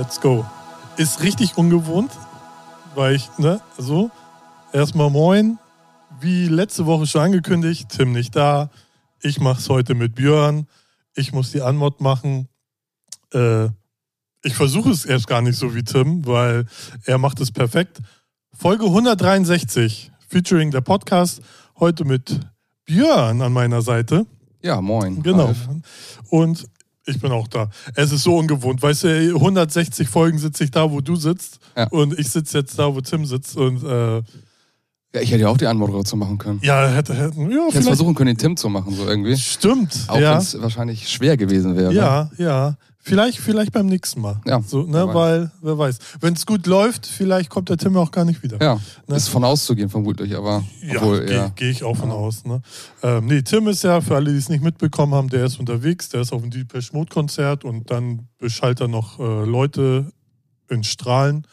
Let's go. Ist richtig ungewohnt, weil ich, ne, so, erstmal moin. Wie letzte Woche schon angekündigt, Tim nicht da. Ich mach's heute mit Björn. Ich muss die Anmod machen. Äh, ich versuche es erst gar nicht so wie Tim, weil er macht es perfekt. Folge 163, featuring der Podcast. Heute mit Björn an meiner Seite. Ja, moin. Genau. Ralf. Und ich bin auch da. Es ist so ungewohnt. Weißt du, 160 Folgen sitze ich da, wo du sitzt. Ja. Und ich sitze jetzt da, wo Tim sitzt. Und äh, Ja, ich hätte ja auch die Anmoderation machen können. ja, hätte, hätte ja, Ich hätte vielleicht. versuchen können, den Tim zu machen, so irgendwie. Stimmt. Auch wenn ja. es wahrscheinlich schwer gewesen wäre. ja, ja. Vielleicht, vielleicht beim nächsten Mal. Ja, So, wer ne, weiß. weil, wer weiß. Wenn es gut läuft, vielleicht kommt der Tim auch gar nicht wieder. Ja, Ne? ist von auszugehen, vermutlich, aber Ja, gehe ja. geh ich auch von Ja. aus. Ne? Ähm, nee, Tim ist ja, für alle, die es nicht mitbekommen haben, der ist unterwegs, der ist auf dem Deepesh Mode Konzert und dann beschallt er noch äh, Leute in Strahlen.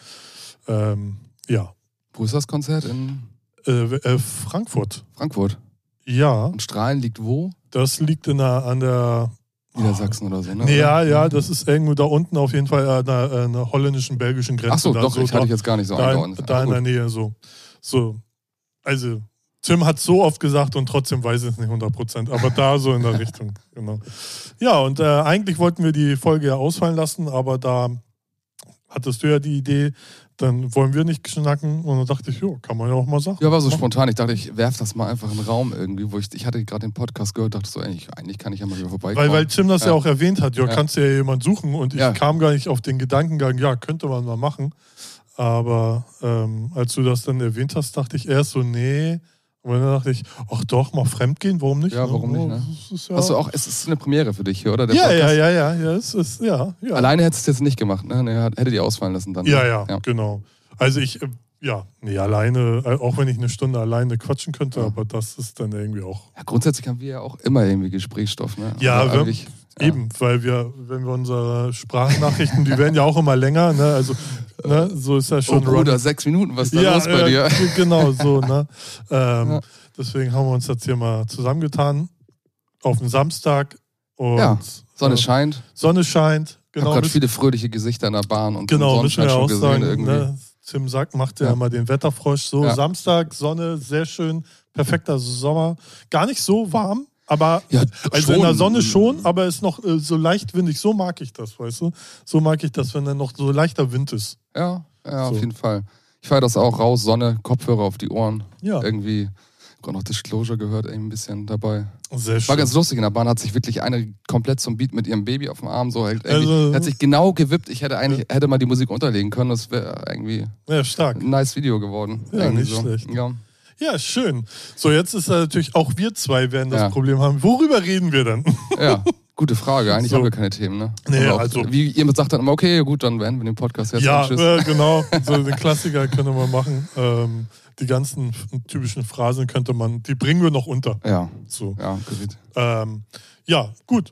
Ähm, ja, Wo ist das Konzert? In äh, äh, Frankfurt. Frankfurt. Ja, Und Strahlen liegt wo? das liegt in der, an der. Niedersachsen oder so, ne? Nee, ja, ja, das ist irgendwo da unten auf jeden Fall an der, an der holländischen, belgischen Grenze. Ach so, da, doch, ich da, hatte ich jetzt gar nicht so da, in, da in der. Nähe so. So, also Tim hat so oft gesagt und trotzdem weiß ich es nicht 100 Prozent, aber da so in der Richtung, genau. Ja, und äh, eigentlich wollten wir die Folge ja ausfallen lassen, aber da hattest du ja die Idee, dann wollen wir nicht schnacken und dann dachte ich, jo, kann man ja auch mal sagen. Ja, war so spontan. Ich dachte, ich werf das mal einfach in den Raum irgendwie, wo ich, ich hatte gerade den Podcast gehört, dachte so, eigentlich, eigentlich kann ich ja mal wieder vorbeikommen. Weil, weil Tim das ja. Ja. auch erwähnt hat, ja, Ja. kannst du ja jemand suchen und ich Ja. kam gar nicht auf den Gedankengang, ja, könnte man mal machen. Aber ähm, als du das dann erwähnt hast, dachte ich erst so, nee. Und dann dachte ich, ach doch, mal fremdgehen, warum nicht? Ja, warum nicht, ne? Ist ja, Hast du auch, es ist eine Premiere für dich hier, oder? Der ja, ja, ja, ja, ja, es ist, ja, ja. Alleine hättest du es jetzt nicht gemacht, ne? Nee, hätte die ausfallen lassen dann. Ja, ne? ja, ja. genau. Also ich, äh, ja, nee, alleine, äh, auch wenn ich eine Stunde alleine quatschen könnte, Ja. aber das ist dann irgendwie auch Ja, grundsätzlich haben wir ja auch immer irgendwie Gesprächsstoff, ne? Ja, Also wir- ja. Eben, weil wir, wenn wir unsere Sprachnachrichten, die werden ja auch immer länger, ne? Also, ne, so ist ja Oh schon Bruder, sechs Minuten, was ist da los bei dir? Genau, so, ne? Ähm, Ja. Deswegen haben wir uns jetzt hier mal zusammengetan auf den Samstag und Ja, Sonne äh, scheint. Sonne scheint. Ich habe Genau, gerade viele fröhliche Gesichter in der Bahn und genau müssen wir ja auch gesehen sagen. irgendwie. Ne? Tim Sack macht ja, Ja. immer den Wetterfrosch. So, Ja. Samstag, Sonne, sehr schön, perfekter Sommer. Gar nicht so warm, aber Ja, also in der Sonne schon, aber ist noch äh, so leicht windig. So mag ich das, weißt du? So mag ich das, wenn dann noch so leichter Wind ist. Ja, ja So. auf jeden Fall. Ich feiere das auch raus, Sonne, Kopfhörer auf die Ohren. Ja, Irgendwie, auch noch Disclosure gehört irgendwie ein bisschen dabei. sehr War schön. ganz lustig, in der Bahn hat sich wirklich eine komplett zum Beat mit ihrem Baby auf dem Arm so halt Also- hat sich genau gewippt. Ich hätte eigentlich hätte mal die Musik unterlegen können, das wäre irgendwie Ja, stark. ein nice Video geworden. Ja, nicht schlecht. Ja. Ja, schön. So, jetzt ist natürlich auch wir zwei werden das Ja. Problem haben. Worüber reden wir dann? ja, gute Frage. Eigentlich So. haben wir keine Themen, ne? Nee, auch, also- Wie ihr sagt dann immer, okay, gut, dann beenden wir den Podcast jetzt. ja, äh, genau. So den Klassiker können wir machen. Ähm, die ganzen typischen Phrasen könnte man, die bringen wir noch unter. ja, So. ja, gut. Ähm, ja, gut.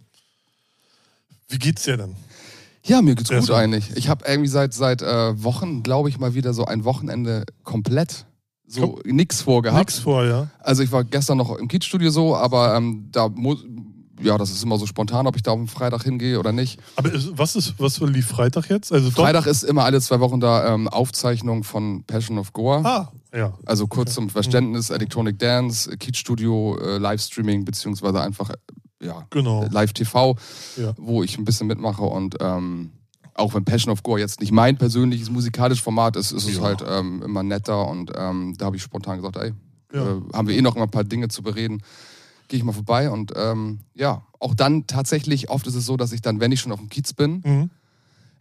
Wie geht's dir denn? Ja, mir geht's gut eigentlich. Ich habe irgendwie seit seit äh, Wochen, glaube ich, mal wieder so ein Wochenende komplett so nix vorgehabt. Nix vor, ja. Also ich war gestern noch im Kiezstudio so, aber ähm, da muss ja, das ist immer so spontan, ob ich da am Freitag hingehe oder nicht. Aber was ist, was lief Freitag jetzt? Also Freitag ist immer alle zwei Wochen da ähm, Aufzeichnung von Passion of Goa. Ah, ja. Also kurz zum Verständnis, Electronic Dance, Kiezstudio, äh, Livestreaming, beziehungsweise einfach äh, ja, Genau. Live-TV, Ja. wo ich ein bisschen mitmache und ähm, auch wenn Passion of Goa jetzt nicht mein persönliches musikalisches Format ist, ist es Ja. halt ähm, immer netter und ähm, da habe ich spontan gesagt, ey, Ja. äh, haben wir eh noch ein paar Dinge zu bereden, gehe ich mal vorbei und ähm, ja, auch dann tatsächlich, oft ist es so, dass ich dann, wenn ich schon auf dem Kiez bin, Mhm.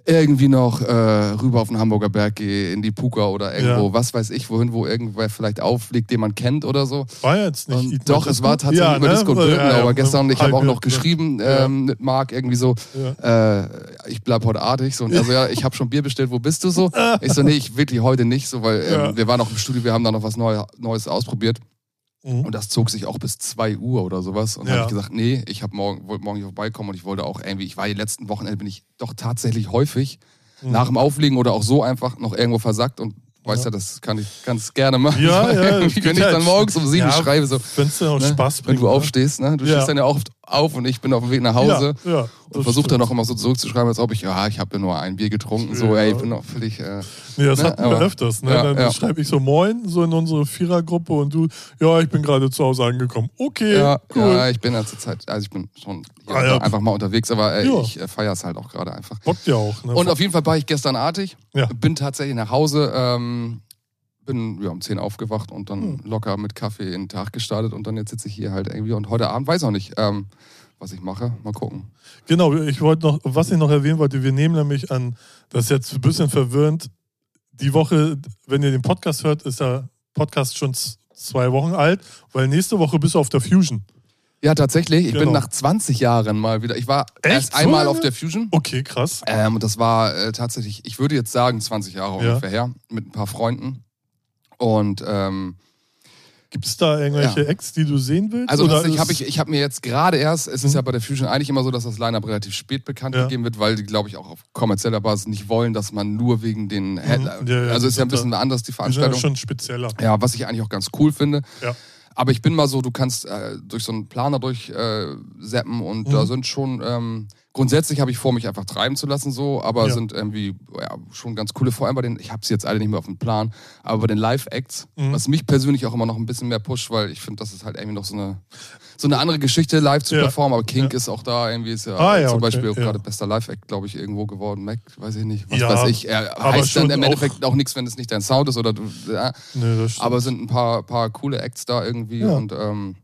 Irgendwie noch äh, rüber auf den Hamburger Berg gehe, in die Puka oder irgendwo, Ja. was weiß ich, wohin, wo irgendwer vielleicht auflegt, den man kennt oder so. War ja jetzt nicht. Und doch, es war tatsächlich über ne? Disco Ja, Birkenau, ja, aber gestern, ich habe auch noch geschrieben Ja. ähm, mit Marc irgendwie so, Ja. äh, ich bleib heute artig. So, und also ja, ich habe schon Bier bestellt, wo bist du so? Ich so, nee, ich wirklich heute nicht so, weil ähm, Ja. wir waren noch im Studio, wir haben da noch was Neu Neues ausprobiert. Mhm. Und das zog sich auch bis 2 Uhr oder sowas. Und dann Ja. habe ich gesagt, nee, ich hab morgen, wollte morgen hier vorbeikommen und ich wollte auch irgendwie, ich war die letzten Wochenende, bin ich doch tatsächlich häufig Mhm. nach dem Auflegen oder auch so einfach noch irgendwo versackt und weißt Ja. ja, das kann ich ganz gerne machen. Ja, ja. Irgendwie, wenn ich dann morgens um sieben ja, schreibe, so, Wenn es dann auch ne? Spaß wenn bringt. du ne? aufstehst, ne? Du Ja. stehst dann ja oft auf und ich bin auf dem Weg nach Hause Ja, ja, und versuche dann auch immer so zurückzuschreiben, als ob ich, ja, ich habe ja nur ein Bier getrunken, so, Ja. ey, ich bin noch völlig. Äh, Nee, das Ne, hatten wir öfters. Ne? dann schreibe ich so Moin, so in unsere Vierergruppe und du, ja, ich bin gerade zu Hause angekommen. Okay, ja, cool. ja, ich bin ja zur Zeit, also ich bin schon Ah, einfach mal unterwegs, aber äh, Ja. ich äh, feiere es halt auch gerade einfach. Bockt ja auch. Ne? Und auf jeden Fall war ich gestern artig, bin tatsächlich nach Hause, ähm, bin ja, um 10 aufgewacht und dann Hm. locker mit Kaffee in den Tag gestartet und dann jetzt sitze ich hier halt irgendwie und heute Abend weiß auch nicht, ähm, was ich mache. Mal gucken. Genau, ich wollte noch, was ich noch erwähnen wollte, wir nehmen nämlich an, das ist jetzt ein bisschen verwirrend. Die Woche, wenn ihr den Podcast hört, ist der Podcast schon zwei Wochen alt, weil nächste Woche bist du auf der Fusion. Ja, tatsächlich. Ich Genau. bin nach 20 Jahren mal wieder. Ich war Echt? erst einmal auf der Fusion. Okay, krass. Ähm, und das war äh, tatsächlich, ich würde jetzt sagen, 20 Jahre Ja. ungefähr her, mit ein paar Freunden. Und ähm, Gibt es da irgendwelche Ja. Acts, die du sehen willst? also ist- habe ich, ich habe mir jetzt gerade erst, es ist Mhm. ja bei der Fusion eigentlich immer so, dass das Line-Up relativ spät bekannt Ja. gegeben wird, weil die, glaube ich, auch auf kommerzieller Basis nicht wollen, dass man nur wegen den Headliner, Mhm. Ja, also ist ja ein bisschen anders die die sind ja Veranstaltung. schon spezieller. Ja, was ich eigentlich auch ganz cool finde. Aber ich bin mal so, du kannst äh, durch so einen Planer durch äh, und Mhm. da sind schon, ähm, grundsätzlich habe ich vor, mich einfach treiben zu lassen so, aber Ja. sind irgendwie ja, schon ganz coole, vor allem bei den, ich habe sie jetzt alle nicht mehr auf dem Plan, aber bei den Live-Acts, Mhm. was mich persönlich auch immer noch ein bisschen mehr pusht, weil ich finde, das ist halt irgendwie noch so eine, so eine andere Geschichte, live zu Ja. performen, aber Kink ist auch da, irgendwie ist ja, Ah, zum okay, Beispiel auch gerade bester Live-Act, glaube ich, irgendwo geworden, Mac, weiß ich nicht, was weiß ich, er heißt dann im auch- Endeffekt auch nichts, wenn es nicht dein Sound ist oder du, ja. Nee. Aber sind ein paar, paar coole Acts da irgendwie und ähm,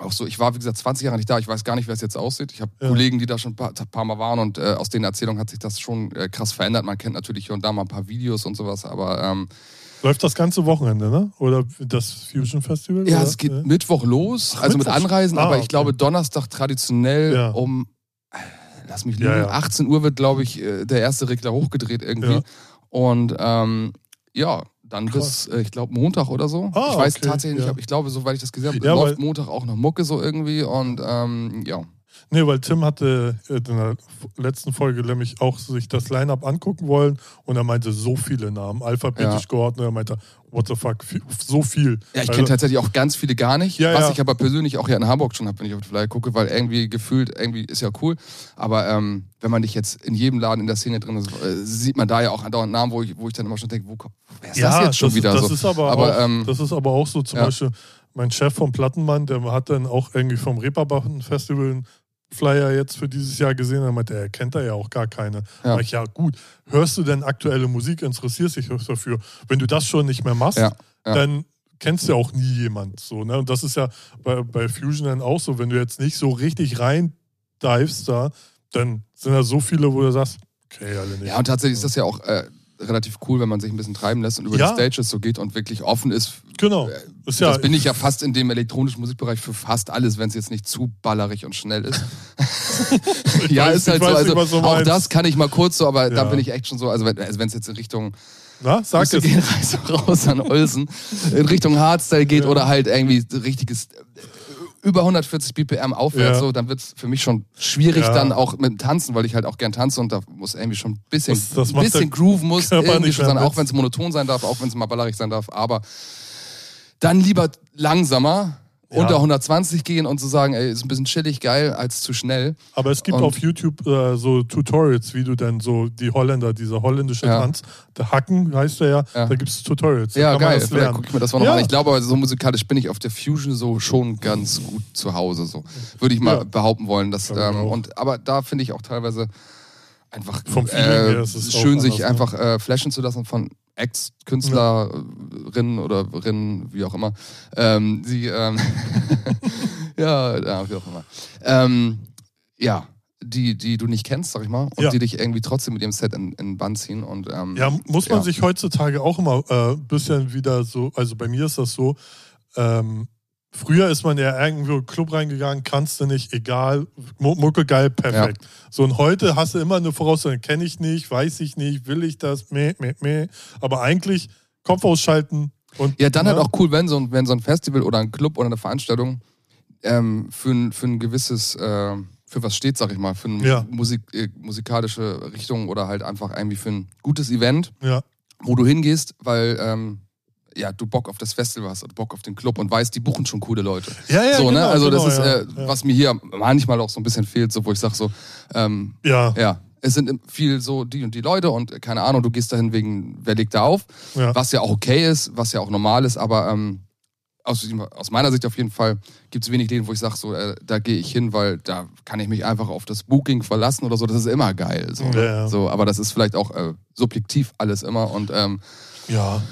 auch so, ich war wie gesagt 20 Jahre nicht da, ich weiß gar nicht, wer es jetzt aussieht. Ich habe Ja. Kollegen, die da schon ein paar, paar Mal waren und äh, aus den Erzählungen hat sich das schon äh, krass verändert. Man kennt natürlich hier und da mal ein paar Videos und sowas, aber ähm, Läuft das ganze Wochenende, ne? Oder das Fusion Festival? ja, oder? es geht Mittwoch los, Ach, also mit Mittwoch. Anreisen, Ah, aber ich okay. glaube Donnerstag traditionell Ja. um, äh, lass mich Ja, ja. 18 Uhr wird, glaube ich, äh, der erste Regler hochgedreht irgendwie. Ja. Und ähm, ja, dann Krass. bis, äh, ich glaube, Montag oder so. Ah, ich weiß okay, tatsächlich ja. nicht, ob ich glaube, soweit ich das gesehen habe, Ja, läuft weil- Montag auch noch Mucke so irgendwie und ähm, ja. Nee, weil Tim hatte äh, in der letzten Folge nämlich auch sich das Line-Up angucken wollen und er meinte so viele Namen, alphabetisch Ja. geordnet. Er meinte, what the fuck, so viel. Ja, ich Also, kenne tatsächlich auch ganz viele gar nicht, Ja, was ja. ich aber persönlich auch hier in Hamburg schon habe, wenn ich auf die Flyer gucke, weil irgendwie gefühlt, irgendwie ist ja cool, aber ähm, wenn man nicht jetzt in jedem Laden in der Szene drin ist, äh, sieht man da ja auch andauernd Namen, wo ich, wo ich dann immer schon denke, wo kommt, wer ist ja, das jetzt schon das, wieder das so? Ist aber, Aber, auch, ähm, das ist aber auch so, zum. Beispiel mein Chef vom Plattenmann, der hat dann auch irgendwie vom Reeperbahn Festival einen Flyer jetzt für dieses Jahr gesehen. Er meinte, er kennt da ja auch gar keine. Ja. Ich, ja gut, hörst du denn aktuelle Musik, interessierst dich dafür? Wenn du das schon nicht mehr machst, Ja, ja. dann kennst du ja auch nie jemand. So, ne? Und das ist ja bei, bei Fusion dann auch so, wenn du jetzt nicht so richtig rein divest da, dann sind da so viele, wo du sagst, okay, alle nicht. Ja, und tatsächlich ist das ja auch äh, relativ cool, wenn man sich ein bisschen treiben lässt und über Ja. die Stages so geht und wirklich offen ist. genau. Ist ja, das bin ich ja fast in dem elektronischen Musikbereich für fast alles, wenn es jetzt nicht zu ballerig und schnell ist. ja, weiß- ist halt so. Also nicht, du auch meinst. das kann ich mal kurz so, aber da Ja. bin ich echt schon so, also wenn es also jetzt in Richtung Na, sag es. gehen also raus an Olsen, in Richtung Hardstyle geht Ja. oder halt irgendwie richtiges äh, über 140 BPM aufwärts, Ja. so, dann wird es für mich schon schwierig Ja. dann auch mit dem Tanzen, weil ich halt auch gern tanze und da muss irgendwie schon ein bisschen, Das- das ein bisschen Groove muss irgendwie schon sein, auch wenn es monoton sein darf, auch wenn es mal ballerig sein darf, aber dann lieber langsamer Ja. unter 120 gehen und zu sagen, ey, ist ein bisschen chillig, geil, als zu schnell. Aber es gibt Und- auf YouTube äh, so Tutorials, wie du dann so die Holländer, dieser holländische Ja. Tanz, der Hacken heißt der ja, Ja. da gibt es Tutorials. Ja, geil. lernen. gucke ich mir das mal noch Ja. an. Ich glaube, so musikalisch bin ich auf der Fusion so schon ganz gut zu Hause. So würde ich mal Ja. behaupten wollen. Dass, ähm, und aber da finde ich auch teilweise einfach Vom äh, her ist es auch schön, sich anders, ne? einfach äh, flashen zu lassen von Ex-Künstlerinnen oder Rinnen, wie auch immer. Ähm, sie, ähm, ja, ja, wie auch immer. Ähm, ja. Die, die du nicht kennst, sag ich mal, und Ja. die dich irgendwie trotzdem mit ihrem Set in, in den Bann ziehen. Und, ähm, Ja, muss man ja. sich heutzutage auch immer ein äh, bisschen wieder so, also bei mir ist das so, ähm, früher ist man ja irgendwo in einen Club reingegangen, kannst du nicht, egal, Mu- Mucke geil, perfekt. So und heute hast du immer eine Voraussetzung, kenne ich nicht, weiß ich nicht, will ich das, meh, meh, meh. Aber eigentlich Kopf ausschalten und. Ja, dann halt ne? auch cool, wenn so ein, wenn so ein Festival oder ein Club oder eine Veranstaltung ähm, für, ein, für ein gewisses, äh, für was steht, sag ich mal, für eine Ja. Musik, äh, musikalische Richtung oder halt einfach irgendwie für ein gutes Event, Ja, wo du hingehst, weil ähm, ja, du Bock auf das Festival hast oder Bock auf den Club und weißt, die buchen schon coole Leute. Ja, ja, so, ne? genau, Also das genau, ist, ja, äh, ja. was mir hier manchmal auch so ein bisschen fehlt, so wo ich sag so, ähm, Ja, ja, es sind viel so die und die Leute und äh, keine Ahnung, du gehst dahin wegen, wer legt da auf, ja. was ja auch okay ist, was ja auch normal ist, aber ähm, aus, aus meiner Sicht auf jeden Fall gibt es wenig Läden, wo ich sage, so, äh, da gehe ich hin, weil da kann ich mich einfach auf das Booking verlassen oder so. Das ist immer geil. So, Ja, ja. so aber das ist vielleicht auch äh, subjektiv alles immer und ähm, ja.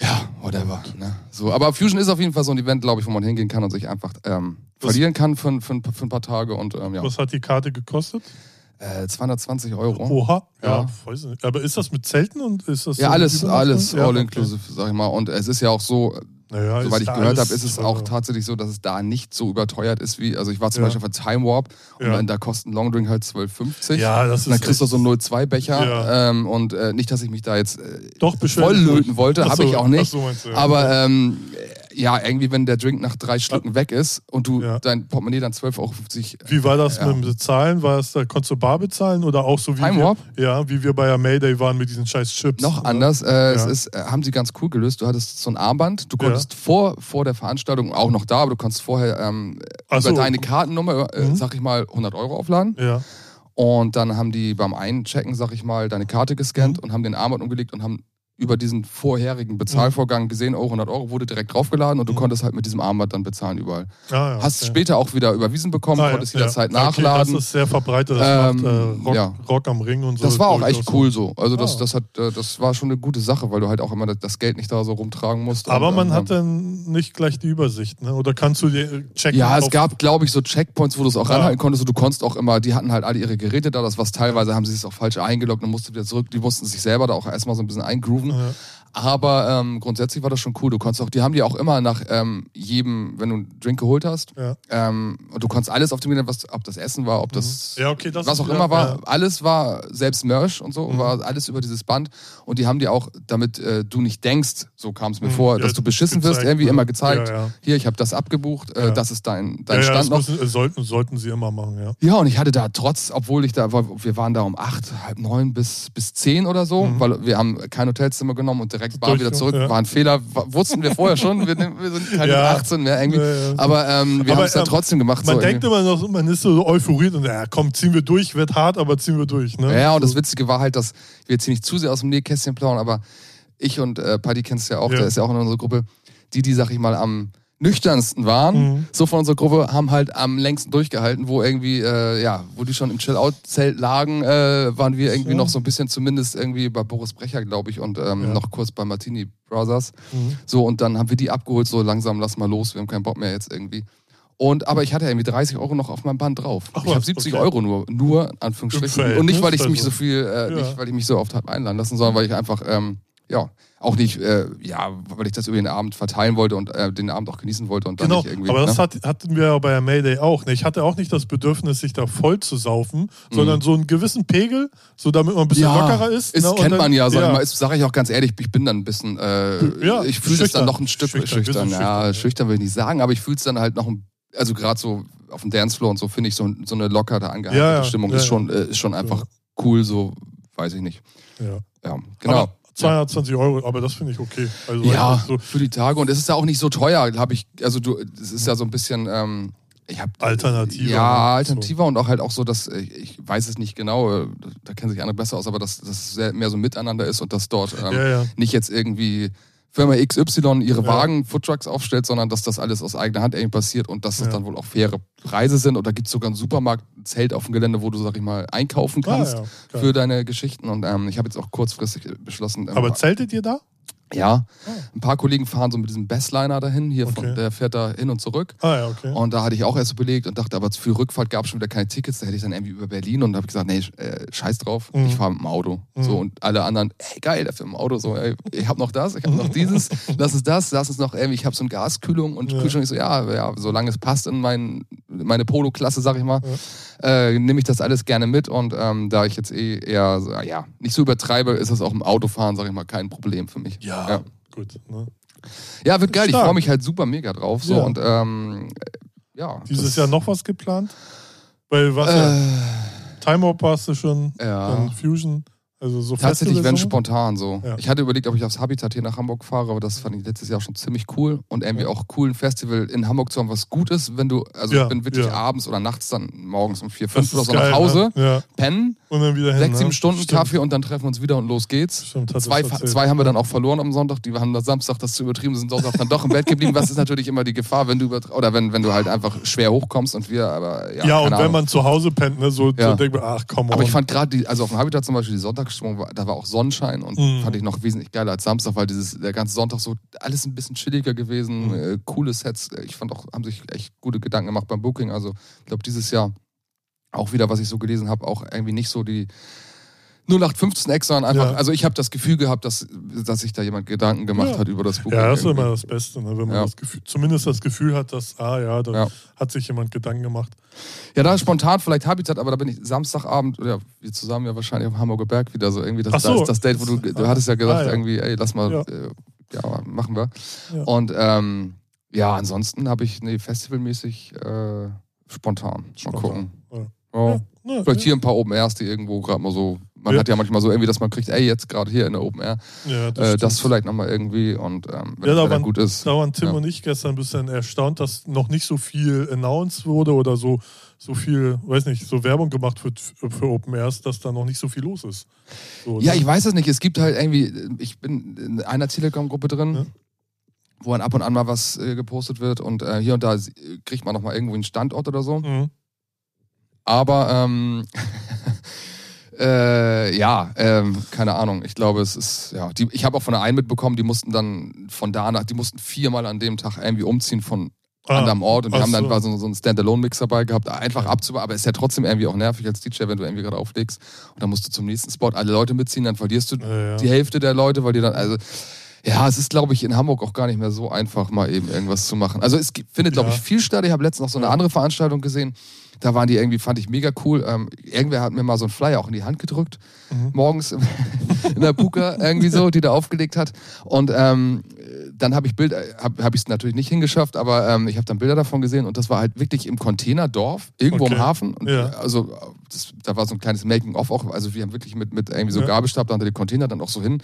Ja, whatever. Ne? So, aber Fusion ist auf jeden Fall so ein Event, glaube ich, wo man hingehen kann und sich einfach ähm, Was- verlieren kann für, für, für ein paar Tage und ähm, ja, Was hat die Karte gekostet? äh, 220 Euro. Oha. Ja, Ja. weiß nicht. Aber ist das mit Zelten und ist das Ja, so alles, alles Ja, all okay. inclusive, sag ich mal. Und es ist ja auch so, Naja, Soweit ich gehört habe, ist es teuer. auch tatsächlich so, dass es da nicht so überteuert ist wie, also ich war zum Ja. Beispiel auf der Time Warp und Ja. dann, da kostet ein Longdrink halt 12,50. Ja, das ist Und dann kriegst du so einen 02-Becher. Ja. Ähm, und äh, nicht, dass ich mich da jetzt äh, Doch, voll löten wollte, habe so, ich auch nicht. so. Aber ähm, ja, irgendwie, wenn der Drink nach drei Schlücken weg ist und du Ja. dein Portemonnaie dann 12,50 Euro. Wie war das Ja. mit dem Bezahlen? War es da, konntest du bar bezahlen oder auch so wie Time wir, Warp? ja, wie wir bei der Mayday waren mit diesen scheiß Chips? Noch oder? anders, äh, es Ja. ist, äh, haben sie ganz cool gelöst. Du hattest so ein Armband, du konntest vor, vor der Veranstaltung auch noch da, aber du konntest vorher ähm, Ach über so. deine Kartennummer, äh, Mhm. sag ich mal, 100 Euro aufladen. Ja. Und dann haben die beim Einchecken, sag ich mal, deine Karte Mhm. gescannt und haben den Armband umgelegt und haben über diesen vorherigen Bezahlvorgang gesehen, oh, 100 Euro wurde direkt draufgeladen und du Mhm. konntest halt mit diesem Armband dann bezahlen überall. Ah, ja, Hast okay. später auch wieder überwiesen bekommen, Ah, ja, konntest ja. jederzeit Okay, nachladen. das ist sehr verbreitet. Das Ähm, macht äh, Rock, ja. Rock am Ring und so. Das war auch echt cool so. Also das, Ah. das, hat, äh, das war schon eine gute Sache, weil du halt auch immer das- Geld nicht da so rumtragen musst. Aber und, man ähm, hat dann nicht gleich die Übersicht, ne? Oder kannst du dir checken? Ja, es gab, glaube ich, so Checkpoints, wo du es auch Ja. ranhalten konntest und du konntest auch immer, die hatten halt alle ihre Geräte da, das was teilweise haben sie es auch falsch eingeloggt und musste wieder zurück, die mussten sich selber da auch erstmal so ein bisschen eingrooven. Ja. Aber ähm, grundsätzlich war das schon cool. Du konntest auch, die haben die auch immer nach ähm, jedem, wenn du einen Drink geholt hast, Ja. ähm, und du konntest alles auf dem Internet, was, ob das Essen war, ob das Mhm. Ja, okay, das was auch immer war, ja. alles war selbst Merch und so, Mhm. war alles über dieses Band. Und die haben dir auch, damit äh, du nicht denkst, so kam es mir Mhm. vor, dass du beschissen wirst, gezeigt, irgendwie ne? immer gezeigt, hier, ich habe das abgebucht, äh, das ist dein, dein ja, Stand das noch. müssen, äh, sollten, sollten sie immer machen, ja. Ja, und ich hatte da trotz, obwohl ich da, war- wir waren da um acht, halb neun bis, bis zehn oder so, Mhm. weil wir haben kein Hotelzimmer genommen und direkt Bar Durch- wieder zurück. ja. War ein Fehler, wussten wir vorher schon, wir, wir sind keine Ja. 18 mehr irgendwie. Ja, ja. Aber ähm, wir haben es dann ähm, trotzdem gemacht. Man so denkt irgendwie. immer noch, man ist so euphoriert und ja, komm, ziehen wir durch, wird hart, aber ziehen wir durch. Ne? Ja, und das. Witzige war halt, dass wir jetzt nicht zu sehr aus dem Nähkästchen plaudern, aber ich und äh, Paddy kennst du ja auch, Ja. der ist ja auch in unserer Gruppe, die, die, sag ich mal, am nüchternsten waren, Mhm. so von unserer Gruppe, haben halt am längsten durchgehalten, wo irgendwie, äh, ja, wo die schon im Chill-Out-Zelt lagen, äh, waren wir irgendwie So. noch so ein bisschen zumindest irgendwie bei Boris Brecher, glaube ich, und ähm, Ja. noch kurz bei Martini Brothers. Mhm. So, und dann haben wir die abgeholt, so langsam, lass mal los, wir haben keinen Bock mehr jetzt irgendwie. Und, aber ich hatte irgendwie 30 Euro noch auf meinem Band drauf. Ach ich habe was, 70 okay. Euro nur, nur, Anführungsstrichen. Und nicht, weil ich mich also. so viel, äh, Ja. nicht, weil ich mich so oft habe einladen lassen, sondern weil ich einfach, ähm, ja, auch nicht, äh, ja, weil ich das über den Abend verteilen wollte und äh, den Abend auch genießen wollte und dann Genau, nicht irgendwie. aber das ne? hat, hatten wir ja bei der Mayday auch. Ne? Ich hatte auch nicht das Bedürfnis, sich da voll zu saufen, sondern so einen gewissen Pegel, so damit man ein bisschen lockerer ist. Ist, ne? Kennt dann- man ja, sag ich mal. Sage ich auch ganz ehrlich, ich bin dann ein bisschen, äh, Ja, ich fühle es dann noch ein Stück Schüchtern, schüchtern. ja, schüchtern, ja. schüchtern will ich nicht sagen, aber ich fühle es dann halt noch, ein, also gerade so auf dem Dancefloor und so finde ich so, so eine lockere, angehaltene Ja, ja, Stimmung ja, ist ja. schon, äh, ist schon einfach cool, so weiß ich nicht. Ja. Ja, genau. Aber 220 Euro, aber das finde ich okay. Also Ja, so für die Tage. Und es ist ja auch nicht so teuer, habe ich, also du, es ist ja so ein bisschen, ähm, ich habe Alternativer, Ja, ne? alternativer und auch halt auch so, dass äh, ich weiß es nicht genau, äh, da kennen sich andere besser aus, aber dass das mehr so miteinander ist und dass dort ähm, Ja, ja. nicht jetzt irgendwie Firma XY ihre Ja. Wagen, Foodtrucks aufstellt, sondern dass das alles aus eigener Hand irgendwie passiert und dass das Ja. dann wohl auch faire Preise sind. Und da gibt es sogar einen Supermarkt, ein Zelt auf dem Gelände, wo du, sag ich mal, einkaufen Ah, kannst ja, geil. für deine Geschichten. Und ähm, ich habe jetzt auch kurzfristig beschlossen, ähm, Aber zeltet ihr da? Ja, Ah. ein paar Kollegen fahren so mit diesem Bestliner dahin, hier von, Okay. der fährt da hin und zurück. Ah ja, okay. Und da hatte ich auch erst überlegt und dachte, aber für Rückfahrt gab es schon wieder keine Tickets. Da hätte ich dann irgendwie über Berlin und da habe ich gesagt, nee, äh, scheiß drauf, Mhm. ich fahre mit dem Auto. Mhm. So und alle anderen, ey geil, der fährt mit dem Auto. So, ey, ich habe noch das, ich habe noch dieses, lass uns das, lass uns noch irgendwie, ich habe so eine Gaskühlung und Ja. Kühlschrank. Ich so, ja, ja, solange es passt in mein, meine Polo-Klasse, sag ich mal, äh, nehme ich das alles gerne mit. Und ähm, da ich jetzt eh eher, so, ja, nicht so übertreibe, ist das auch im Autofahren, sag ich mal, kein Problem für mich. ja, Ja. gut. Ne? Ja, wird geil. Ich Stark. freue mich halt super mega drauf. So Ja. und ähm, ja. Dieses Jahr noch was geplant? Weil was ja, Äh, Time Warp warst du schon, ja. dann Fusion. Also so Tatsächlich, wenn spontan so. Ja. Ich hatte überlegt, ob ich aufs Habitat hier nach Hamburg fahre, aber das fand ich letztes Jahr schon ziemlich cool. Und irgendwie Ja. auch cool, ein Festival in Hamburg zu haben, was gut ist, wenn du, also Ja, ich bin wirklich abends oder nachts dann morgens um vier, fünf oder so geil, nach Hause, Ne? Pennen, Und dann wieder hin. sechs, sieben ne? Stunden Stimmt. Kaffee und dann treffen wir uns wieder und los geht's. Stimmt, Zwei, zwei haben wir dann auch verloren am Sonntag. Die haben Samstag, das zu übertrieben, sind Sonntag dann doch im Bett geblieben. Was ist natürlich immer die Gefahr, wenn du oder wenn, wenn du halt einfach schwer hochkommst und wir, aber ja. Ja, und wenn Ahnung. man zu Hause pennt, ne, so, so denkt man, ach komm Aber ich fand gerade also auf dem Habitat zum Beispiel die Sonntagsstimmung, war- da war auch Sonnenschein und Mhm. fand ich noch wesentlich geiler als Samstag, weil dieses, der ganze Sonntag so alles ein bisschen chilliger gewesen, Mhm. äh, coole Sets. Ich fand auch, haben sich echt gute Gedanken gemacht beim Booking. Also ich glaube, dieses Jahr auch wieder, was ich so gelesen habe, auch irgendwie nicht so die 0815 Ex, sondern einfach, Ja. also ich habe das Gefühl gehabt, dass, dass sich da jemand Gedanken gemacht Ja. hat über das Booking. Ja, das ist immer das Beste, ne? wenn man das Gefühl, zumindest das Gefühl hat, dass, ah ja, da Ja. hat sich jemand Gedanken gemacht. Ja, da ist spontan vielleicht Habitat, aber da bin ich Samstagabend, oder wir zusammen ja wahrscheinlich auf Hamburger Berg wieder so irgendwie. Das, Ach so. Da ist das Date, wo du, du hattest ja gesagt, Ah, irgendwie, ey, lass mal, Ja. äh, machen wir. Und ähm, ja, ansonsten habe ich, nee, festivalmäßig äh, spontan. Mal Spontan, gucken. ja. Ja. Ne, Vielleicht ja. hier ein paar Open Airs, die irgendwo gerade mal so. Man Ja. hat ja manchmal so irgendwie, dass man kriegt, ey, jetzt gerade hier in der Open Air, Ja, äh, das vielleicht nochmal irgendwie und ähm, wenn Ja, das da waren- gut ist. Da waren Tim und ich gestern ein bisschen erstaunt, dass noch nicht so viel announced wurde oder so, so viel, weiß nicht, so Werbung gemacht wird für Open Airs, dass da noch nicht so viel los ist. So, Ja, ne? ich weiß es nicht. Es gibt halt irgendwie, ich bin in einer Telegram-Gruppe drin, wo dann ab und an mal was äh, gepostet wird und äh, hier und da äh, kriegt man nochmal irgendwo einen Standort oder so. Mhm. Aber ähm, äh, ja, ähm, keine Ahnung. Ich glaube, es ist, ja, die, ich habe auch von der einen mitbekommen, die mussten dann von da nach, die mussten viermal an dem Tag irgendwie umziehen von Ah, anderem Ort und die ach haben dann so. quasi so, so einen Standalone-Mix dabei gehabt, einfach abzubauen. Aber ist ja trotzdem irgendwie auch nervig als DJ, wenn du irgendwie gerade auflegst und dann musst du zum nächsten Spot alle Leute mitziehen, dann verlierst du Ja, ja. die Hälfte der Leute, weil die dann, also ja, es ist, glaube ich, in Hamburg auch gar nicht mehr so einfach, mal eben irgendwas zu machen. Also es gibt- findet, glaube ich, viel statt. Ich habe letztens noch so eine andere Veranstaltung gesehen. Da waren die irgendwie, fand ich mega cool. Ähm, irgendwer hat mir mal so einen Flyer auch in die Hand gedrückt, Mhm. morgens im- in der Puka irgendwie so, die da aufgelegt hat. Und ähm, dann habe ich Bilder, habe hab ich es natürlich nicht hingeschafft, aber ähm, ich habe dann Bilder davon gesehen und das war halt wirklich im Containerdorf, irgendwo im Okay. Hafen. Und, Ja. Also das, da war so ein kleines Making-of auch. Also wir haben wirklich mit, mit irgendwie so Ja. Gabelstab da unter die Container dann auch so hin.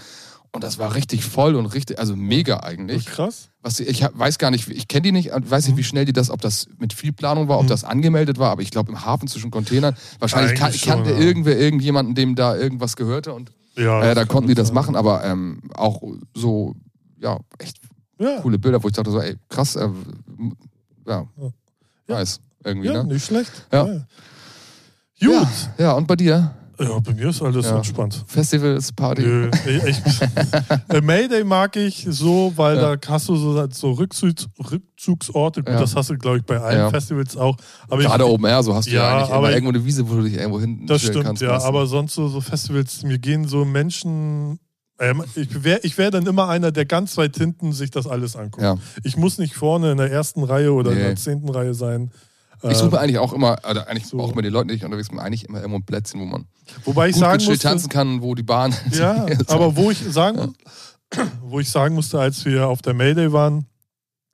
Und das war richtig voll und richtig, also mega eigentlich. Krass. Was, ich weiß gar nicht, ich kenne die nicht, und weiß nicht, Mhm. wie schnell die das, ob das mit viel Planung war, ob Mhm. das angemeldet war, aber ich glaube im Hafen zwischen Containern, wahrscheinlich kan schon, kannte ja. irgendwer irgendjemanden, dem da irgendwas gehörte und Ja, äh, da konnten die das sein. machen, aber ähm, auch so, ja, echt Ja, coole Bilder, wo ich dachte so, ey, krass, äh, ja, Ja. nice, irgendwie, ja ne? nicht schlecht. Ja. Gut. Ja, und bei dir? Ja, bei mir ist alles Ja. entspannt. Festivals, Party? Nö, ich, äh, Mayday mag ich so, weil Ja. da hast du so, so Rückzugs, Rückzugsorte. Ja. das hast du, glaube ich, bei allen. Festivals auch. Aber Gerade ich, Open Air, so hast du ja, eigentlich aber immer irgendwo eine Wiese, wo du dich irgendwo hin das stimmt, kannst. ja. meistens. Aber sonst so, so Festivals, mir gehen so Menschen. Ähm, ich wäre ich wär dann immer einer, der ganz weit hinten sich das alles anguckt. ja. Ich muss nicht vorne in der ersten Reihe oder in Nee. der zehnten Reihe sein. Ich Ähm, suche eigentlich auch immer, oder eigentlich so. auch mit den Leuten, die ich unterwegs bin, eigentlich immer irgendwo ein Plätzchen, wo man wobei ich gut sagen musste, tanzen kann, wo die Bahn. Ja, aber wo ich sagen, wo ich sagen musste, als wir auf der Mayday waren,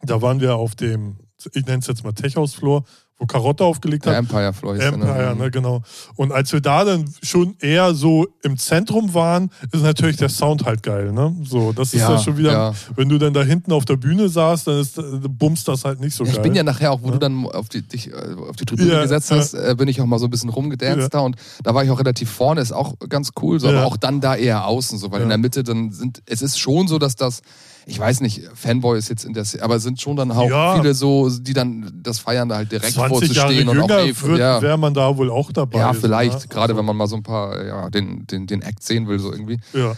da waren wir auf dem, ich nenne es jetzt mal Tech-House-Floor, wo Karotte aufgelegt Der hat. Empire Floor ist Empire, ne, genau. Und als wir da dann schon eher so im Zentrum waren, ist natürlich der Sound halt geil, ne? So, das ist ja, Ja, schon wieder, ja. wenn du dann da hinten auf der Bühne saßt, dann ist, äh, bumst das halt nicht so Ja, geil. ich bin ja nachher auch, wo Ja. du dann auf die, dich äh, auf die Tribüne Ja, gesetzt hast, äh, bin ich auch mal so ein bisschen rumgedanced da und da war ich auch relativ vorne, ist auch ganz cool, so, aber auch dann da eher außen, so, weil in der Mitte dann sind, es ist schon so, dass das, ich weiß nicht, Fanboy ist jetzt in der, Szene, aber es sind schon dann auch Ja. viele so, die dann das feiern da halt direkt 20 Jahre vorzustehen und auch eh, wird, ja, wäre man da wohl auch dabei. ja, so, vielleicht, ne? gerade Also, wenn man mal so ein paar, ja, den, den, den Act sehen will, so irgendwie. Ja.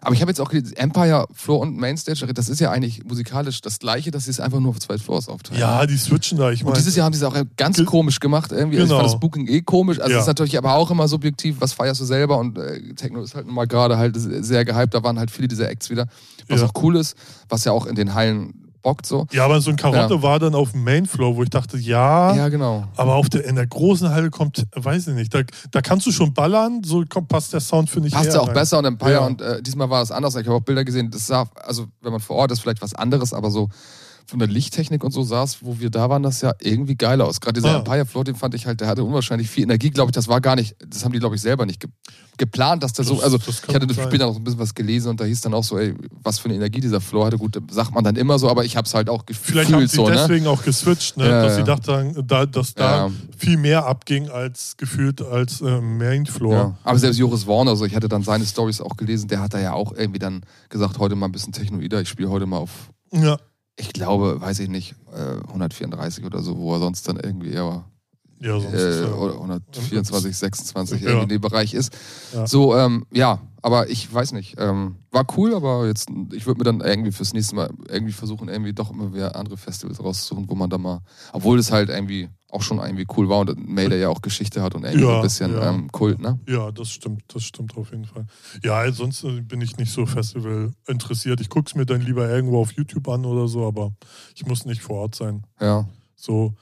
Aber ich habe jetzt auch Empire Floor und Mainstage, das ist ja eigentlich musikalisch das gleiche, dass sie es einfach nur auf zwei Floors aufteilen. ja, die switchen da. Ich Und meine, dieses Jahr haben sie es auch ganz komisch gemacht irgendwie. Also ich Genau. fand das Booking eh komisch. Also Ja. es ist natürlich aber auch immer subjektiv, was feierst du selber und äh, Techno ist halt nun mal gerade halt sehr gehypt. Da waren halt viele dieser Acts wieder, was Ja. auch cool ist, was ja auch in den Hallen bockt so. Ja, aber so ein Karotte war dann auf dem Mainfloor, wo ich dachte, ja, Ja, genau. aber auf der, in der großen Halle kommt, weiß ich nicht, da, da kannst du schon ballern, so kommt, passt der Sound, finde ich. Passt ja auch rein. besser und Empire Ja. und äh, diesmal war es anders. Ich habe auch Bilder gesehen, das sah, also wenn man vor Ort ist, vielleicht was anderes, aber so von der Lichttechnik und so saß, wo wir da waren, das ja irgendwie geil aus. Gerade dieser Ah. Empire Floor, den fand ich halt, der hatte unwahrscheinlich viel Energie, glaube ich. Das war gar nicht, das haben die, glaube ich, selber nicht ge geplant, dass der so, Das- also das kann ich hatte sein. später noch ein bisschen was gelesen und da hieß dann auch so, ey, was für eine Energie dieser Floor hatte. Gut, sagt man dann immer so, aber ich habe es halt auch gefühlt Vielleicht haben sie so, ne? deswegen auch geswitcht, ne? Ja, dass sie dachten, da, dass da Ja. viel mehr abging als gefühlt als äh, Main Floor. Ja. Aber selbst Joris Warner, also ich hatte dann seine Stories auch gelesen, der hat da ja auch irgendwie dann gesagt, heute mal ein bisschen Technoider, ich spiele heute mal auf, Ja. Ich glaube, weiß ich nicht, äh, 134 oder so, wo er sonst dann irgendwie eher Ja, sonst, äh, ja. oder 124, 26 Ja. irgendwie in dem Bereich ist. Ja. So, ähm, ja, aber ich weiß nicht. Ähm, war cool, aber jetzt, ich würde mir dann irgendwie fürs nächste Mal irgendwie versuchen, irgendwie doch immer wieder andere Festivals rauszusuchen, wo man da mal, obwohl es halt irgendwie auch schon irgendwie cool war und Mayday ja auch Geschichte hat und irgendwie Ja, ein bisschen ja. ähm, Kult, ne? Ja, das stimmt, das stimmt auf jeden Fall. Ja, sonst äh, bin ich nicht so Festival interessiert. Ich gucke es mir dann lieber irgendwo auf YouTube an oder so, aber ich muss nicht vor Ort sein. Ja. So,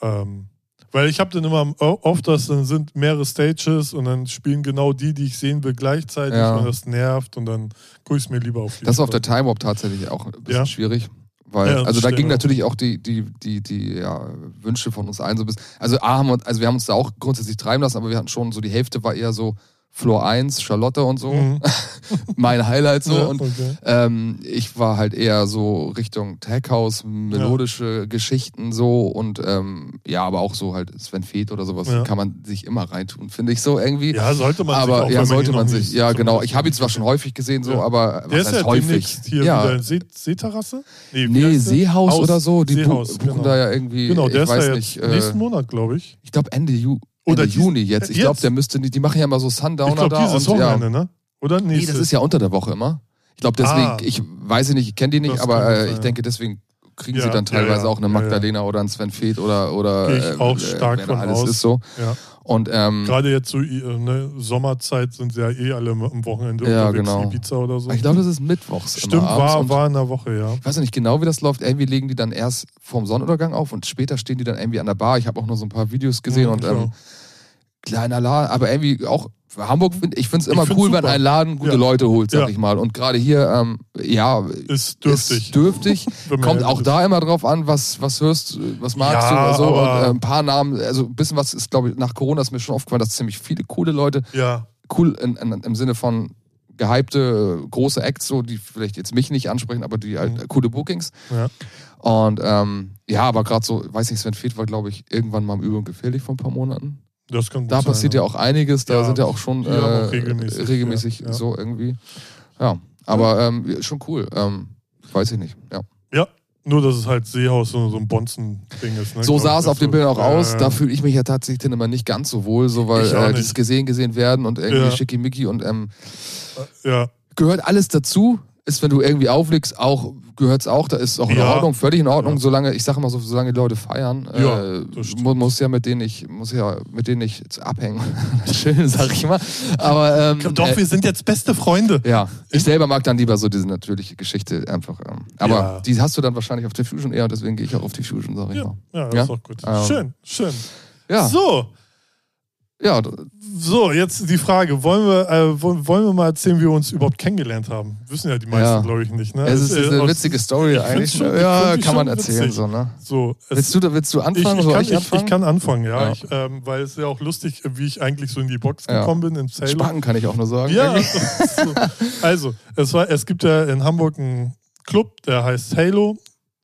ähm, weil ich habe dann immer oft, dass dann sind mehrere Stages und dann spielen genau die, die ich sehen will, gleichzeitig Ja. und das nervt und dann gucke ich es mir lieber auf Das ist auf der. Time Warp tatsächlich auch ein bisschen Ja. schwierig. Weil, Ja, also da ging natürlich auch die, die, die, die ja, Wünsche von uns allen so ein bisschen. Also, A, haben wir, also wir haben uns da auch grundsätzlich treiben lassen, aber wir hatten schon so, die Hälfte war eher so Floor 1, Charlotte und so. Mhm. mein Highlight so. Ja, und okay. ähm, ich war halt eher so Richtung Tech House, melodische Geschichten so und ähm, ja, aber auch so halt Sven Feth oder sowas Ja. kann man sich immer reintun, finde ich so irgendwie. ja, sollte man sich aber ja, sollte man sich, ja genau. Ich habe ihn zwar schon häufig gesehen, so, Ja. aber hat. was Der ist heißt ja häufig? hier ja, See Seeterrasse? Nee, Nee, der? Seehaus Haus- oder so. Die Seehaus, buchen genau. da ja irgendwie. Genau, der ich ist weiß ja nicht. Äh, nächsten Monat, glaube ich. ich glaube Ende, Ju Oder Ende Juni jetzt. Ich glaube, der müsste nicht. Die machen ja immer so Sundowner Ich glaube, da dieses und ja. Wochenende, ne? Oder Nee, nächstes? das ist ja unter der Woche immer. Ich glaube deswegen, Ah. ich weiß nicht, ich kenne die nicht, aber äh, ich ja. denke, deswegen kriegen Ja, sie dann ja, teilweise ja. auch eine Ja, ja. Magdalena oder einen Sven Feth oder oder Gehe ich äh, auch äh, stark von alles aus. ist so. Ja. Und ähm, Gerade jetzt so äh, ne, Sommerzeit sind sie ja eh alle am Wochenende Ja, unterwegs, genau. Ibiza oder so. ich glaube, das ist mittwochs. Stimmt, war, war in der Woche, ja. Ich weiß nicht genau, wie das läuft. Irgendwie legen die dann erst vorm Sonnenuntergang auf und später stehen die dann irgendwie an der Bar. Ich habe auch nur so ein paar Videos gesehen Mhm, und ähm, kleiner Laden, aber irgendwie auch für Hamburg finde ich finde es immer cool, wenn super. ein Laden gute Ja. Leute holt, sag Ja. ich mal. Und gerade hier, ähm, ja, Ist dürftig. ist dürftig. wenn Kommt auch ist. da immer drauf an, was, was hörst, was magst Ja, du oder so. Und äh, ein paar Namen, also ein bisschen was ist, glaube ich, nach Corona ist mir schon aufgefallen, dass ziemlich viele coole Leute, Ja, cool in, in, im Sinne von gehypte, große Acts, so, die vielleicht jetzt mich nicht ansprechen, aber die halt Mhm. coole Bookings. ja. Und ähm, ja, aber gerade so, weiß nicht, Sven Feth war, glaube ich, irgendwann mal im Übung gefährlich vor ein paar Monaten. Das kann gut Da sein, passiert ja auch einiges, da Ja, sind ja auch schon haben auch äh, regelmäßig, regelmäßig ja, ja. so irgendwie. Ja, aber ähm, schon cool. Ähm, weiß ich nicht. Ja. Ja, nur dass es halt Seehaus so, so ein Bonzen-Ding ist. Ne, So sah es auf so- Bildern auch Ja, aus. ja. Da fühle ich mich ja tatsächlich dann immer nicht ganz so wohl, so weil äh, dieses gesehen gesehen werden und irgendwie Ja. schickimicki und ähm, Ja, gehört alles dazu. Ist, wenn du irgendwie auflegst, auch gehört es auch, da ist auch in Ja. Ordnung, völlig in Ordnung, Ja. solange, ich sage mal so, solange die Leute feiern, Ja, äh, stimmt. mu- muss ja mit denen nicht, muss ja mit denen nicht abhängen. Chillen, sag ich mal. Aber ähm, Doch, äh, wir sind jetzt beste Freunde. ja, ich selber mag dann lieber so diese natürliche Geschichte einfach. Ähm, aber Ja. die hast du dann wahrscheinlich auf Diffusion eher, deswegen gehe ich auch auf Diffusion, sag ich Ja, mal. ja, das Ja? ist auch gut. Ähm, schön, schön. Ja, So, ja, so, jetzt die Frage. Wollen wir, äh, wollen wir mal erzählen, wie wir uns überhaupt kennengelernt haben? Wissen ja die meisten, Ja. glaube ich, nicht. Ne? es ist, äh, eine aus- witzige Story ich eigentlich. schon- ich ja, kann man erzählen witzig. so, ne? So, Willst du, willst du ich, anfangen? ich, Soll kann, ich ich, anfangen? ich kann anfangen, ja. Ja. Ich, ähm, weil es ist ja auch lustig, wie ich eigentlich so in die Box Ja. gekommen bin, in Salem. Spacken kann ich auch nur sagen. Ja, so. also, es, war, es gibt ja in Hamburg einen Club, der heißt Halo.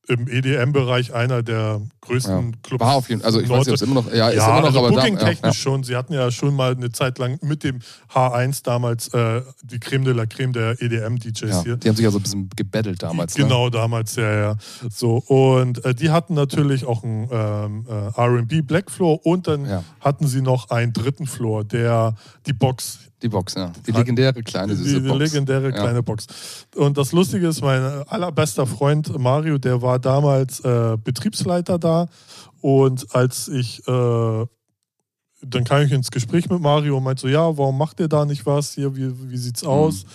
Im EDM-Bereich einer der größten Clubs. War auf jeden Fall. Also ich weiß nicht, ob es immer noch. Ja, ist ja, immer noch, also aber da, Booking-technisch ja, ja. schon. Sie hatten ja schon mal eine Zeit lang mit dem H1 damals äh, die Creme de la Creme der EDM-DJs Ja, hier. die haben sich ja so ein bisschen gebettelt damals. Ne? Genau, damals, ja, ja. So, und äh, die hatten natürlich auch einen ähm, äh, RB Black Floor und dann Ja. hatten sie noch einen dritten Floor, der die Box Die Box, ja. Die legendäre kleine die, süße die Box. legendäre Ja. kleine Box. Und das Lustige ist, mein allerbester Freund Mario, der war damals äh, Betriebsleiter da. Und als ich, äh, dann kam ich ins Gespräch mit Mario und meinte so, ja, warum macht ihr da nicht was hier, wie, wie sieht's Mhm. aus?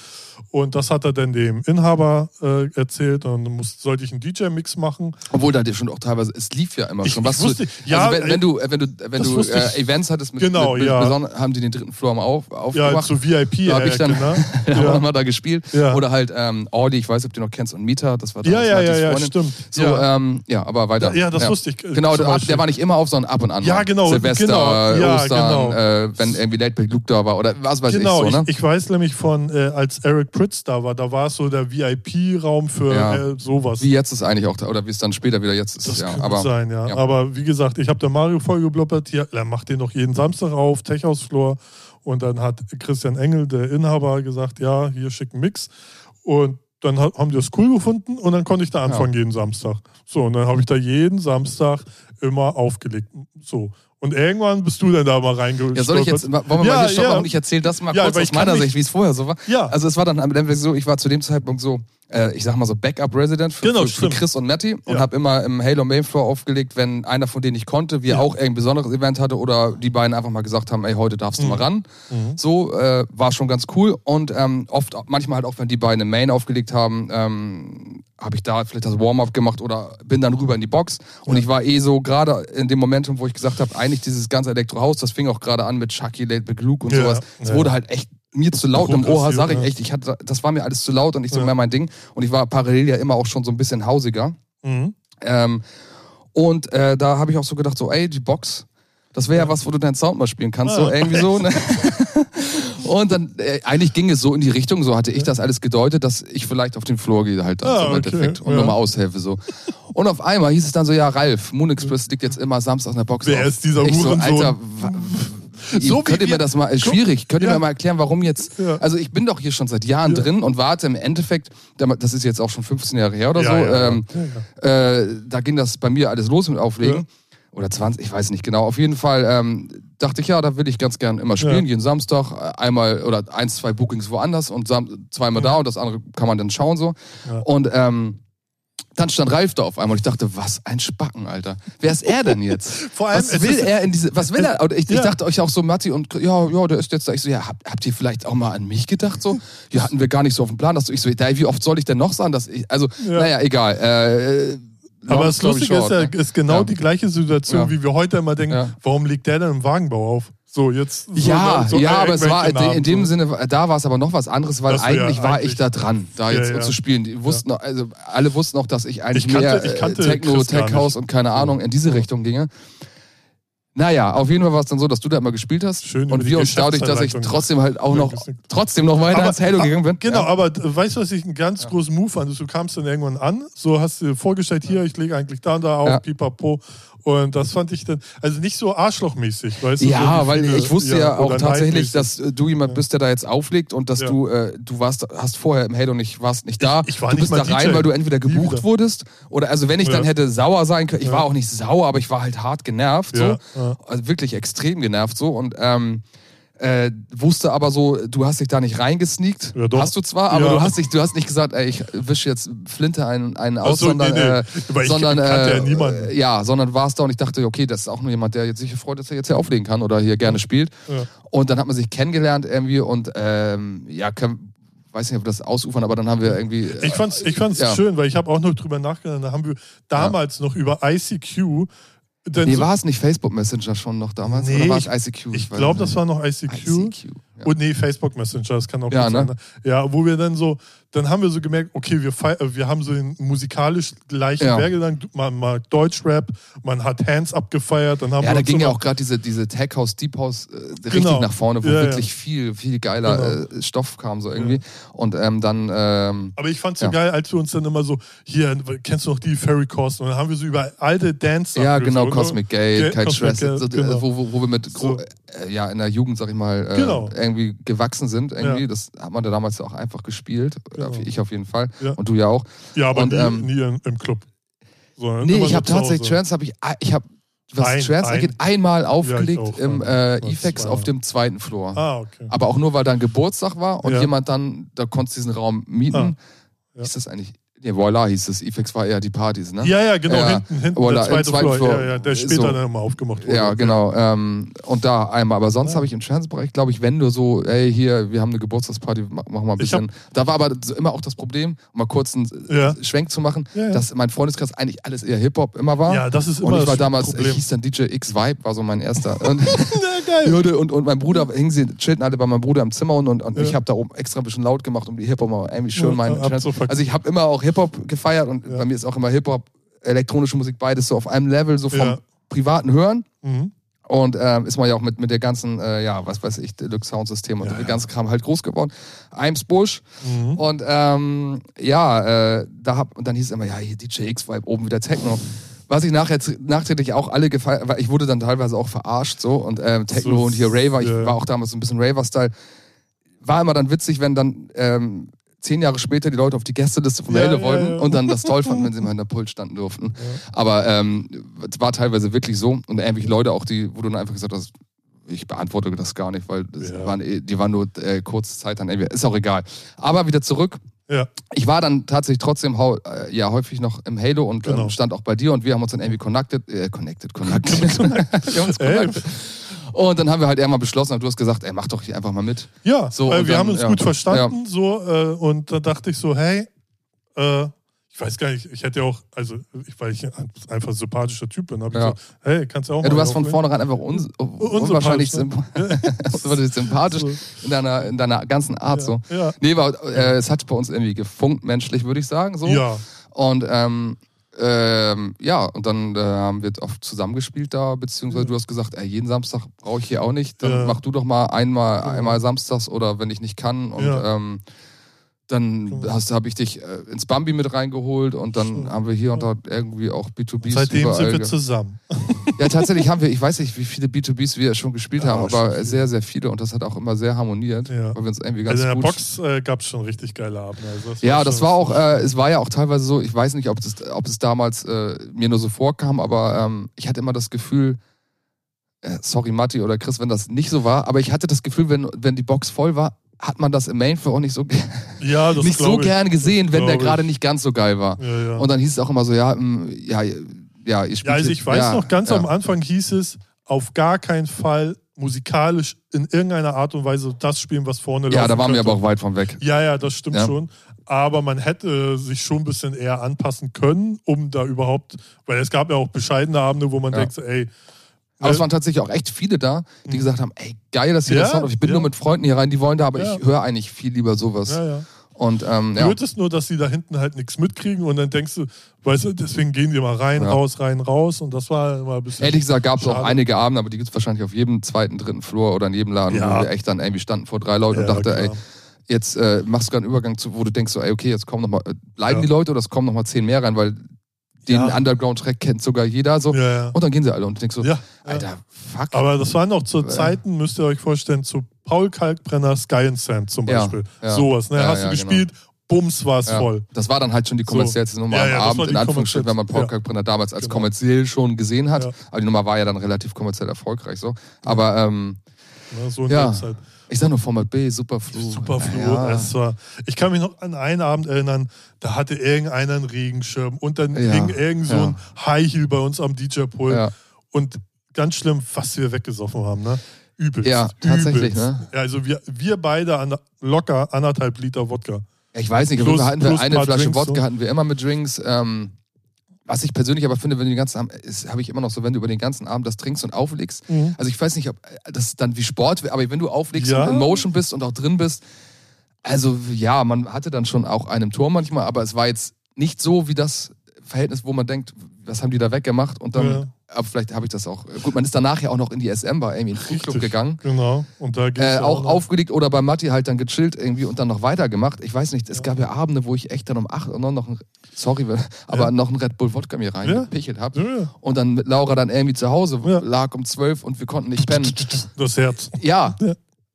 Und das hat er dann dem Inhaber äh, erzählt und dann muss, sollte ich einen DJ-Mix machen. Obwohl da schon auch teilweise, es lief ja immer Ich- schon. ich Was wusste- du, ja, also wenn, ey, wenn du, äh, wenn du, wenn du äh, ich. Events hattest mit, Genau, mit, mit ja. haben die den dritten Floor mal auf, Ja, aufgemacht. zu VIP. da habe ich dann, da wir ja. mal da gespielt. Ja. Oder halt ähm, Audi, ich weiß nicht, ob du noch kennst, und Mieter, das war ja, damals ja, ja, ja, Freundin. stimmt. So, ja. ähm, ja, aber weiter. ja, das wusste ich. äh, Genau, der, der war nicht immer auf, sondern ab und an. Ja, genau, Silvester, genau, ja, Ostern, genau. äh, wenn irgendwie Late Luke da war oder was weiß Genau, ich so, ne? ich, ich weiß nämlich von, äh, als Eric Pritz da war, da war es so der VIP-Raum für Ja. äh, sowas. wie jetzt ist eigentlich auch, da, oder wie es dann später wieder jetzt ist. Das ja, kann aber sein, ja. ja. Aber wie gesagt, ich habe der Mario voll geblubbert. Hier, er macht den noch jeden Samstag auf, Tech House Floor. Und dann hat Christian Engel, der Inhaber, gesagt, ja, hier schicken Mix. Und dann ha- haben die das cool gefunden und dann konnte ich da anfangen jeden Samstag. So, und dann habe ich da jeden Samstag immer aufgelegt. So. Und irgendwann bist du dann da mal reingestolpert. Ja, soll ich jetzt, wollen wir Ja, mal hier stoppen ja. und ich erzähle das mal Ja, kurz aus meiner Sicht, wie es vorher so war. Ja. Also es war dann am Ende so, ich war zu dem Zeitpunkt so, äh, ich sag mal so Backup-Resident für, Genau, für, für. Chris und Matty und Ja. habe immer im Halo Mainfloor aufgelegt, wenn einer von denen ich konnte, wir auch irgendein besonderes Event hatte oder die beiden einfach mal gesagt haben, ey, heute darfst du mal ran. So, äh, war schon ganz cool und ähm, oft, manchmal halt auch, wenn die beiden im Main aufgelegt haben, ähm, habe ich da vielleicht das Warm-up gemacht oder bin dann rüber in die Box. Und ich war eh so, gerade in dem Momentum, wo ich gesagt habe, eigentlich dieses ganze Elektrohaus, das fing auch gerade an mit Chucky, Late Big Luke und Ja, sowas. Es ja. wurde halt echt mir zu laut im Ohr, Progressiv, sag ich ja. echt. Ich hatte, das war mir alles zu laut und nicht so Ja. mehr mein Ding. Und ich war parallel ja immer auch schon so ein bisschen hausiger. Mhm. Ähm, und äh, da habe ich auch so gedacht, so, ey, die Box, das wäre ja was, wo du deinen Sound mal spielen kannst, so Ah. irgendwie so. Ne? Und dann, äh, eigentlich ging es so in die Richtung, so hatte ich das alles gedeutet, dass ich vielleicht auf den Floor gehe halt dann Ah, so im okay, Endeffekt und ja. nochmal aushelfe so. Und auf einmal hieß es dann so, ja, Ralf, Moon Express liegt jetzt immer samstags in der Box Wer auf. ist dieser ich so, Hurensohn? Alter, wa- So wie könnt ihr mir das mal, ist schwierig, könnt ihr Ja. mir mal erklären, warum jetzt, Ja. also ich bin doch hier schon seit Jahren Ja. drin und warte im Endeffekt, das ist jetzt auch schon 15 Jahre her oder so, ähm, äh, da ging das bei mir alles los mit Auflegen. Ja. Oder 20, ich weiß nicht genau. Auf jeden Fall ähm, dachte ich, ja, da will ich ganz gern immer spielen. Ja. Jeden Samstag äh, einmal oder eins, zwei Bookings woanders und zweimal da und das andere kann man dann schauen so. Ja. Und ähm, dann stand Ralf da auf einmal und ich dachte, was ein Spacken, Alter. Wer ist er denn jetzt? Vor allem, was will er in diese, was will er? Und ich, ich Ja. dachte euch auch so, Matti und ja, ja, der ist jetzt da. Ich so, ja, habt, habt ihr vielleicht auch mal an mich gedacht so? Ja, hatten wir gar nicht so auf dem Plan, dass du, ich so, wie oft soll ich denn noch sagen, dass ich, also, Ja. naja, egal. Äh, Aber das Lustige ist ja, ne? ist genau Ja. die gleiche Situation, Ja. wie wir heute immer denken, Ja. warum liegt der denn im Wagenbau auf? So, jetzt. So, Ja, so ja, aber es war in dem. Sinne, da war es aber noch was anderes, weil eigentlich war eigentlich. ich da dran, da jetzt zu spielen. Die wussten, noch, also alle wussten auch, dass ich eigentlich Ich kannte- mehr ich kannte äh, Techno, Chris Tech House und keine Ahnung in diese Richtung ginge. Naja, auf jeden Fall war es dann so, dass du da immer gespielt hast Schön und wir uns dadurch, dass ich trotzdem halt auch Ja, noch trotzdem noch weiter ins Halo gegangen bin. Genau, Ja. aber weißt du, was ich einen ganz großen Move fand? Du kamst dann irgendwann an, so hast du dir vorgestellt, hier, ich lege eigentlich da und da auf, Ja. pipapo. Und das fand ich dann, also nicht so arschlochmäßig, weißt du? Ja, so weil viele- ich wusste ja, auch oder tatsächlich, 90s. dass äh, du jemand bist, der da jetzt auflegt und dass Ja. du, äh, du warst, hast vorher im Halo nicht, warst nicht da. Ich- ich war du nicht bist da rein, DJ. weil du entweder gebucht wurdest oder also wenn ich dann Ja. hätte sauer sein können, ich Ja. war auch nicht sauer, aber ich war halt hart genervt, Ja, so. ja. Also wirklich extrem genervt so und ähm, äh, wusste aber so, du hast dich da nicht reingesneakt. Ja, hast du zwar, aber Ja. du hast dich, du hast nicht gesagt, ey, ich wische jetzt Flinte einen, einen aus, so, sondern, nee, nee. Äh, sondern ja äh, niemanden. ja, sondern warst da und ich dachte, okay, das ist auch nur jemand, der jetzt sich freut, dass er jetzt hier auflegen kann oder hier gerne spielt. Ja. Und dann hat man sich kennengelernt irgendwie und ähm, ja, können, weiß nicht, ob wir das ausufern, aber dann haben wir irgendwie. äh, Ich fand's, ich fand's Ja. schön, weil ich habe auch noch drüber nachgedacht. Da haben wir damals noch über ICQ. Denn Nee, so, war es nicht Facebook Messenger schon noch damals? Nee, oder war es ich- ICQ? ich weiß glaube, das war noch ICQ. ICQ. Ja. Und nee, Facebook Messenger, das kann auch Ja, ne? sein. ne? Ja, wo wir dann so, dann haben wir so gemerkt, okay, wir, äh, wir haben so den musikalisch gleichen Ja. Werdegang. Man mag Deutschrap, man hat Hands abgefeiert, dann haben Ja, wir da ging so ja auch gerade diese, diese Tech House, Deep House äh, richtig Genau. nach vorne, wo Ja, ja. wirklich viel, viel geiler äh, Stoff kam so irgendwie. Und ähm, dann, ähm, Aber ich fand's so Ja. geil, als wir uns dann immer so, hier, kennst du noch die Ferry Cost? Und dann haben wir so über alte Dance ja genau, so, Cosmic Gate, Kite Stress, so, genau. wo, wo, wo wir mit So. Äh, ja, in der Jugend, sag ich mal, äh, Genau. irgendwie gewachsen sind. Irgendwie. Ja. Das hat man da damals auch einfach gespielt. Genau. Ich auf jeden Fall. Ja. Und du ja auch. Ja, aber Und, nie, ähm, nie im, im Club. Sondern Nee, immer ich habe tatsächlich Trance, habe ich, ich habe was Ein- Trance ein- angeht, einmal aufgelegt auch, im ja. äh, war- auf dem zweiten Floor. Ah, okay. Aber auch nur, weil da ein Geburtstag war und Ja. jemand dann, da konntest du diesen Raum mieten. Ah, ja. Ist das eigentlich Nee, Voila hieß es. Ifex war eher die Partys, ne? Ja, ja, genau, Ja, hinten, hinten Voilà, der zweite Floor, Floor. Ja, ja, der später So. dann immer aufgemacht wurde. Ja, genau. Ähm, und da einmal. Aber sonst Ja. habe ich im Trance-Bereich, glaube ich, wenn du so, ey, hier, wir haben eine Geburtstagsparty, ma- machen wir ein Ich hab- bisschen. Da war aber immer auch das Problem, um mal kurz einen Ja. Schwenk zu machen, dass mein Freundeskreis eigentlich alles eher Hip-Hop immer war. Ja, das ist und immer ich war damals, Problem. ich hieß dann DJ X Vibe, war so mein erster. Und, geil. Und, und mein Bruder, hingen sie, chillten alle bei meinem Bruder im Zimmer und, und, und ich habe da oben extra ein bisschen laut gemacht, um die Hip-Hop mal irgendwie schön meinen. Also ich habe immer auch Hip-Hop gefeiert und Ja. bei mir ist auch immer Hip-Hop, elektronische Musik, beides so auf einem Level, so vom Ja. privaten Hören. Mhm. Und ähm, ist man ja auch mit, mit der ganzen, äh, ja, was weiß ich, Deluxe Soundsystem und Ja, der ja. ganze Kram halt groß geworden. Eimsbusch. Mhm. Und ähm, ja, äh, da hab, und dann hieß es immer, ja, hier DJ X-Vibe, oben wieder Techno. Was ich nachher nachträglich auch alle gefeiert, weil ich wurde dann teilweise auch verarscht so und ähm, Techno So, und hier Raver, ich war auch damals so ein bisschen Raver-Style. War immer dann witzig, wenn dann ähm, zehn Jahre später die Leute auf die Gästeliste von Ja, Helde ja, wollten ja. und dann das toll fanden, wenn sie mal in der Pult standen durften. Aber ähm, es war teilweise wirklich so und irgendwelche Leute auch, die, wo du dann einfach gesagt hast, ich beantworte das gar nicht, weil Ja. waren, eh- die waren nur äh, kurze Zeit dann irgendwie. Ist auch egal. Aber wieder zurück. Ja. Ich war dann tatsächlich trotzdem äh, ja häufig noch im Halo und Genau. ähm, stand auch bei dir und wir haben uns dann irgendwie connected, äh, connected, connected. wir haben uns Ey. connected. Und dann haben wir halt irgendwann beschlossen, und du hast gesagt, ey, mach doch hier einfach mal mit. Ja, So, weil wir dann- haben uns ja. gut verstanden, so, äh, und da dachte ich so, hey, äh, ich weiß gar nicht, ich hätte ja auch, also, ich, weil ich einfach ein sympathischer Typ bin, habe ich Ja. so, hey, kannst du auch Ja, mal du warst von vornherein einfach uns, unwahrscheinlich symp unwahrscheinlich sympathisch So. in deiner, in deiner ganzen Art so. Ja. Nee, war, äh, es hat bei uns irgendwie gefunkt, menschlich, würde ich sagen. So. Ja, Und ähm, ähm, ja, und dann äh, haben wir oft zusammengespielt da, beziehungsweise du hast gesagt, ey, jeden Samstag brauche ich hier auch nicht. Dann Ja. mach du doch mal einmal, einmal samstags oder wenn ich nicht kann. Und Ja. ähm, dann Genau. habe ich dich äh, ins Bambi mit reingeholt und dann haben wir hier und dort irgendwie auch B2Bs seitdem überall. sind wir zusammen. ja, tatsächlich haben wir, ich weiß nicht, wie viele B2Bs wir schon gespielt Ja, haben, aber sehr, sehr viele und das hat auch immer sehr harmoniert, Ja. weil wir uns irgendwie ganz Also in der gut Box äh, gab es schon richtig geile Abende. Also das ja, das war auch, äh, es war ja auch teilweise so, ich weiß nicht, ob es, ob es damals äh, mir nur so vorkam, aber ähm, ich hatte immer das Gefühl, äh, sorry Matti oder Chris, wenn das nicht so war, aber ich hatte das Gefühl, wenn, wenn die Box voll war, hat man das im Mainfloor auch nicht so, ja, nicht so ich. gern gesehen, wenn der ich. gerade nicht ganz so geil war. Ja, ja. Und dann hieß es auch immer so, ja, mm, ja, ja, ihr spielt ja, also ich weiß ja, noch, ganz ja. am Anfang hieß es, auf gar keinen Fall musikalisch in irgendeiner Art und Weise das spielen, was vorne läuft. Ja, da waren wir aber auch weit von weg. Ja, ja, das stimmt Ja. schon. Aber man hätte sich schon ein bisschen eher anpassen können, um da überhaupt, weil es gab ja auch bescheidene Abende, wo man Ja. denkt, ey, Aber es äh, waren tatsächlich auch echt viele da, die gesagt haben, ey, geil, dass ihr Ja, das habt. Ich bin ja. nur mit Freunden hier rein, die wollen da, aber Ja. ich höre eigentlich viel lieber sowas. ja, ja. Und ähm, ja. Blöd ist nur, dass sie da hinten halt nichts mitkriegen und dann denkst du, weißt du, deswegen gehen die mal rein, Ja. raus, rein, raus und das war immer ein bisschen. Ehrlich gesagt gab es auch einige Abende, aber die gibt es wahrscheinlich auf jedem zweiten, dritten Floor oder in jedem Laden, Ja. wo wir echt dann irgendwie standen vor drei Leuten und dachte, klar. ey, jetzt äh, machst du gerade einen Übergang zu, wo du denkst so, ey, okay, jetzt kommen noch mal, äh, bleiben Ja. die Leute oder es kommen noch mal zehn mehr rein, weil den Ja. Underground-Track kennt sogar jeder so. Ja, ja. Und dann gehen sie alle und denkst so. Alter, fuck. Aber das waren auch zu Äh. Zeiten, müsst ihr euch vorstellen, zu Paul Kalkbrenner Sky and Sand zum Beispiel. Sowas, ne? Hast du gespielt, bums war es Ja, voll. Das war dann halt schon die kommerziellste Nummer Ja, am ja, Abend, in Anführungsstrichen, wenn man Paul Kalkbrenner damals als Genau. kommerziell schon gesehen hat. Aber die Nummer war ja dann relativ kommerziell erfolgreich so. Aber ähm, Ne? So in Ja. der Zeit. Ich sag nur Format B, Superflu. Superflu. Ja. Es war, ich kann mich noch an einen Abend erinnern, da hatte irgendeiner einen Regenschirm und dann Ja, hing irgend so ein High Heel bei uns am DJ-Pult. Und ganz schlimm, was wir weggesoffen haben, ne? Übelst. Ja, tatsächlich, übelst. ne? Ja, also wir, wir beide an, locker anderthalb Liter Wodka. Ich weiß nicht, Plus- hatten wir plus eine Flasche Drinks, Wodka so. hatten wir immer mit Drinks. Ähm, was ich persönlich aber finde, wenn du den ganzen Abend, habe ich immer noch so, wenn du über den ganzen Abend das trinkst und auflegst. Mhm. Also ich weiß nicht, ob äh, das dann wie Sport wäre, aber wenn du auflegst Ja. und in Motion bist und auch drin bist, also ja, man hatte dann schon auch einen Tor manchmal, aber es war jetzt nicht so wie das Verhältnis, wo man denkt, was haben die da weggemacht und dann, Ja. aber vielleicht habe ich das auch. Gut, man ist danach ja auch noch in die SM bei irgendwie in den Frühclub gegangen. Genau. Und da Äh, ja auch noch. aufgelegt oder bei Matti halt dann gechillt irgendwie und dann noch weitergemacht. Ich weiß nicht, es gab ja Abende, wo ich echt dann um 8 Uhr noch ein, sorry, aber Ja. noch ein Red Bull Wodka mir reingepichelt habe. Ja, ja. Und dann mit Laura dann irgendwie zu Hause Ja. lag um 12 und wir konnten nicht pennen. Das Herz. Ja.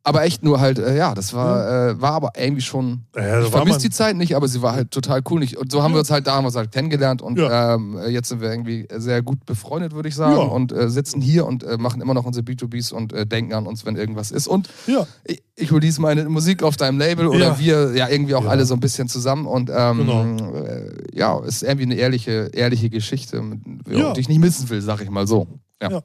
Aber echt nur halt, äh, ja, das war, äh, war aber irgendwie schon. Ja, da ich war vermisse die Zeit nicht, aber sie war halt total cool. Nicht. Und so haben Ja. wir uns halt da haben wir uns halt kennengelernt und Ja. ähm, jetzt sind wir irgendwie sehr gut befreundet, würde ich sagen. Ja. Und äh, sitzen hier und äh, machen immer noch unsere B2Bs und äh, denken an uns, wenn irgendwas ist. Und Ja, ich, ich release meine Musik auf deinem Label oder Ja. wir ja irgendwie auch Ja. alle so ein bisschen zusammen und ähm, Genau. äh, ja, ist irgendwie eine ehrliche, ehrliche Geschichte, mit, Ja. die ich nicht missen will, sag ich mal so. Ja.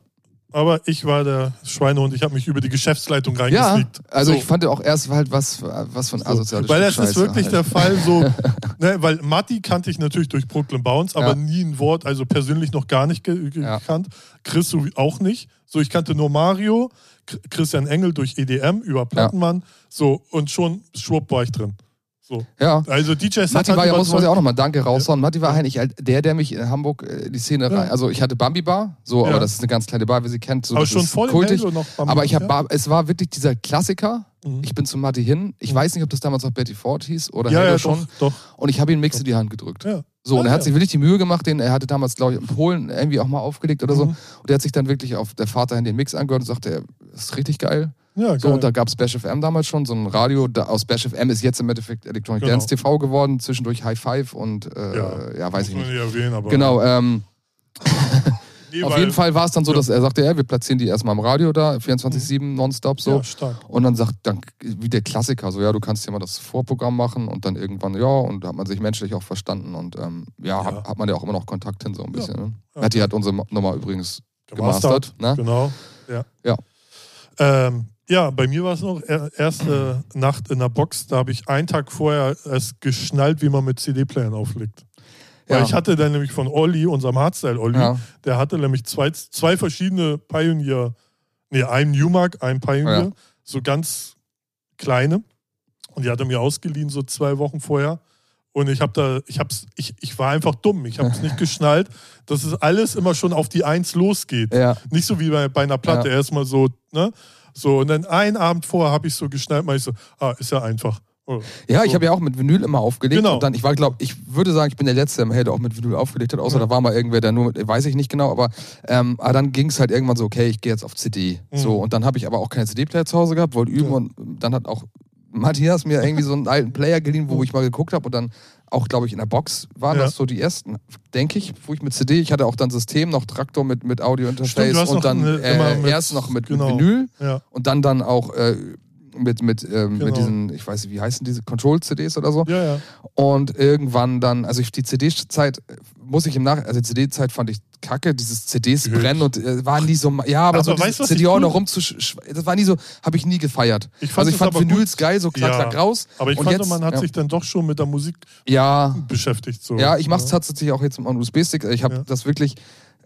Ja. aber ich war der Schweinehund. Ich habe mich über die Geschäftsleitung Ja, reingefliegt. also So. ich fand auch erst halt was, was von asoziale Weil das Scheiße ist wirklich halt. der Fall so, ne, weil Matti kannte ich natürlich durch Brooklyn Bounce, aber Ja. nie ein Wort, also persönlich noch gar nicht ge ge- Ja. gekannt. Chris so auch nicht. So, ich kannte nur Mario, Christian Engel durch EDM über Plattenmann, so und schon schwupp war ich drin. So. Ja. Also DJs Matti war ja, muss man ja auch nochmal Danke raushauen. Matti war eigentlich halt der, der mich in Hamburg äh, die Szene Ja. rein. Also ich hatte Bambi Bar, so, Ja. aber das ist eine ganz kleine Bar, wie sie kennt. So, aber schon ist voll kultig. Noch beim- Aber ich habe, ja? es war wirklich dieser Klassiker. Mhm. Ich bin zu Matti hin. Ich weiß nicht, ob das damals noch Betty Ford hieß oder ja, ja, schon. doch, doch. Und ich habe ihm einen Mix in die Hand gedrückt. Ja. So, und Ah, er hat ja. sich wirklich die Mühe gemacht, den, er hatte damals, glaube ich, in Polen irgendwie auch mal aufgelegt oder so. Mhm. Und der hat sich dann wirklich auf der dahin den Mix angehört und sagte, das ist richtig geil. Ja, So, und da gab es Bash FM damals schon, so ein Radio. Da, aus Bash FM ist jetzt im Endeffekt Electronic Genau. Dance TV geworden, zwischendurch High Five und äh, ja. weiß ich Muss nicht. man erwähnen, aber Genau, ähm, Nee, auf jeden Fall war es dann so, Ja. dass er sagte, ja, wir platzieren die erstmal im Radio da, 24-7 nonstop so. Ja, stark. Und dann sagt, dann wie der Klassiker, so ja, du kannst ja mal das Vorprogramm machen und dann irgendwann, ja, und da hat man sich menschlich auch verstanden und ähm, ja, Ja. Hat, hat man ja auch immer noch Kontakt hin, so ein bisschen. Ne? Ja. Matti hat unsere Nummer übrigens Gemastert, gemastert. Ne? Genau. Ja. Ja. Ähm, ja, bei mir war es noch er- erste Nacht in der Box. Da habe ich einen Tag vorher erst geschnallt, wie man mit CD-Playern auflegt. Weil Ja. ich hatte dann nämlich von Olli, unserem Hardstyle-Olli, Ja. der hatte nämlich zwei, zwei verschiedene Pioneer, nee, einen Newmark, einen Pioneer, Ja. so ganz kleine. Und die hat er mir ausgeliehen, so zwei Wochen vorher. Und ich habe da, ich hab's, ich, ich war einfach dumm. Ich habe es nicht geschnallt, dass es alles immer schon auf die Eins losgeht. Nicht so wie bei, bei einer Platte, erstmal so, ne? So, und dann einen Abend vorher habe ich so geschnallt, mal ich so, ah, ist ja einfach. Oh, Ja, ich so. habe ja auch mit Vinyl immer aufgelegt. Genau. Und dann, ich war, glaube ich, würde sagen, ich bin der Letzte, der im Halo auch mit Vinyl aufgelegt hat, außer Ja. da war mal irgendwer, der nur mit, weiß ich nicht genau, aber, ähm, aber dann ging es halt irgendwann so, okay, ich gehe jetzt auf CD. Mhm. So, und dann habe ich aber auch keine CD-Player zu Hause gehabt, wollte üben Ja. und dann hat auch Matthias mir irgendwie so einen alten Player geliehen, wo ich mal geguckt habe und dann auch, glaube ich, in der Box waren Ja. das so die ersten, denke ich, wo ich mit CD, ich hatte auch dann System, noch Traktor mit, mit Audio-Interface und dann eine- äh, mit- erst noch mit, genau. mit Vinyl Ja, und dann dann auch äh, mit, mit, ähm, Genau. mit diesen, ich weiß nicht, wie heißen diese Control-CDs oder so. ja. Und irgendwann dann, also ich, die CD-Zeit muss ich im Nach, also die CD-Zeit fand ich kacke, dieses CDs Gehört. brennen und äh, waren nie so, ja, aber, Aber so weißt CD auch noch rumzusch, das war nie so, habe ich nie gefeiert. Ich fand also ich fand Vinyls gut. geil, so klack, Ja. klack raus. Aber ich Und fand, jetzt- man hat ja. sich dann doch schon mit der Musik Ja, beschäftigt. So. ja, ich mache es tatsächlich auch jetzt am USB-Stick. Ich habe das wirklich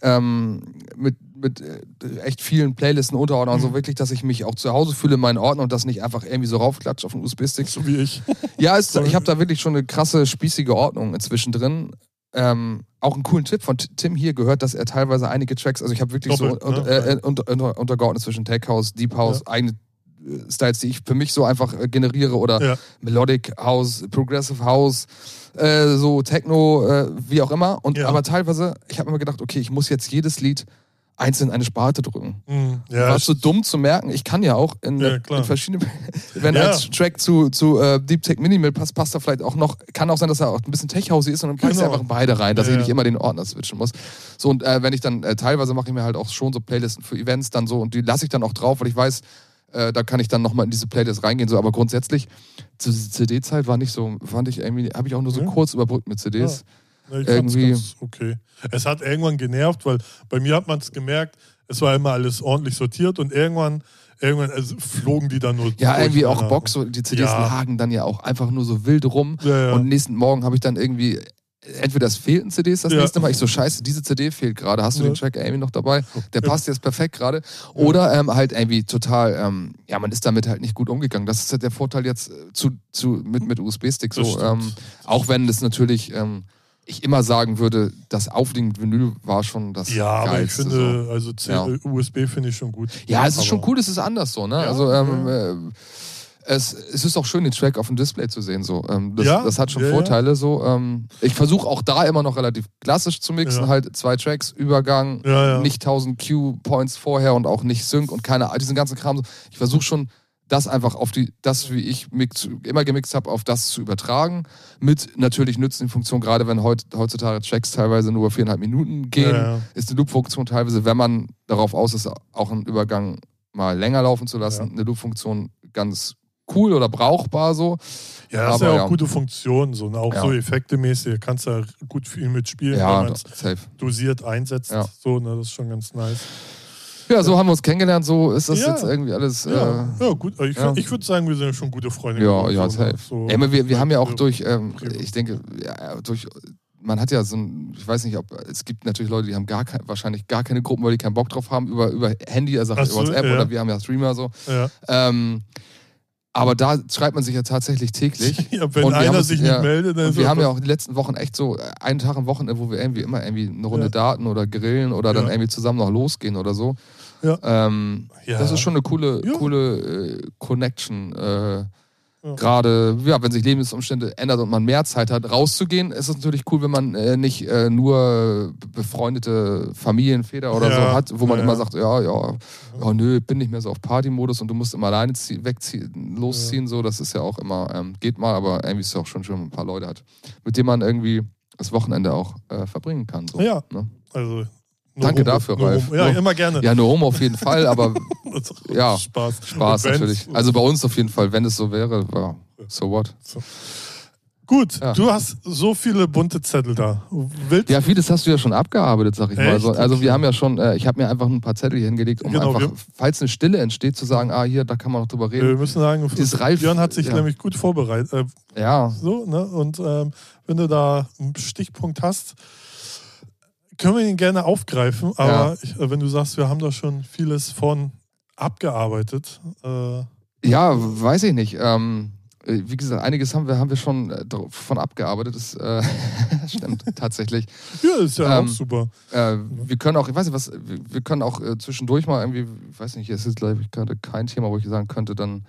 ähm, mit, mit äh, echt vielen Playlisten unterordnen und so Mhm. wirklich, dass ich mich auch zu Hause fühle in meinen Ordner und das nicht einfach irgendwie so raufklatscht auf den USB-Stick. So wie ich. Ja, ist, ich habe da wirklich schon eine krasse, spießige Ordnung inzwischen drin. Ähm, auch einen coolen Tipp von Tim hier gehört, dass er teilweise einige Tracks, also ich habe wirklich Doppelt, so ne? unter, äh, unter, unter, untergeordnet zwischen Tech House, Deep House, eigene äh, Styles, die ich für mich so einfach äh, generiere oder Ja. Melodic House, Progressive House, äh, so Techno, äh, wie auch immer. Und Ja. aber teilweise, ich habe immer gedacht, okay, ich muss jetzt jedes Lied einzeln in eine Sparte drücken. Mhm. Ja, War so dumm zu merken. Ich kann ja auch in, Ja, in verschiedenen. Wenn Ja. ein Track zu, zu äh, Deep Tech Minimal passt, passt da vielleicht auch noch. Kann auch sein, dass er auch ein bisschen Tech-Housey ist und dann packst du Genau. einfach beide rein, dass Ja, ich nicht immer den Ordner switchen muss. So, und äh, wenn ich dann äh, teilweise mache ich mir halt auch schon so Playlisten für Events dann so und die lasse ich dann auch drauf, weil ich weiß, äh, da kann ich dann nochmal in diese Playlist reingehen. So, aber grundsätzlich, zu CD-Zeit war nicht so, fand ich irgendwie, habe ich auch nur so Ja. kurz überbrückt mit CDs. Ja, ich irgendwie- okay. Es hat irgendwann genervt, weil bei mir hat man es gemerkt, es war immer alles ordentlich sortiert und irgendwann, irgendwann also flogen die dann nur. Ja, irgendwie auch. Box, die CDs Ja. lagen dann ja auch einfach nur so wild rum. Ja, ja. Und nächsten Morgen habe ich dann irgendwie, entweder es fehlten CDs das nächste Mal, ich so, scheiße, diese CD fehlt gerade, hast du den Track irgendwie noch dabei? Der passt jetzt perfekt gerade. Oder ähm, halt irgendwie total, ähm, ja, man ist damit halt nicht gut umgegangen. Das ist halt der Vorteil jetzt äh, zu, zu, mit, mit USB-Stick so. Ähm, auch wenn das natürlich, ähm, ich immer sagen würde, das Auflegen mit Vinyl war schon das Ja, aber ich Geilste. finde, so. also C Ja. USB finde ich schon gut. Ja, es ist Aber- schon cool, es ist anders so, ne? Ja, also ähm, ja. äh, es, es ist auch schön, den Track auf dem Display zu sehen. So. Ähm, das, Ja, das hat schon. Vorteile. So. Ähm, ich versuche auch da immer noch relativ klassisch zu mixen. Halt zwei Tracks, Übergang, nicht 1000 Q-Points vorher und auch nicht Sync und keine, diesen ganzen Kram. Ich versuche schon das einfach auf die, das, wie ich mix, immer gemixt habe, auf das zu übertragen, mit natürlich nützlichen Funktionen, gerade wenn heut, heutzutage Tracks teilweise nur viereinhalb Minuten gehen, Ja, ja. ist eine Loop-Funktion teilweise, wenn man darauf aus ist, auch einen Übergang mal länger laufen zu lassen, Ja. eine Loop-Funktion ganz cool oder brauchbar so. Ja, das ist Aber ja auch gute Funktionen, so, und auch so effektemäßig. Da kannst du ja gut viel mitspielen, Ja, wenn man es dosiert einsetzt. Ja. So, ne, das ist schon ganz nice. Ja, so haben wir uns kennengelernt, so ist das Ja. jetzt irgendwie alles. Ja, Äh, ja gut. Ich, ja. ich würde sagen, wir sind ja schon gute Freunde. Ja, ja, so, safe. So, aber wir, wir haben ja auch durch, ähm, ich denke, durch, man hat ja so ein, ich weiß nicht, ob, es gibt natürlich Leute, die haben gar kein, wahrscheinlich gar keine Gruppen, weil die keinen Bock drauf haben, über, über Handy, also Ach so, WhatsApp ja. oder wir haben ja Streamer so. Ja. Ähm, aber da schreibt man sich ja tatsächlich täglich. ja, wenn Und wir haben einer uns- sich ja, nicht meldet, dann wir haben ja auch die letzten Wochen echt so äh, einen Tag am Wochenende, wo wir irgendwie immer irgendwie eine Runde Ja. Daten oder grillen oder dann irgendwie zusammen noch losgehen oder so. Ja. Ähm. Das ist schon eine coole, coole äh, Connection. Äh, Ja. Gerade, ja, wenn sich Lebensumstände ändern und man mehr Zeit hat, rauszugehen, ist es natürlich cool, wenn man äh, nicht äh, nur befreundete Familienväter oder Ja. so hat, wo man Ja. immer sagt, ja, ja, ja, nö, bin nicht mehr so auf Partymodus und du musst immer alleine zie- wegziehen, losziehen, so, das ist ja auch immer, ähm, geht mal, aber irgendwie ist es auch schon schön, wenn man ein paar Leute hat, mit denen man irgendwie das Wochenende auch äh, verbringen kann. So, Ja. Ne? Also, nur Danke Homo, dafür, nur Ralf. Homo. Ja, Nur- immer gerne. Ja, nur Home auf jeden Fall, aber ist ja, Spaß. Spaß natürlich. Also bei uns auf jeden Fall, wenn es so wäre, ja, so what. Gut, Ja. du hast so viele bunte Zettel da. Willst Ja, vieles hast du ja schon abgearbeitet, sag ich mal. Echt? So, also Okay. wir haben ja schon, äh, ich habe mir einfach ein paar Zettel hier hingelegt, um Genau, einfach, wir- falls eine Stille entsteht, zu sagen, ah, hier, da kann man noch drüber wir reden. müssen sagen, Dieses Ralf- Björn hat sich ja. nämlich gut vorbereitet. Äh, Ja, so, ne? Und ähm, wenn du da einen Stichpunkt hast, können wir ihn gerne aufgreifen. Aber Ja. ich, äh, wenn du sagst, wir haben da schon vieles von abgearbeitet. Äh, ja, weiß ich nicht. Ähm, äh, wie gesagt, einiges haben wir, haben wir schon äh, von abgearbeitet. Das äh, stimmt tatsächlich. ja, ist ja Ähm, auch super. Äh, wir können auch, ich weiß nicht was, wir, können auch zwischendurch mal irgendwie, ich weiß nicht, es ist glaube ich gerade kein Thema, wo ich sagen könnte, dann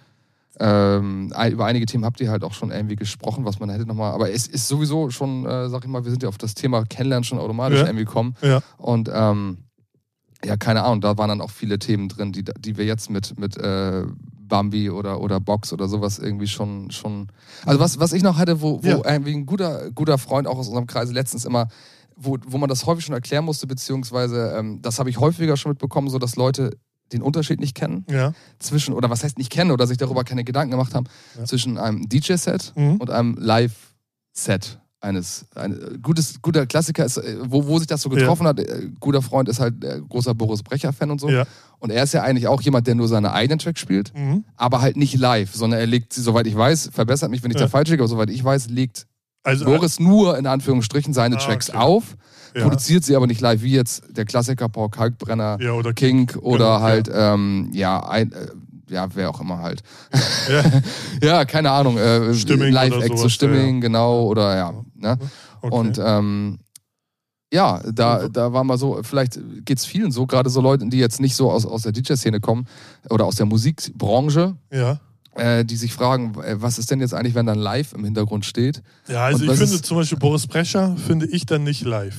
ähm, über einige Themen habt ihr halt auch schon irgendwie gesprochen, was man hätte nochmal, aber es ist sowieso schon, äh, sag ich mal, wir sind ja auf das Thema Kennenlernen schon automatisch Ja. irgendwie gekommen Ja. und ähm, ja, keine Ahnung, da waren dann auch viele Themen drin, die, die wir jetzt mit, mit äh, Bambi oder, oder Box oder sowas irgendwie schon, schon. Also was, was ich noch hatte, wo, wo Ja. irgendwie ein guter, guter Freund auch aus unserem Kreise letztens immer, wo, wo man das häufig schon erklären musste, beziehungsweise ähm, das habe ich häufiger schon mitbekommen, so dass Leute den Unterschied nicht kennen Ja. zwischen, oder was heißt nicht kennen oder sich darüber keine Gedanken gemacht haben, Ja. zwischen einem DJ-Set Mhm. und einem Live-Set eines ein gutes guter Klassiker ist äh, wo, wo sich das so Ja. getroffen hat äh, guter Freund ist halt äh, großer Boris Brecher Fan und so Ja. und er ist ja eigentlich auch jemand der nur seine eigenen Tracks spielt Mhm. aber halt nicht live sondern er legt soweit ich weiß verbessert mich wenn ich Ja. da falsch liege aber soweit ich weiß legt Also, Boris nur in Anführungsstrichen seine Ah, Tracks okay. auf ja. produziert sie aber nicht live wie jetzt der Klassiker Paul Kalkbrenner ja, oder King oder Genau, halt ähm, ja ein äh, ja, wer auch immer halt. Ja. ja, keine Ahnung. Äh, Stimming Live-Act, so Stimming, genau, oder ja. Ne? Okay. Und ähm, ja, da, da war mal so, vielleicht geht es vielen so, gerade so Leuten, die jetzt nicht so aus, aus der DJ-Szene kommen oder aus der Musikbranche, ja. Äh, die sich fragen, äh, was ist denn jetzt eigentlich, wenn dann live im Hintergrund steht? Ja, also ich finde ist- zum Beispiel Boris Brecher finde ich dann nicht live.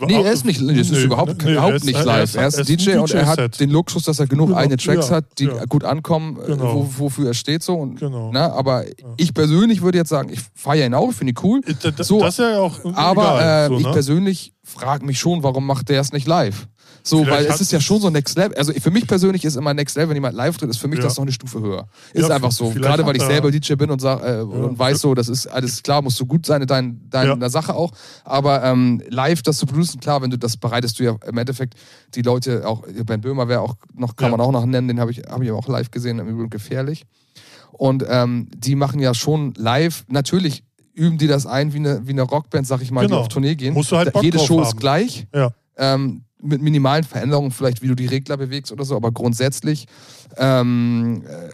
Nee, er ist nicht, das ist Nee, überhaupt, nee, überhaupt er ist- nicht er live. ist- Er ist, er ist ein DJ und er hat den Luxus, dass er genug Genau, eigene Tracks ja, hat, die ja. gut ankommen, äh, Genau. wo, wofür er steht so. Und, Genau. ne, aber ich persönlich würde jetzt sagen, ich feiere ihn auch, finde ihn cool. Da- So, das ist ja auch Aber egal, äh, so, ich ne? persönlich frage mich schon, warum macht der es nicht live? So, Vielleicht weil es ist ja schon so Next Level. Also für mich persönlich ist immer Next Level, wenn jemand live tritt, ist für mich Ja. das noch eine Stufe höher. Ist Ja, einfach so. Gerade weil ich er- selber DJ bin und, sag, äh, und weiß so, das ist alles klar, musst du gut sein in dein, deiner Sache auch. Aber ähm, live das zu producen, klar, wenn du das bereitest du ja im Endeffekt die Leute, auch Ben Böhmer wäre auch noch, kann Ja. man auch noch nennen, den habe ich, hab ich auch live gesehen, im Übrigen gefährlich. Und ähm, die machen ja schon live, natürlich üben die das ein wie eine, wie eine Rockband, sag ich mal, Genau. die auf Tournee gehen. Musst du halt Bock Jede Show ist haben. gleich. Ja. Ähm, mit minimalen Veränderungen, vielleicht wie du die Regler bewegst oder so, aber grundsätzlich ähm, äh,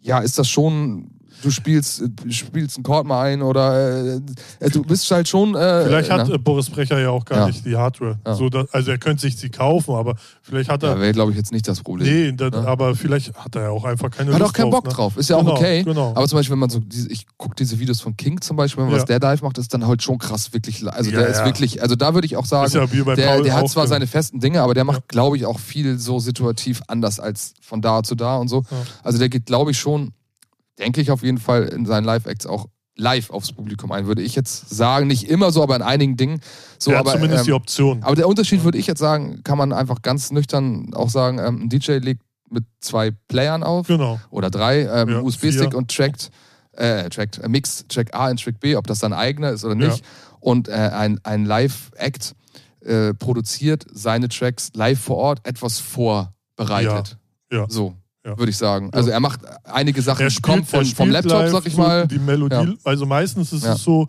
ja, ist das schon du spielst, äh, spielst einen Chord mal ein oder äh, du bist halt schon. Äh, vielleicht hat na? äh, Boris Brecher ja auch gar Ja. nicht die Hardware. Ja. So, dass, also er könnte sich sie kaufen, aber vielleicht hat Ja, er. wäre, glaube ich, jetzt nicht das Problem. nee, das, Ja. aber vielleicht hat er ja auch einfach keine Hat Lust auch keinen drauf, Bock ne? drauf. Ist ja Genau, auch okay. genau. Aber zum Beispiel, wenn man so, diese, ich gucke diese Videos von King zum Beispiel, wenn man Ja. was der live macht, ist dann halt schon krass, wirklich. li- Also Ja, der ist ja. wirklich, also da würde ich auch sagen, ja der, der hat zwar ja. seine festen Dinge, aber der macht, Ja. glaube ich, auch viel so situativ anders als von da zu da und so. Ja. Also der geht, glaube ich, schon, denke ich auf jeden Fall in seinen Live-Acts auch live aufs Publikum ein, würde ich jetzt sagen. Nicht immer so, aber in einigen Dingen. So, er aber, zumindest ähm, die Option. aber der Unterschied, würde ich jetzt sagen, kann man einfach ganz nüchtern auch sagen, ähm, ein DJ legt mit zwei Playern auf Genau. oder drei, ähm, Ja, USB-Stick und trackt, äh, trackt, äh, Mix, Track A und Track B, ob das sein eigener ist oder Ja. nicht. Und äh, ein, ein Live-Act äh, produziert seine Tracks live vor Ort etwas vorbereitet. Ja, ja. So, Ja. würde ich sagen. Also er macht einige Sachen, Er kommt von, vom Laptop, live sag ich so mal. Die Melodie, Ja. also meistens ist Ja. es so,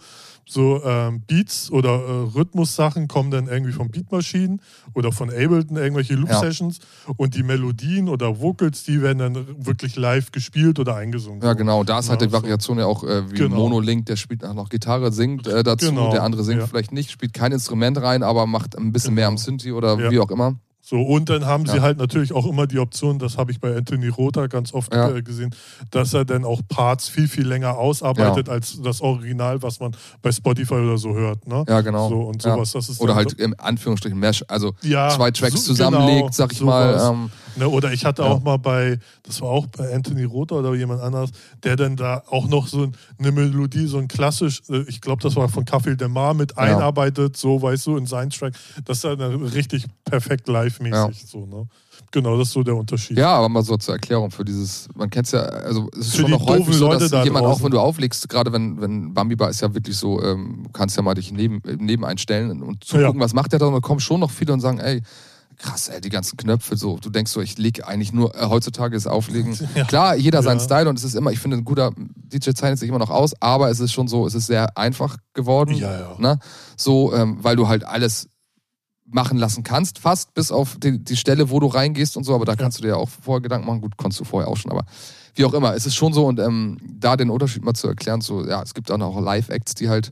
so ähm, Beats oder äh, Rhythmussachen kommen dann irgendwie von Beatmaschinen oder von Ableton, irgendwelche Loop-Sessions und die Melodien oder Vocals, die werden dann wirklich live gespielt oder eingesungen. Ja, genau. Da ist halt Ja, die so. Variation ja auch äh, wie Genau. Monolink, der spielt auch noch Gitarre, singt äh, dazu, Genau, der andere singt ja. vielleicht nicht, spielt kein Instrument rein, aber macht ein bisschen Genau. mehr am Synthi oder Ja. wie auch immer. So, und dann haben sie Ja. halt natürlich auch immer die Option, das habe ich bei Anthony Rother ganz oft Ja. äh, gesehen, dass er dann auch Parts viel, viel länger ausarbeitet als das Original, was man bei Spotify oder so hört. Ne? Ja, genau. So und Ja. sowas. Das ist Oder halt im Anführungsstrichen Mesh, also Ja, zwei Tracks so- zusammenlegt, genau, sag ich sowas. mal. Ähm, Ne, oder ich hatte Ja. auch mal bei, das war auch bei Anthony Rother oder jemand anderes, der dann da auch noch so eine Melodie, so ein klassisch, äh, ich glaube, das war von Café de Mar mit Ja. einarbeitet, so, weißt du, in seinen Track. Das ist dann richtig perfekt live-mäßig. So, ne? Genau, das ist so der Unterschied. ja, aber mal so zur Erklärung für dieses, man kennt es ja, also es ist Für schon noch häufig so, dass da jemand auch, wenn du auflegst, gerade wenn, wenn Bambi Bar ist ja wirklich so, ähm, kannst ja mal dich neben, neben einstellen und zugucken, Ja. was macht der da und dann kommen schon noch viele und sagen, ey, krass, ey, die ganzen Knöpfe, so, du denkst so, ich lege eigentlich nur, äh, heutzutage ist Auflegen, Ja. klar, jeder seinen Ja. Style und es ist immer, ich finde, ein guter DJ zeichnet sich immer noch aus, aber es ist schon so, es ist sehr einfach geworden, Ja, ja. Ne? so, ähm, weil du halt alles machen lassen kannst, fast bis auf die, die Stelle, wo du reingehst und so, aber da kannst du dir ja auch vorher Gedanken machen, gut, konntest du vorher auch schon, aber wie auch immer, es ist schon so und ähm, da den Unterschied mal zu erklären, so, ja, es gibt auch noch Live-Acts, die halt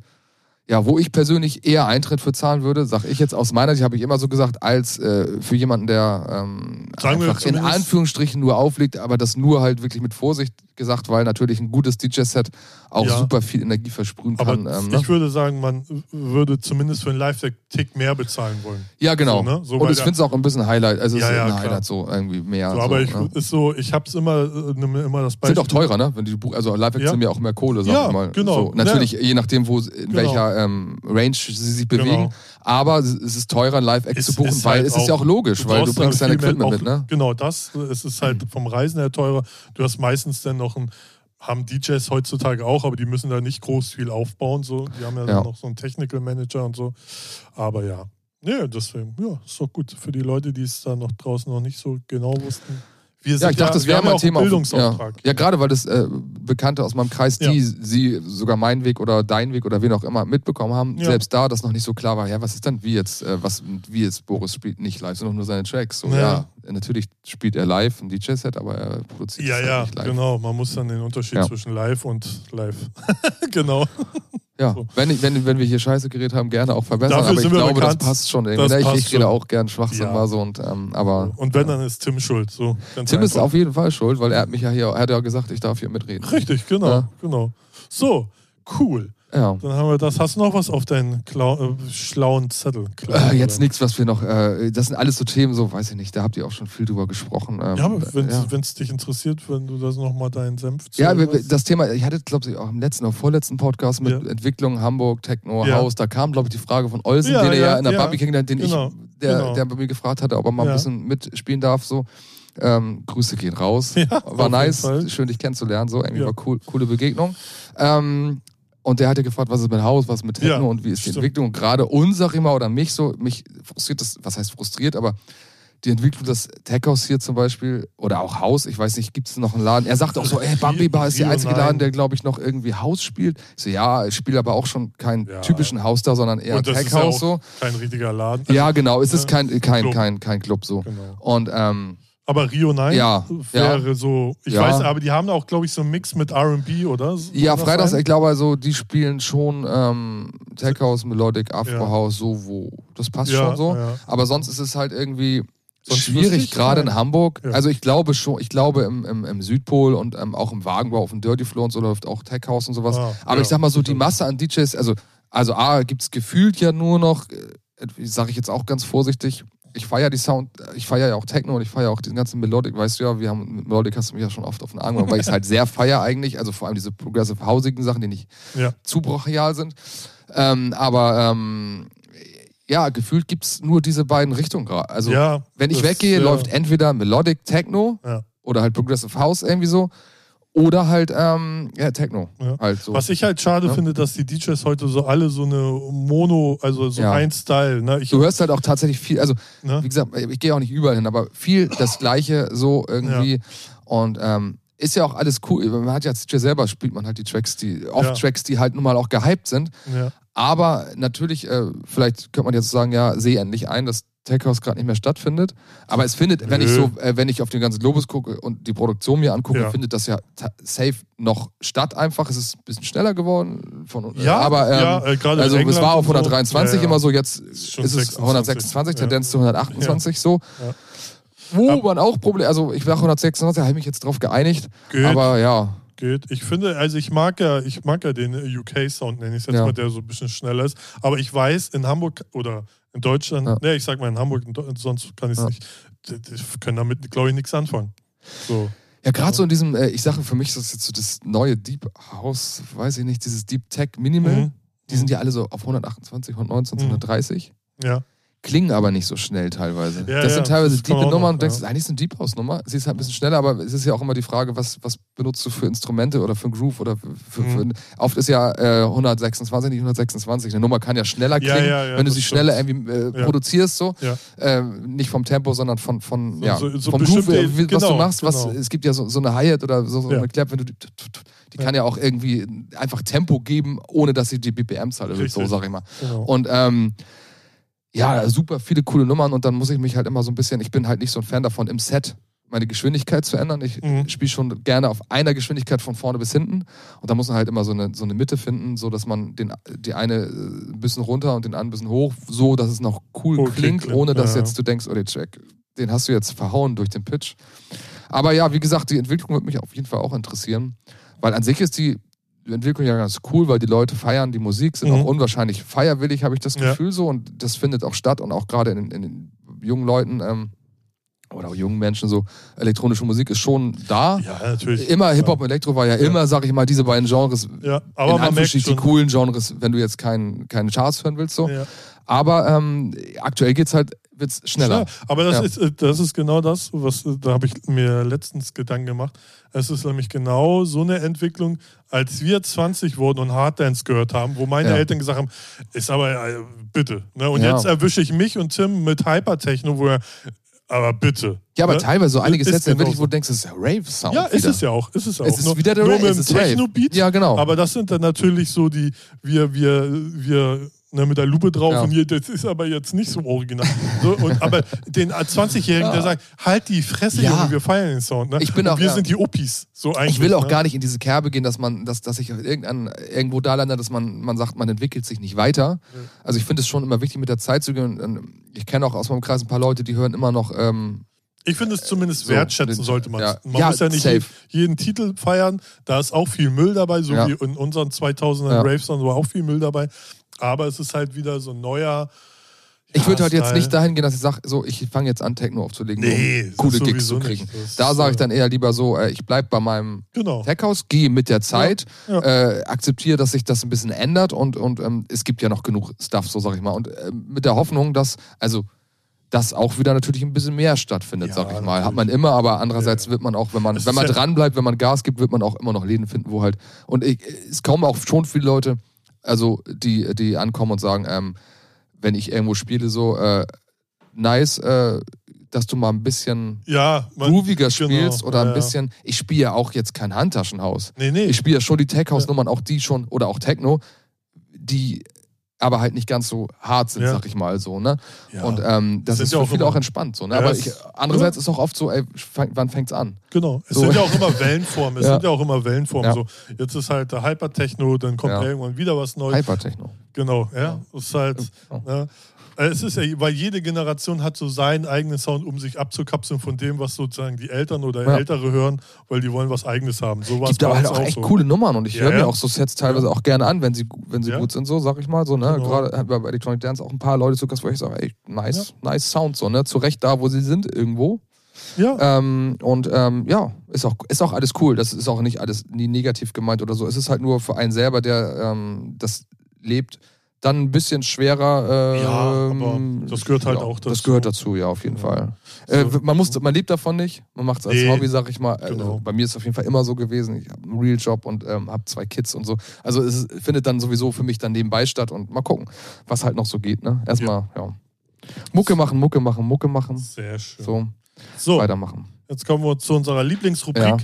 ja, wo ich persönlich eher Eintritt für zahlen würde, sage ich jetzt aus meiner Sicht, habe ich immer so gesagt, als äh, für jemanden, der ähm, einfach in Anführungsstrichen nur auflegt, aber das nur halt wirklich mit Vorsicht gesagt, weil natürlich ein gutes DJ-Set auch Ja. super viel Energie versprühen Aber kann. Ähm, ne? ich würde sagen, man würde zumindest für einen Live-Tick mehr bezahlen wollen. Ja, genau. So, ne? So, und ich finde es auch ein bisschen Highlight. Also es Ja, ist ja, ein. Highlight so irgendwie mehr. So, so, aber ich ne? ist so, ich habe es immer, äh, immer das Beispiel. Sind auch teurer, ne? Wenn die also live Ja. sind ja auch mehr Kohle, sag Ja, ich mal. genau. So, natürlich, je nachdem, wo in Genau. welcher ähm, Range sie sich bewegen. Genau. Aber es ist teurer, ein Live-Act zu buchen, weil halt es ist ja auch logisch, weil du brauchst da bringst dein viel mehr Equipment mit, ne? Genau, das. Es ist halt vom Reisen her teurer. Du hast meistens dann noch ein, haben DJs heutzutage auch, aber die müssen da nicht groß viel aufbauen. So. Die haben ja, Ja. noch so einen Technical Manager und so. Aber ja. Nee, deswegen, ja, ist doch gut für die Leute, die es da noch draußen noch nicht so genau wussten. Wir Ja, ich dachte, das wäre mal ein Thema. Bildungsauftrag. Ja, ja gerade weil das äh, Bekannte aus meinem Kreis, die Ja. sie sogar meinen Weg oder deinen Weg oder wen auch immer mitbekommen haben, Ja. selbst da das noch nicht so klar war, ja, was ist denn wie jetzt, äh, was wie jetzt Boris spielt nicht live, sondern nur seine Tracks. So, Ja. Ja. natürlich spielt er live ein DJ-Set, aber er produziert Ja, es ja, halt nicht live. genau. Man muss dann den Unterschied Ja. zwischen live und live. genau. Ja, So. wenn, ich- wenn, wenn wir hier Scheiße geredet haben, gerne auch verbessern, Dafür aber ich glaube, bekannt. das passt schon. Das ne? ich passt ich rede schon. auch gern Schwachsinn Ja. mal so und ähm, aber Und wenn, dann ist Tim schuld. So, Tim ist einfach. auf jeden Fall schuld, weil er hat mich ja hier, er hat ja gesagt, ich darf hier mitreden. Richtig, genau, Ja. genau. So, cool. Ja. Dann haben wir das. Hast du noch was auf deinen Klau äh, schlauen Zettel? Klau- Äh, jetzt nichts, was wir noch, äh, das sind alles so Themen, so weiß ich nicht, da habt ihr auch schon viel drüber gesprochen. Ähm, Ja, wenn ja. es dich interessiert, wenn du das nochmal deinen Senf zu Ja, das Thema, ich hatte, glaube ich, auch im letzten oder vorletzten Podcast mit Ja. Entwicklung Hamburg, Techno, Ja. Haus, da kam, glaube ich, die Frage von Olsen, Ja, den er ja, ja, in der ja. Barbie kennengelernt, den Genau, ich, der, genau. der bei mir gefragt hatte, ob er mal Ja. ein bisschen mitspielen darf, so. Ähm, Grüße gehen raus. Ja, War nice, Fall. schön dich kennenzulernen, so, irgendwie Ja. war cool, coole Begegnung. Ähm, und der hatte gefragt, was ist mit Haus, was ist mit Techno Ja, und wie ist die stimmt. Entwicklung. Und gerade uns, sag ich mal, oder mich so, mich frustriert das, was heißt frustriert, aber die Entwicklung des Tech-House hier zum Beispiel oder auch Haus, ich weiß nicht, gibt es noch einen Laden? Er sagt auch so, ey, Bambi Bar ist der einzige. Laden, der, glaube ich, noch irgendwie Haus spielt. Ich so, ja, ich spiele aber auch schon keinen Ja. typischen Haus da, sondern eher ist ja so. kein richtiger Laden. Ja, genau, es ist Ja, kein, kein, Club. kein, kein Club so. Genau. Und ähm, Aber Rio 9 Ja, wäre so, ich Ja. weiß, aber die haben auch, glaube ich, so einen Mix mit RB, oder? Ja, Kann das Freitags, sein? ich glaube also, die spielen schon ähm, Tech House, Melodic, Afro Ja. House, so wo. Das passt Ja, schon so. ja. Aber sonst ist es halt irgendwie Sonst schwierig, gerade in. Hamburg. Ja. Also ich glaube schon, ich glaube im, im, im Südpol und ähm, auch im Wagenbau auf dem Dirty Floor und so läuft auch Tech House und sowas. Ah, Aber ja, ich sag mal so, die. Masse an DJs, also, also A, gibt's gefühlt ja nur noch, äh, sage ich jetzt auch ganz vorsichtig, ich feiere die Sound, ich feiere ja auch Techno und ich feiere auch den ganzen Melodic, weißt du ja, wir haben mit Melodic hast du mich ja schon oft auf den Arm gemacht, weil ich es halt sehr feiere eigentlich, also vor allem diese progressive hausigen Sachen, die nicht Ja. zu brachial sind. Ähm, aber ähm, ja, gefühlt gibt's nur diese beiden Richtungen gerade. Also ja, wenn ich das, weggehe, ja, läuft entweder Melodic Techno oder halt Progressive House irgendwie so oder halt ähm, ja, Techno. Ja. Halt so. Was ich halt schade Ja. finde, dass die DJs heute so alle so eine Mono, also so ein Style. Ne? Ich, Du hörst halt auch tatsächlich viel, also ne? wie gesagt, ich gehe auch nicht überall hin, aber viel das Gleiche so irgendwie. Und ähm, ist ja auch alles cool. Man hat ja als DJ selber spielt man halt die Tracks, die oft Ja. Tracks, die halt nun mal auch gehypt sind. Aber natürlich, äh, vielleicht könnte man jetzt sagen, ja, sehe endlich ein, dass Tech House gerade nicht mehr stattfindet. Aber es findet, wenn ich Nö. so, äh, wenn ich auf den ganzen Globus gucke und die Produktion mir angucke, Ja. findet das ja safe noch statt einfach. Es ist ein bisschen schneller geworden. Von, Ja, aber ähm, ja, äh, gerade also es war auf und so. 123 Ja, ja. immer so, jetzt Ist ist, es 26, 126, ja. Tendenz zu 128 so. Wo Ab- man auch Probleme, also ich war 126, da habe ich mich jetzt drauf geeinigt. Geht. Aber ja, Geht. Ich finde, also ich mag ja, ich mag ja den UK-Sound, nenne ich es jetzt mal, der so ein bisschen schneller ist. Aber ich weiß, in Hamburg oder in Deutschland, Ja. ne, ich sag mal in Hamburg, sonst kann ich es Ja. nicht. Die, können damit, glaube ich, nichts anfangen. So. Ja, gerade so in diesem, äh, ich sage, für mich ist das jetzt so das neue Deep House, weiß ich nicht, dieses Deep Tech Minimal. Mhm. Die sind ja alle so auf 128, 119, Mhm. 130. Ja. Klingen aber nicht so schnell teilweise. Ja, das ja, sind teilweise kann diepe auch Nummern und du denkst, ja. das ist eigentlich eine Deep House Nummer. Sie ist halt ein bisschen schneller, aber es ist ja auch immer die Frage, was, was benutzt du für Instrumente oder für einen Groove oder für, Mhm. für oft ist ja äh, 126 nicht 126. Eine Nummer kann ja schneller Ja, klingen, ja, ja, wenn du sie schneller irgendwie äh, Ja. produzierst so. Ja. Ähm, nicht vom Tempo, sondern von, von ja, so- so vom Groove, äh, wie, was du genau, machst. Was, genau. es gibt ja so, so eine Hi-Hat oder so, so Ja. eine Clap, wenn du die, die Ja. kann ja auch irgendwie einfach Tempo geben, ohne dass sie die BPM-Zahl erhöht, so sag ich mal. Genau. Und ähm, ja, super viele coole Nummern und dann muss ich mich halt immer so ein bisschen, ich bin halt nicht so ein Fan davon, im Set meine Geschwindigkeit zu ändern. Ich Mhm. spiele schon gerne auf einer Geschwindigkeit von vorne bis hinten und da muss man halt immer so eine, so eine Mitte finden, so dass man den, die eine äh, ein bisschen runter und den anderen ein bisschen hoch, so dass es noch cool Okay, klingt, klingt, ohne dass ja. jetzt du denkst, oh, der Track, den hast du jetzt verhauen durch den Pitch. Aber ja, wie gesagt, die Entwicklung wird mich auf jeden Fall auch interessieren, weil an sich ist die Entwicklung ja ganz cool, weil die Leute feiern die Musik, sind Mhm. auch unwahrscheinlich feierwillig, habe ich das Ja. Gefühl so und das findet auch statt und auch gerade in, in den jungen Leuten ähm, oder auch jungen Menschen so, elektronische Musik ist schon da. Ja, natürlich. Immer Hip-Hop und Elektro war ja, Ja. immer, sag ich mal, diese beiden Genres, Ja, in aber man merkt Anführungsstrichen die schon. coolen Genres, wenn du jetzt keinen keinen Charts hören willst so. Ja. Aber ähm, aktuell geht's halt, wird's schneller. Ja, aber das, Ja. ist, äh, das ist genau das, was äh, da habe ich mir letztens Gedanken gemacht. Es ist nämlich genau so eine Entwicklung, als wir 20 wurden und Harddance gehört haben, wo meine Ja. Eltern gesagt haben, ist aber äh, bitte. Ne? Und Ja. jetzt erwische ich mich und Tim mit Hypertechno, wo er, aber bitte. Ja, aber ne? teilweise so einige Ist Sätze, wirklich, genauso. wo du denkst, das ist ja Rave-Sound. Ja, ist wieder. es ja auch. Ist es auch. Es ist nur, wieder der nur Rave, mit es dem ist. Techno-Beat. Ja, genau. Aber das sind dann natürlich so die, wir, wir, wir ne, mit der Lupe drauf Ja. und hier, das ist aber jetzt nicht so original. So, und, aber den 20-Jährigen, der Ja. sagt, halt die Fresse, Ja. Junge, wir feiern den Sound. Ne? Ich bin und auch- wir sind die Oppis. So eigentlich, Ich will auch ne? gar nicht in diese Kerbe gehen, dass man, dass, dass ich irgendein, irgendwo da lande, dass man, man sagt, man entwickelt sich nicht weiter. Also ich finde es schon immer wichtig, mit der Zeit zu gehen. Und, ähm, ich kenne auch aus meinem Kreis ein paar Leute, die hören immer noch. Ähm, Ich finde es zumindest So, wertschätzen den- sollte man ja. Man Ja, muss ja nicht safe. jeden, Titel feiern. Da ist auch viel Müll dabei, so Ja. wie in unseren 2000er Ja. Raves war auch viel Müll dabei. Aber es ist halt wieder so ein neuer. ich ja, würde halt jetzt nicht dahin gehen, dass ich sage, so, ich fange jetzt an, Techno aufzulegen, Nee, um das coole Gigs zu kriegen. Das, Da sage ich äh, dann eher lieber so, äh, ich bleibe bei meinem Genau. Tech-House, gehe mit der Zeit, Ja. Äh, akzeptiere, dass sich das ein bisschen ändert und, und ähm, es gibt ja noch genug Stuff, so sag ich mal. Und äh, mit der Hoffnung, dass, also, dass auch wieder natürlich ein bisschen mehr stattfindet, Ja, sag ich mal. Hat natürlich. man immer, aber andererseits Ja. wird man auch, wenn man, Es wenn man ja- dran bleibt, wenn man Gas gibt, wird man auch immer noch Läden finden, wo halt. Und ich, es kommen auch schon viele Leute, also die, die ankommen und sagen, ähm, wenn ich irgendwo spiele, so, äh, nice, äh, dass du mal ein bisschen Ja, man, grooviger genau, spielst oder ein ja. bisschen. Ich spiele ja auch jetzt kein Handtaschenhaus. Nee, nee. Ich spiele ja schon die Tech-House-Nummern, auch die schon, oder auch Techno, die aber halt nicht ganz so hart sind, Ja. sag ich mal so, ne? Ja. Und ähm, das ist ja für auch viele immer- auch entspannt so, ne? Ja, aber ich, andererseits ist auch oft so, ey, wann fängt's an? Genau. Es So. sind ja auch immer Wellenformen. Es sind ja auch immer Wellenformen. So, jetzt ist halt der Hypertechno, dann kommt Ja. irgendwann wieder was Neues. Hypertechno. Genau, ja. Es ist halt, ne, es ist ja, weil jede Generation hat so seinen eigenen Sound, um sich abzukapseln von dem, was sozusagen die Eltern oder Ja. Ältere hören, weil die wollen was Eigenes haben. So Gibt aber halt auch auch echt so. coole Nummern und ich Ja, höre mir auch so Sets teilweise auch gerne an, wenn sie, wenn sie gut sind, so sag ich mal. So, ne? Genau. Gerade bei Electronic Dance auch ein paar Leute zu Gast, wo ich sage, ey, nice, nice Sound, so, ne? Zu Recht da, wo sie sind, irgendwo. Ja, Ähm, und ähm, ja, ist auch, ist auch alles cool. Das ist auch nicht alles nie negativ gemeint oder so. Es ist halt nur für einen selber, der ähm, das lebt, dann ein bisschen schwerer. Ja, ähm, aber das gehört halt auch Das dazu. gehört dazu, ja, auf jeden Ja. Fall. Äh, man, muss, man lebt davon nicht, man macht es als Nee, Hobby, sag ich mal. Also genau. bei mir ist es auf jeden Fall immer so gewesen. Ich habe einen Real-Job und ähm, habe zwei Kids und so. Also es findet dann sowieso für mich dann nebenbei statt und mal gucken, was halt noch so geht. Ne? Erstmal, ja. Mucke machen, Mucke machen, Mucke machen. sehr schön. So, So, weitermachen. jetzt kommen wir zu unserer Lieblingsrubrik. Ja.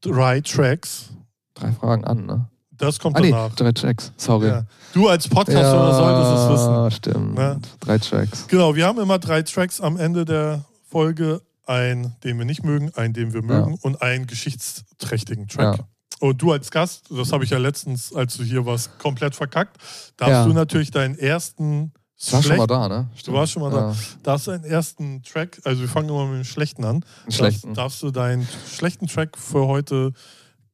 Drei Tracks. Drei Fragen an, ne? Das kommt Ah, nee, danach. drei Tracks. Sorry. Ja. Du als Podcaster solltest es wissen. Ja, stimmt. Ja. Drei Tracks. Genau, wir haben immer drei Tracks am Ende der Folge. Einen, den wir nicht mögen, einen, den wir mögen und einen geschichtsträchtigen Track. Ja. Und du als Gast, das habe ich ja letztens, als du hier warst, komplett verkackt, darfst Ja. du natürlich deinen ersten Ich war schon mal da, ne? Du warst schon mal da. Ja, darfst deinen ersten Track, also wir fangen immer mit dem schlechten an, schlechten. Darfst, darfst du deinen schlechten Track für heute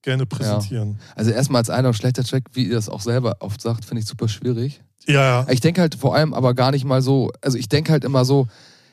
gerne präsentieren. Also erstmal als einer schlechter Track, wie ihr das auch selber oft sagt, finde ich super schwierig. Ja, ja. Ich denke halt vor allem aber gar nicht mal so, also ich denke halt immer so,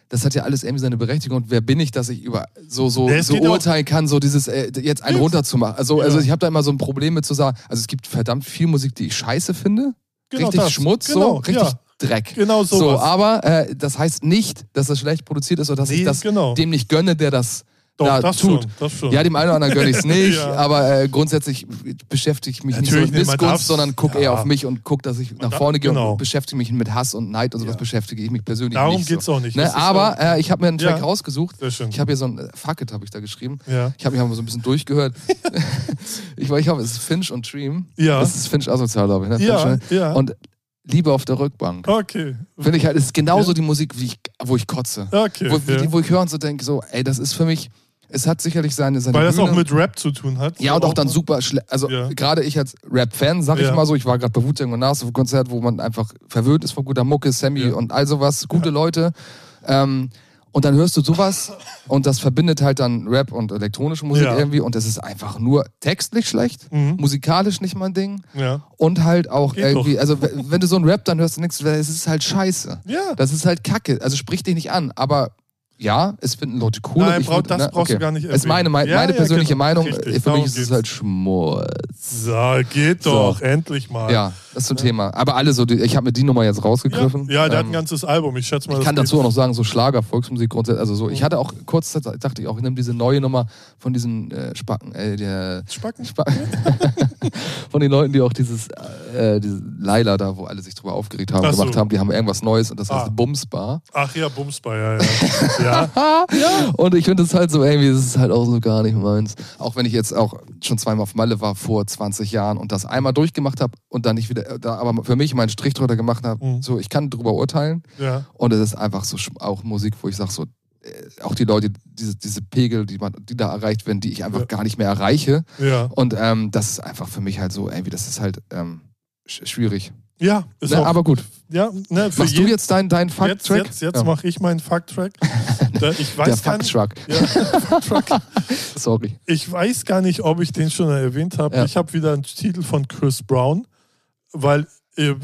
das hat ja alles irgendwie seine Berechtigung und wer bin ich, dass ich über so so, Ja, so urteilen kann, so dieses äh, jetzt einen Ja. runterzumachen. Also Ja. also ich habe da immer so ein Problem mit zu sagen, also es gibt verdammt viel Musik, die ich scheiße finde, Genau richtig das. Schmutz so, Genau, richtig ja. Dreck. Genau So, sowas. aber äh, das heißt nicht, dass das schlecht produziert ist oder dass Nee, ich das genau. dem nicht gönne, der das Doch, da das tut. schon. Das schon. Ja, dem einen oder anderen gönne ich es nicht, Ja. aber äh, grundsätzlich beschäftige ich mich Natürlich nicht so mit man Missgunst, sondern gucke ja. eher auf mich und gucke, dass ich nach da- vorne gehe genau. und beschäftige mich mit Hass und Neid und sowas Ja. beschäftige ich mich persönlich Darum nicht. geht's so. auch nicht. Ne? Aber äh, ich habe mir einen Track rausgesucht. Sehr schön. Ich habe hier so ein äh, Fuck it, habe ich da geschrieben. Ich habe mich aber so ein bisschen durchgehört. ich, ich hoffe, es ist Finch und Dream. Ja. Das ist Finch asozial, glaube ich. Ne? Ja, Finch, ja. Und Liebe auf der Rückbank. Okay. Finde ich halt, es ist genauso Ja. die Musik, wie ich, wo ich kotze. Okay. Wo, ja. wo ich höre und so denke, so, ey, das ist für mich, es hat sicherlich seine, seine Weil das auch Bühne. mit Rap zu tun hat. Ja, und auch dann super schle Also Ja. gerade ich als Rap-Fan, sag ich Ja. mal so, ich war gerade bei Wu-Tang und Nas auf einem Konzert, wo man einfach verwöhnt ist von guter Mucke, Sammy Ja. und all sowas, gute Leute. Ähm, und dann hörst du sowas und das verbindet halt dann Rap und elektronische Musik irgendwie und es ist einfach nur textlich schlecht, Mhm. musikalisch nicht mein Ding Ja. und halt auch Geht irgendwie, also w- wenn du so einen Rap dann hörst, du nichts, es ist halt scheiße. Ja. Das ist halt Kacke, also sprich dich nicht an, aber ja, es finden Leute cool. Nein, brauch- das ne, brauchst du okay. gar nicht Das ist meine, erwähnen. meine, Ja, meine ja, persönliche genau. Meinung. Richtig, Für mich ist es halt Schmutz. So, geht So. doch. Endlich mal. Ja, das zum Thema. Aber alle so, ich habe mir die Nummer jetzt Ja, rausgegriffen. ja der hat Ähm, ein ganzes Album. Ich schätze mal, ich kann dazu auch noch sagen, so Schlager, Volksmusik grundsätzlich. Also so, ich hatte auch kurz dachte ich auch, ich nehme diese neue Nummer von diesen äh, Spacken, äh, der Spacken? Spa von den Leuten, die auch dieses, äh, diese Laila da, wo alle sich drüber aufgeregt haben, Ach so. gemacht haben, die haben irgendwas Neues und das Ah. heißt Bumsbar. Ach ja, Bumsbar, ja, ja. ja. Und ich finde es halt so irgendwie, das ist halt auch so gar nicht meins. Auch wenn ich jetzt auch schon zweimal auf Malle war vor 20 Jahren und das einmal durchgemacht habe und dann nicht wieder, da aber für mich meinen Strich drunter gemacht habe, Mhm. so ich kann drüber urteilen ja. und es ist einfach so auch Musik, wo ich sage so, äh, auch die Leute, diese, diese Pegel, die, man, die da erreicht werden, die ich einfach Ja. gar nicht mehr erreiche. Ja. Und ähm, das ist einfach für mich halt so, irgendwie, das ist halt ähm, sch schwierig. Ja, ist Ne, auch, aber gut. ja, ne, Machst du jetzt deinen dein Jetzt, Fuck-Track? jetzt, jetzt Ja. mache ich meinen Fuck-Track. Ich Der weiß. Fuck-Truck. Ja, Fuck-Track. Sorry. Ich weiß gar nicht, ob ich den schon erwähnt habe. Ja. Ich habe wieder einen Titel von Chris Brown, weil äh, äh,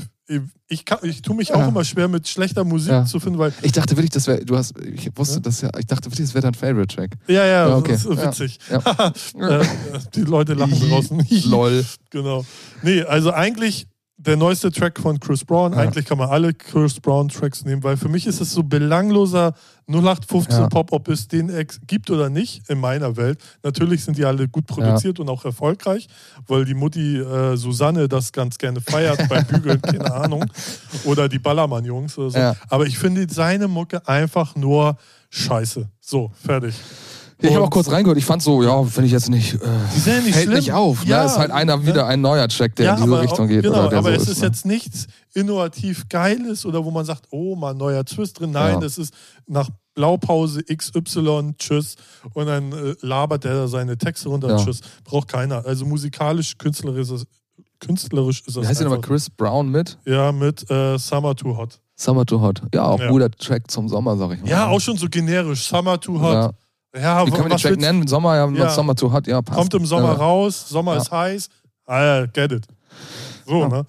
ich, kann, ich tue mich auch Ja. immer schwer mit schlechter Musik Ja. zu finden, weil Ich dachte wirklich, das wäre, du hast, ich wusste Ja? das ja, ich dachte wirklich, das wäre dein Favorite-Track. ja, ja, Ja, okay. das ist witzig. Äh, die Leute lachen draußen. Lol. Genau. Nee, also eigentlich der neueste Track von Chris Brown. Ja. Eigentlich kann man alle Chris Brown Tracks nehmen, weil für mich ist es so belangloser 0815 Ja. Pop, ob es den ex gibt oder nicht in meiner Welt. Natürlich sind die alle gut produziert und auch erfolgreich, weil die Mutti äh, Susanne das ganz gerne feiert beim Bügeln, keine Ahnung. Oder die Ballermann-Jungs oder so. Ja. Aber ich finde seine Mucke einfach nur scheiße. So, fertig. Ja, ich habe auch kurz reingehört. Ich fand so, ja, finde ich jetzt nicht. Äh, Die sind ja nicht fällt schlimm. nicht auf. Ja, ne? Ist halt einer ne? wieder ein neuer Track, der in diese Richtung auch, geht. Genau, aber so es ist, ist ne? jetzt nichts innovativ Geiles oder wo man sagt, oh, mal ein neuer Twist drin. Nein, Ja. das ist nach Blaupause XY, tschüss. Und dann äh, labert der da seine Texte runter, Ja. tschüss. Braucht keiner. Also musikalisch, künstlerisch ist es, künstlerisch ist das Wie heißt der nochmal? Chris Brown mit? Ja, mit äh, Summer Too Hot. Summer Too Hot. Ja, auch Ja. guter Track zum Sommer, sag ich mal. Ja, auch schon so generisch. Summer Too Hot. Ja. Wie können wir den Track nennen? Sommer, ja, Ja. Summer Too Hot, ja, passt. Kommt im Sommer ja. raus, Sommer Ja. ist heiß. Ah, get it. So, ne?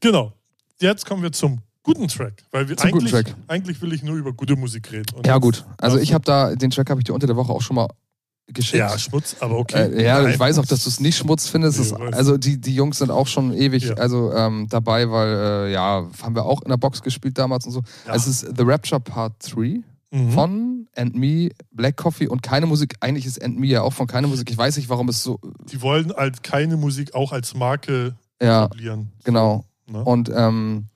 Genau. Jetzt kommen wir zum guten Track. Weil wir Zum guten eigentlich, Track. eigentlich will ich nur über gute Musik reden. Und Ja, gut. Also ich habe da, den Track habe ich dir unter der Woche auch schon mal geschickt. Ja, Schmutz, aber okay. Äh, ja, Nein. ich weiß auch, dass du es nicht Schmutz findest. Nee, weiß. also die, die Jungs sind auch schon ewig Ja. also, ähm, dabei, weil äh, ja, haben wir auch in der Box gespielt damals und so. Ja. Es ist The Rapture Part 3 Mhm. von And Me, Black Coffee und keine Musik. Eigentlich ist And Me ja auch von keine Musik. Ich weiß nicht, warum es so. Die wollen halt keine Musik auch als Marke Ja, etablieren. genau. Ne? Und ähm,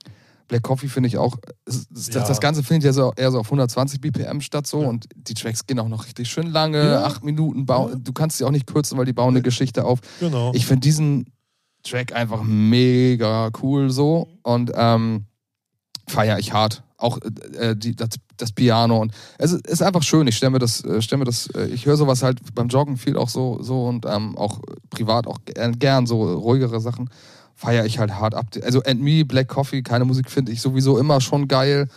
Black Coffee finde ich auch, es- es- Ja. das, das Ganze findet ja so, eher so auf 120 BPM statt so Ja. und die Tracks gehen auch noch richtig schön lange, Ja. acht Minuten, bau, Ja. du kannst sie auch nicht kürzen, weil die bauen eine. Geschichte auf. Genau. Ich finde diesen Track einfach mega cool so und ähm, feiere ich hart. Auch äh, die, das, das Piano und es ist- ist einfach schön. Ich stelle mir das, äh, stell mir das, äh, ich höre sowas halt beim Joggen viel auch so, so und ähm, auch privat auch gern, so ruhigere Sachen. Feiere ich halt hart ab. Also And Me, Black Coffee, keine Musik finde ich sowieso immer schon geil.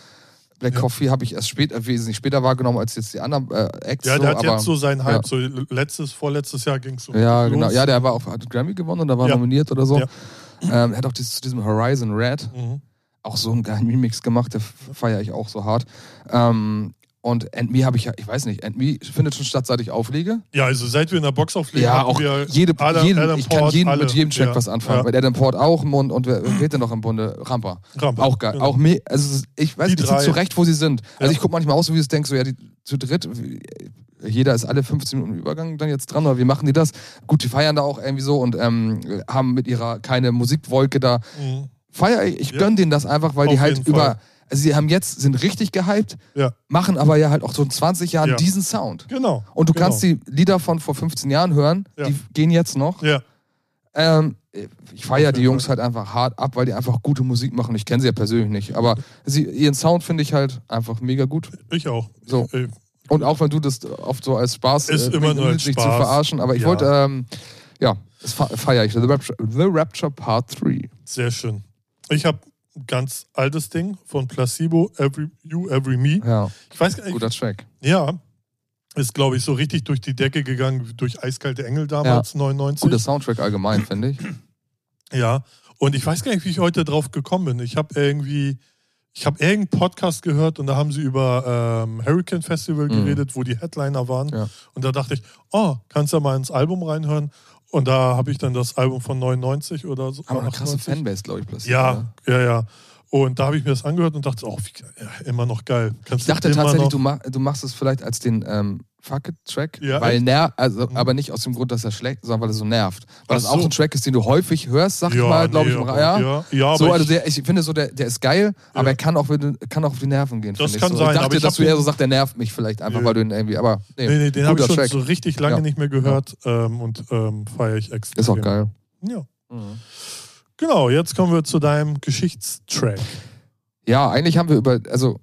Black Ja. Coffee habe ich erst später, wesentlich später wahrgenommen als jetzt die anderen äh, Acts. ja, so, der hat aber, jetzt so seinen Hype. ja. So letztes, vorletztes Jahr ging es so. Ja, los. genau. Ja, der war auf, hat Grammy gewonnen oder war Ja. nominiert oder so. Ja. Ähm, er hat auch dieses, zu diesem Horizon Red Mhm. Auch so einen geilen Remix gemacht, der feiere ich auch so hart. Ähm, und And Me habe ich ja, ich weiß nicht, And Me findet schon statt, seit ich auflege. Ja, also seit wir in der Box auflegen, Ja, auch wir jede, Adam- jeden, Adam ich kann Port, jeden alle. mit jedem Track Ja. was anfangen. Ja. Weil Adam Port auch im Mund und wer, geht denn noch im Bunde? Ramper. Rampe. Auch geil. Genau. Auch me also ich weiß Die nicht, die sind drei. zu Recht, wo sie sind. Also ich gucke manchmal aus, so wie ich denke, so ja, die zu dritt, jeder ist alle 15 Minuten Übergang dann jetzt dran, oder wie machen die das? Gut, die feiern da auch irgendwie so und ähm, haben mit ihrer keine Musikwolke da. Mhm. Feier ich, ich Ja. gönn denen das einfach, weil Auf die halt über, Fall. also sie haben jetzt, sind richtig gehypt, Ja, machen aber ja halt auch so in 20 Jahren Ja. diesen Sound. genau. Und du genau. kannst die Lieder von vor 15 Jahren hören, Ja. die gehen jetzt noch. Ja, Ähm, ich feiere die Jungs halt einfach hart ab, weil die einfach gute Musik machen. Ich kenne sie ja persönlich nicht, aber sie, ihren Sound finde ich halt einfach mega gut. ich auch. So. Äh, Und auch wenn du das oft so als Spaß Ist immer nur als dich zu Spaß. verarschen, aber ich wollte, ähm, ja, das feiere ich. The Rapture, The Rapture Part 3. Sehr schön. Ich habe ein ganz altes Ding von Placebo, Every You, Every Me. Ja, Ich weiß gar nicht, guter Track. ja, ist glaube ich so richtig durch die Decke gegangen, durch Eiskalte Engel damals, 99. Guter Soundtrack allgemein, finde ich. Ja, und ich weiß gar nicht, wie ich heute drauf gekommen bin. Ich habe irgendwie, ich habe irgendeinen Podcast gehört und da haben sie über ähm, Hurricane Festival Mhm. geredet, wo die Headliner waren. Ja. Und da dachte ich, oh, kannst du mal ins Album reinhören? Und da habe ich dann das Album von 99 oder so. Aber eine krasse 98. Fanbase, glaube ich, plötzlich. Ja, ja, ja. Und da habe ich mir das angehört und dachte, oh, wie, ja, immer noch geil. Kannst Ich dachte tatsächlich, du, mach, du machst es vielleicht als den ähm, Fuck It-Track, Ja, weil ner also, Mhm. aber nicht aus dem Grund, dass er schlecht, sondern weil er so nervt. Weil Ach das auch so. ein Track ist, den du häufig hörst, sag ich ja, mal, glaube nee, ich. ja. ja, ja, so, also ich, der, ich finde so, der, der ist geil, aber er kann auch, kann auch auf die Nerven gehen. Das kann ich so. sein, Ich dachte, ich dass du eher so sagst, der nervt mich vielleicht einfach, weil du ihn irgendwie, aber nee, nee, nee, den habe ich schon Track. so richtig lange nicht mehr gehört ähm, und ähm, feiere ich extra. ist auch geil. Ja. Genau, jetzt kommen wir zu deinem Geschichtstrack. Ja, eigentlich haben wir über, also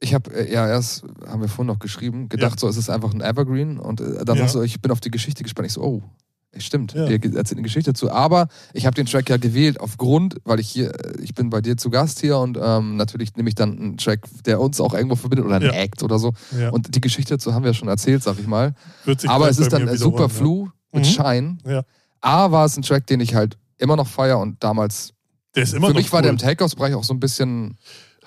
ich habe äh, ja erst, haben wir vorhin noch geschrieben, gedacht, Ja. so es ist einfach ein Evergreen und äh, dann Ja. sagst du, ich bin auf die Geschichte gespannt. Ich so, oh, stimmt, Ja. ihr erzählt eine Geschichte dazu. Aber ich habe den Track ja gewählt aufgrund, weil ich hier, äh, ich bin bei dir zu Gast hier und ähm, natürlich nehme ich dann einen Track, der uns auch irgendwo verbindet oder einen. Act oder so. Und die Geschichte dazu haben wir schon erzählt, sag ich mal. Sich Aber es ist dann super Flu mit Mhm. Shine. A war es ein Track, den ich halt immer noch feier und damals. Der ist immer für noch mich war der cool. im Takeoffs-Bereich auch so ein bisschen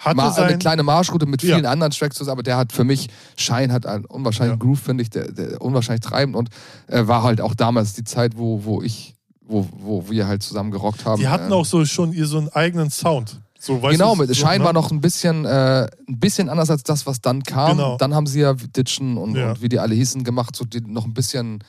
Hatte mal eine sein, kleine Marschroute mit Ja. vielen anderen Tracks zusammen, aber der hat für mich, Shine hat einen unwahrscheinlichen Ja. Groove, finde ich, der, der unwahrscheinlich treibend und äh, war halt auch damals die Zeit, wo, wo ich, wo, wo wir halt zusammen gerockt haben. die hatten äh, auch so schon ihr so einen eigenen Sound. So, Genau, mit so, Shine ne? war noch ein bisschen, äh, ein bisschen anders als das, was dann kam. Genau. Dann haben sie ja Ditchen und, Ja. und wie die alle hießen gemacht, so die noch ein bisschen,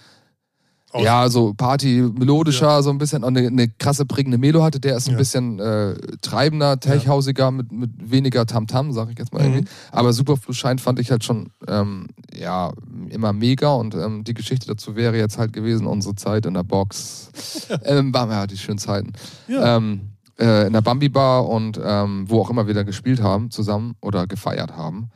Aus- ja, so Party, melodischer, so ein bisschen, auch eine, eine krasse prägende Melo hatte. Der ist ein Ja. bisschen äh, treibender, techhausiger, mit, mit weniger Tamtam, sag ich jetzt mal Mhm. irgendwie. Aber Superflu Shine fand ich halt schon, ähm, ja, immer mega und ähm, die Geschichte dazu wäre jetzt halt gewesen, unsere Zeit in der Box. ähm, waren ja die schönen Zeiten. Ja. Ähm, äh, in der Bambi Bar und ähm, wo auch immer wir da gespielt haben zusammen oder gefeiert haben.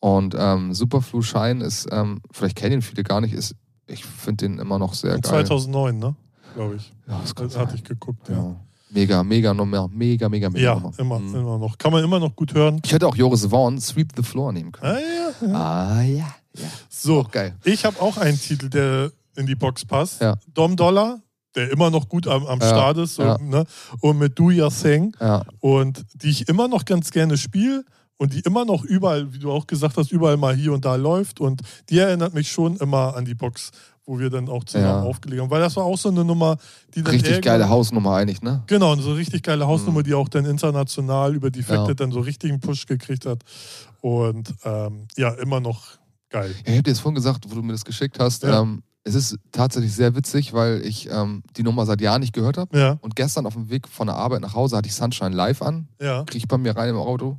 Und ähm, Superflu Shine ist, ähm, vielleicht kennen ihn viele gar nicht, ist, ich finde den immer noch sehr Und geil. 2009, ne? Glaube ich. Ja, das kann Das hatte sein. ich geguckt, ja. Ja. Mega, mega Nummer, mega, mega, mega Ja, Nummer. immer, Mhm. immer noch. Kann man immer noch gut hören. Ich hätte auch Joris Vaughn Sweep the Floor nehmen können. Ah, ja, ja. Ah, ja. ja. So, Auch geil. ich habe auch einen Titel, der in die Box passt. Ja. Dom Dollar, der immer noch gut am, am Ja, Start ist. So, ja. ne? Und mit Do Your Thing. Ja. Und die ich immer noch ganz gerne spiele. Und die immer noch überall, wie du auch gesagt hast, überall mal hier und da läuft. Und die erinnert mich schon immer an die Box, wo wir dann auch zusammen Ja. aufgelegt haben. Weil das war auch so eine Nummer, die dann Richtig geile Hausnummer eigentlich, ne? Genau, so eine richtig geile Hausnummer, Mhm. die auch dann international über die Facted Ja. dann so richtigen Push gekriegt hat. Und ähm, ja, immer noch geil. Ja, ich habe dir das vorhin gesagt, wo du mir das geschickt hast. Ähm, es ist tatsächlich sehr witzig, weil ich ähm, die Nummer seit Jahren nicht gehört habe. Und gestern auf dem Weg von der Arbeit nach Hause hatte ich Sunshine live an. ja. Kriege ich bei mir rein im Auto.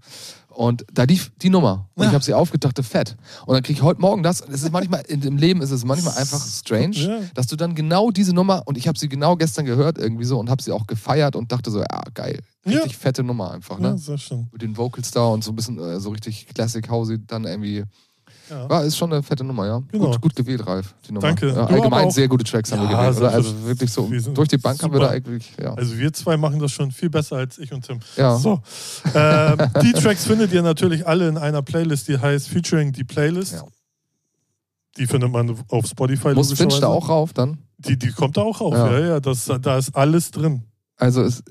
Und da lief die Nummer. Und Ja. ich habe sie aufgedacht, fett. Und dann kriege ich heute Morgen das. Es ist manchmal, dem Leben ist es manchmal einfach strange, Ja. dass du dann genau diese Nummer, und ich habe sie genau gestern gehört irgendwie so und habe sie auch gefeiert und dachte so, ja, geil. Richtig Ja. fette Nummer einfach, Ja, ne? sehr schön. Mit den Vocals da und so ein bisschen äh, so richtig Classic Housey dann irgendwie. Ja. War, ist schon eine fette Nummer, ja. Genau. Gut, gut gewählt, Ralf, die Nummer. Danke. Ja, allgemein sehr gute Tracks haben wir gewählt, oder? sehr Also wirklich so durch die Bank haben wir super. da eigentlich, ja. Also wir zwei machen das schon viel besser als ich und Tim. ja. So. ähm, die Tracks findet ihr natürlich alle in einer Playlist, die heißt Featuring die Playlist. Ja. Die findet man auf Spotify. Muss Finch da auch rauf dann? Die, die kommt da auch auf, Ja. ja, ja. das, da ist alles drin. Also es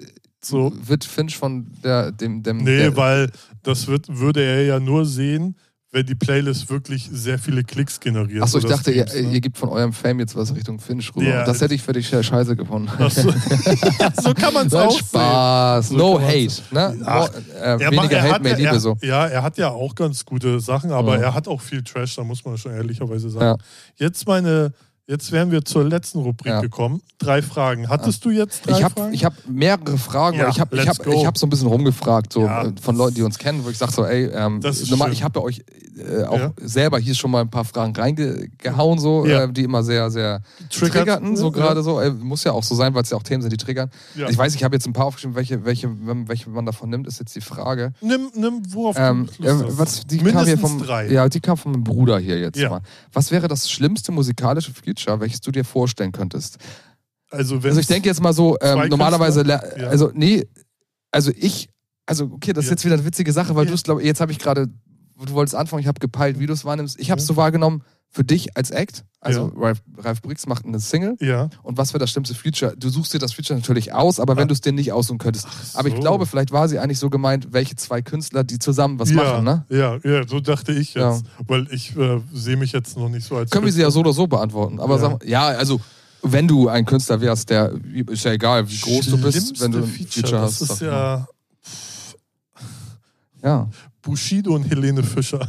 So. wird Finch von der, dem, dem Nee, der, weil das wird, würde er ja nur sehen, wenn die Playlist wirklich sehr viele Klicks generiert. Achso, ich dachte, ihr, ne? ihr gebt von eurem Fame jetzt was Richtung Finch rüber. Ja. das hätte ich für dich scheiße gefunden. So. so kann man es auch sehen. Spaß. So no hate. Ne? Ach, äh, Er weniger macht- Hate, hat mehr ja, Liebe er, so. Ja, er hat ja auch ganz gute Sachen, aber Ja. er hat auch viel Trash, da muss man schon ehrlicherweise sagen. Ja. Jetzt meine, jetzt wären wir zur letzten Rubrik Ja. gekommen. Drei Fragen. Hattest du jetzt drei Ich habe Fragen? ich hab mehrere Fragen, Ja, ich habe ich hab, ich hab so ein bisschen rumgefragt, so Ja. äh, von Leuten, die uns kennen, wo ich sage so, ey, ähm, normal, ich habe ja euch äh, auch Ja. selber hier schon mal ein paar Fragen reingehauen, so, Ja. äh, die immer sehr, sehr Triggert, triggerten, so ja. gerade so. Äh, muss ja auch so sein, weil es ja auch Themen sind, die triggern. Ja. Ich weiß, ich habe jetzt ein paar aufgeschrieben, welche, welche, welche man davon nimmt, ist jetzt die Frage. Nimm, nimm worauf Ähm, du äh, was, die kam hier Mindestens vom, drei. Ja, die kam von meinem Bruder hier jetzt Ja. mal. Was wäre das schlimmste musikalische Feature, welches du dir vorstellen könntest? Also, Also ich denke jetzt mal so, ähm, normalerweise, Ja. also nee, also ich, also okay, das ist Ja. jetzt wieder eine witzige Sache, weil Ja. du es, glaube jetzt habe ich gerade, du wolltest anfangen, ich habe gepeilt, wie du es wahrnimmst. Ich habe es so wahrgenommen, für dich als Act, also Ralf, Ralf Briggs macht eine Single Ja. und was wäre das schlimmste Feature? Du suchst dir das Feature natürlich aus, aber wenn Ah. du es dir nicht aussuchen könntest. Aber ich so. glaube, vielleicht war sie eigentlich so gemeint, welche zwei Künstler, die zusammen was ja, machen, ne? Ja, ja, so dachte ich Ja. jetzt. Weil ich äh, sehe mich jetzt noch nicht so als. Können wir sie ja so oder so beantworten. Aber Ja. sag, ja, also wenn du ein Künstler wärst, der ist ja egal, wie groß du bist, wenn du ein Schlimmste Feature, Das hast. ist sag ja ja. Bushido und Helene Fischer.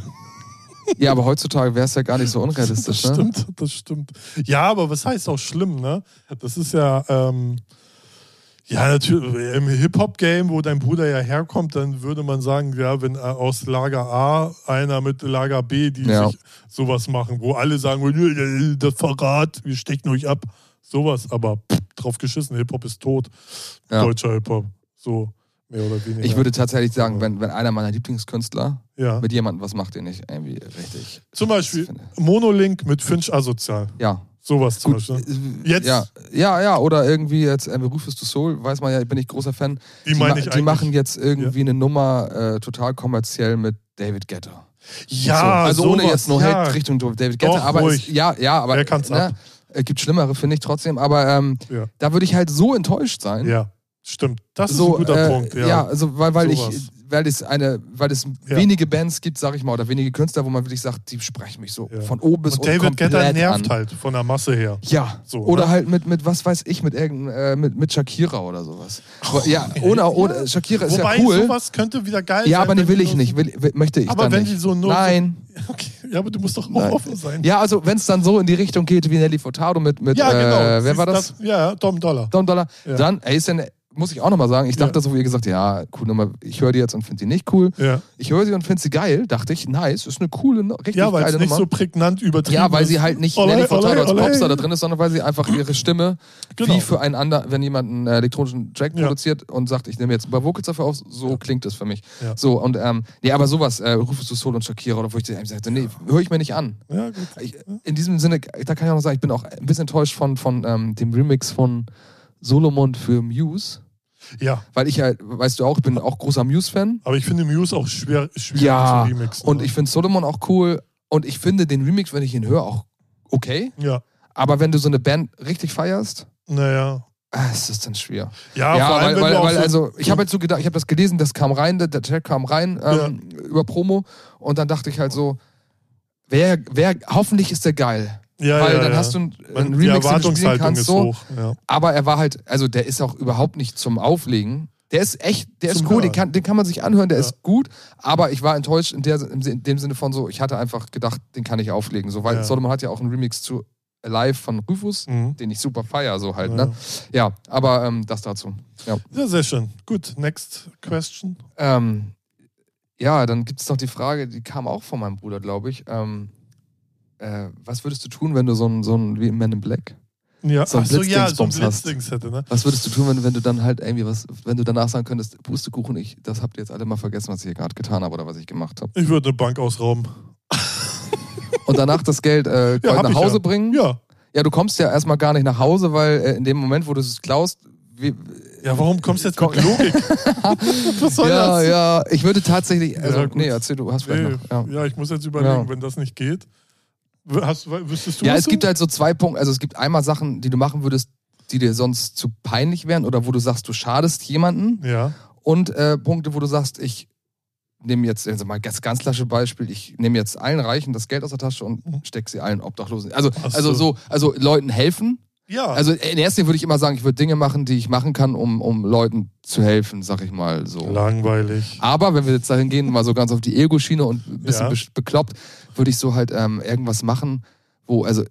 Ja, aber heutzutage wäre es ja gar nicht so unrealistisch, Das ne? stimmt, das stimmt. Ja, aber was heißt auch schlimm, ne? Das ist ja, ähm, ja, natürlich, im Hip-Hop-Game, wo dein Bruder ja herkommt, dann würde man sagen, ja, wenn äh, aus Lager A einer mit Lager B, die Ja. sich sowas machen, wo alle sagen, "Äh, das Verrat, wir stechen euch ab. Sowas, aber pff, drauf geschissen, Hip-Hop ist tot. Ja. Deutscher Hip-Hop. So, mehr oder weniger. Ich würde tatsächlich sagen, Ja. wenn, wenn einer meiner Lieblingskünstler ja. mit jemandem was macht, den ich irgendwie richtig. Zum Beispiel. Monolink mit Finch Asozial. Ja. Sowas zum Gut. Beispiel. äh, Jetzt- Ja, ja, ja. Oder irgendwie jetzt äh, Rufus to Soul, weiß man ja, bin ich großer Fan. Die ma- meine ich die machen jetzt irgendwie eine Nummer äh, total kommerziell mit David Guetta. Ja, so. Also ohne sowas, jetzt nur ja. Hate Richtung David Guetta, Doch, aber ruhig. es, ja, ja, aber Er kann's ne, ab. äh, gibt schlimmere, finde ich trotzdem. Aber ähm, Ja. da würde ich halt so enttäuscht sein. Ja, stimmt. Das ist so, ein guter äh, Punkt. Ja, Ja, also weil, weil Sowas. ich, weil es eine, weil es Ja. wenige Bands gibt, sag ich mal, oder wenige Künstler, wo man wirklich sagt, die sprechen mich so Ja. von oben bis und unten David Guetta nervt an. halt von der Masse her. Ja, So, oder ne? halt mit, mit, was weiß ich, mit irgendein, äh, mit, mit Shakira oder sowas. ja, ohne, ohne, Shakira ist Wobei ja cool. sowas könnte wieder geil Ja, sein. aber nee, wenn will ich nicht, will, will, möchte ich Aber dann wenn nicht. die so nur. Nein. Okay. Ja, aber du musst doch auch Nein. offen sein. Ja, also wenn es dann so in die Richtung geht wie Nelly Furtado mit, mit Ja, genau. äh, wer war das? ja, Dom Dollar. Don Dollar. Ja. Dann, ey, ist denn, muss ich auch nochmal sagen, ich Ja. dachte so, wie ihr gesagt, ja, cool Nummer, ich höre die jetzt und finde sie nicht cool. Ja, Ich höre sie und finde sie geil, dachte ich, nice, ist eine coole, no- richtig ja weil es geile nicht Nummer. so prägnant übertrieben ja, weil sie halt nicht Olé, Nelly Furtado als. Popstar da drin ist, sondern weil sie einfach ihre Stimme Genau. wie für einen anderen, wenn jemand einen äh, elektronischen Track Ja. produziert und sagt, ich nehme jetzt ein paar Vocals dafür auf, so klingt es für mich. Ja. So, und ähm, nee, aber sowas, äh, Rufus du Soul und Shakira, oder wo ich sagte, nee, höre ich mir nicht an. Ja, gut. Ich, in diesem Sinne, da kann ich auch noch sagen, ich bin auch ein bisschen enttäuscht von, von ähm, dem Remix von Solomon für Muse. Ja, Weil ich halt, weißt du auch, ich bin auch großer Muse-Fan. aber ich finde Muse auch schwer, schwierig Ja, zu remixen. Und ne? ich finde Solomon auch cool. Und ich finde den Remix, wenn ich ihn höre, auch okay. Ja, Aber wenn du so eine Band richtig feierst, naja. ah, ist dann schwer. Ja, Ja, allem, weil, weil, weil so, also ich habe halt so gedacht, ich habe das gelesen, das kam rein, der, der Track kam rein ähm, über Promo und dann dachte ich halt so, wer, wer, hoffentlich ist der geil. Ja, weil ja, dann ja. hast du einen, die Remix, den du spielen kannst, ist so. Ja. Aber er war halt, also der ist auch überhaupt nicht zum Auflegen. Der ist echt, der ist Zum cool, den kann, den kann man sich anhören, der ist gut, aber ich war enttäuscht in, der, in dem Sinne von so, ich hatte einfach gedacht, den kann ich auflegen. So, weil. Solomon hat ja auch einen Remix zu Alive von Rufus, Mhm. den ich super feier, so halt, Ja. ne? Ja, aber ähm, das dazu. Ja. ja, sehr schön. Gut, next question. Ähm, ja, dann gibt es noch die Frage, die kam auch von meinem Bruder, glaube ich. Ähm, äh, was würdest du tun, wenn du so ein, so ein wie in Men in Black? Ja, So ein so, ja, so ein. Blitzdings hätte, ne? Was würdest du tun, wenn, wenn du dann halt irgendwie was, wenn du danach sagen könntest, Pustekuchen, ich, das habt ihr jetzt alle mal vergessen, was ich hier gerade getan habe oder was ich gemacht habe. Ich würde eine Bank ausrauben. Und danach das Geld äh, Ja, nach Hause ja. bringen? Ja. Ja, du kommst ja erstmal gar nicht nach Hause, weil äh, in dem Moment, wo du es klaust, wie, Ja, warum kommst du jetzt mit Logik? Was soll ja, das? ja, ich würde tatsächlich, also, Ja, nee, erzähl du, hast vielleicht Nee, noch. Ja. ja. ich muss jetzt überlegen, wenn das nicht geht. Hast, wüsstest du Ja, es so? gibt halt so zwei Punkte. Also es gibt einmal Sachen, die du machen würdest, die dir sonst zu peinlich wären oder wo du sagst, du schadest jemanden. Ja, Und äh, Punkte, wo du sagst, ich nehme jetzt, also mal ganz, ganz lasche Beispiel, ich nehme jetzt allen Reichen das Geld aus der Tasche und Mhm. stecke sie allen Obdachlosen. Also, Ach so. also so, also Leuten helfen. Ja. Also in erster Linie würde ich immer sagen, ich würde Dinge machen, die ich machen kann, um, um Leuten zu helfen, sag ich mal so. langweilig. Aber wenn wir jetzt dahin gehen, mal so ganz auf die Ego-Schiene und ein bisschen Ja. be bekloppt, würde ich so halt ähm, irgendwas machen, wo, also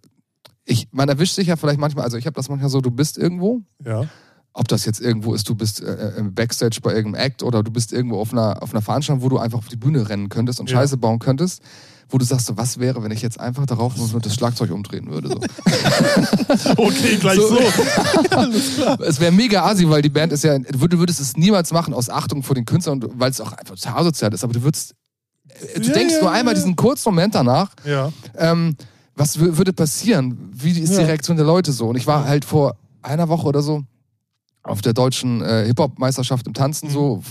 ich, man erwischt sich ja vielleicht manchmal, also ich habe das manchmal so, du bist irgendwo, Ja, ob das jetzt irgendwo ist, du bist äh, im Backstage bei irgendeinem Act oder du bist irgendwo auf einer, auf einer Veranstaltung, wo du einfach auf die Bühne rennen könntest und Ja. Scheiße bauen könntest, wo du sagst, so, was wäre, wenn ich jetzt einfach darauf muss und das Schlagzeug umdrehen würde. So. okay, gleich So. so. Alles klar. es wäre mega assi, weil die Band ist ja, du würdest es niemals machen aus Achtung vor den Künstlern und weil es auch einfach total asozial ist, aber du würdest, äh, du Ja, denkst ja, nur einmal ja. diesen kurzen Moment danach, Ja, ähm, was wür- würde passieren? Wie ist die. Reaktion der Leute so? Und ich war halt vor einer Woche oder so auf der deutschen äh, Hip-Hop-Meisterschaft im Tanzen Mhm. so,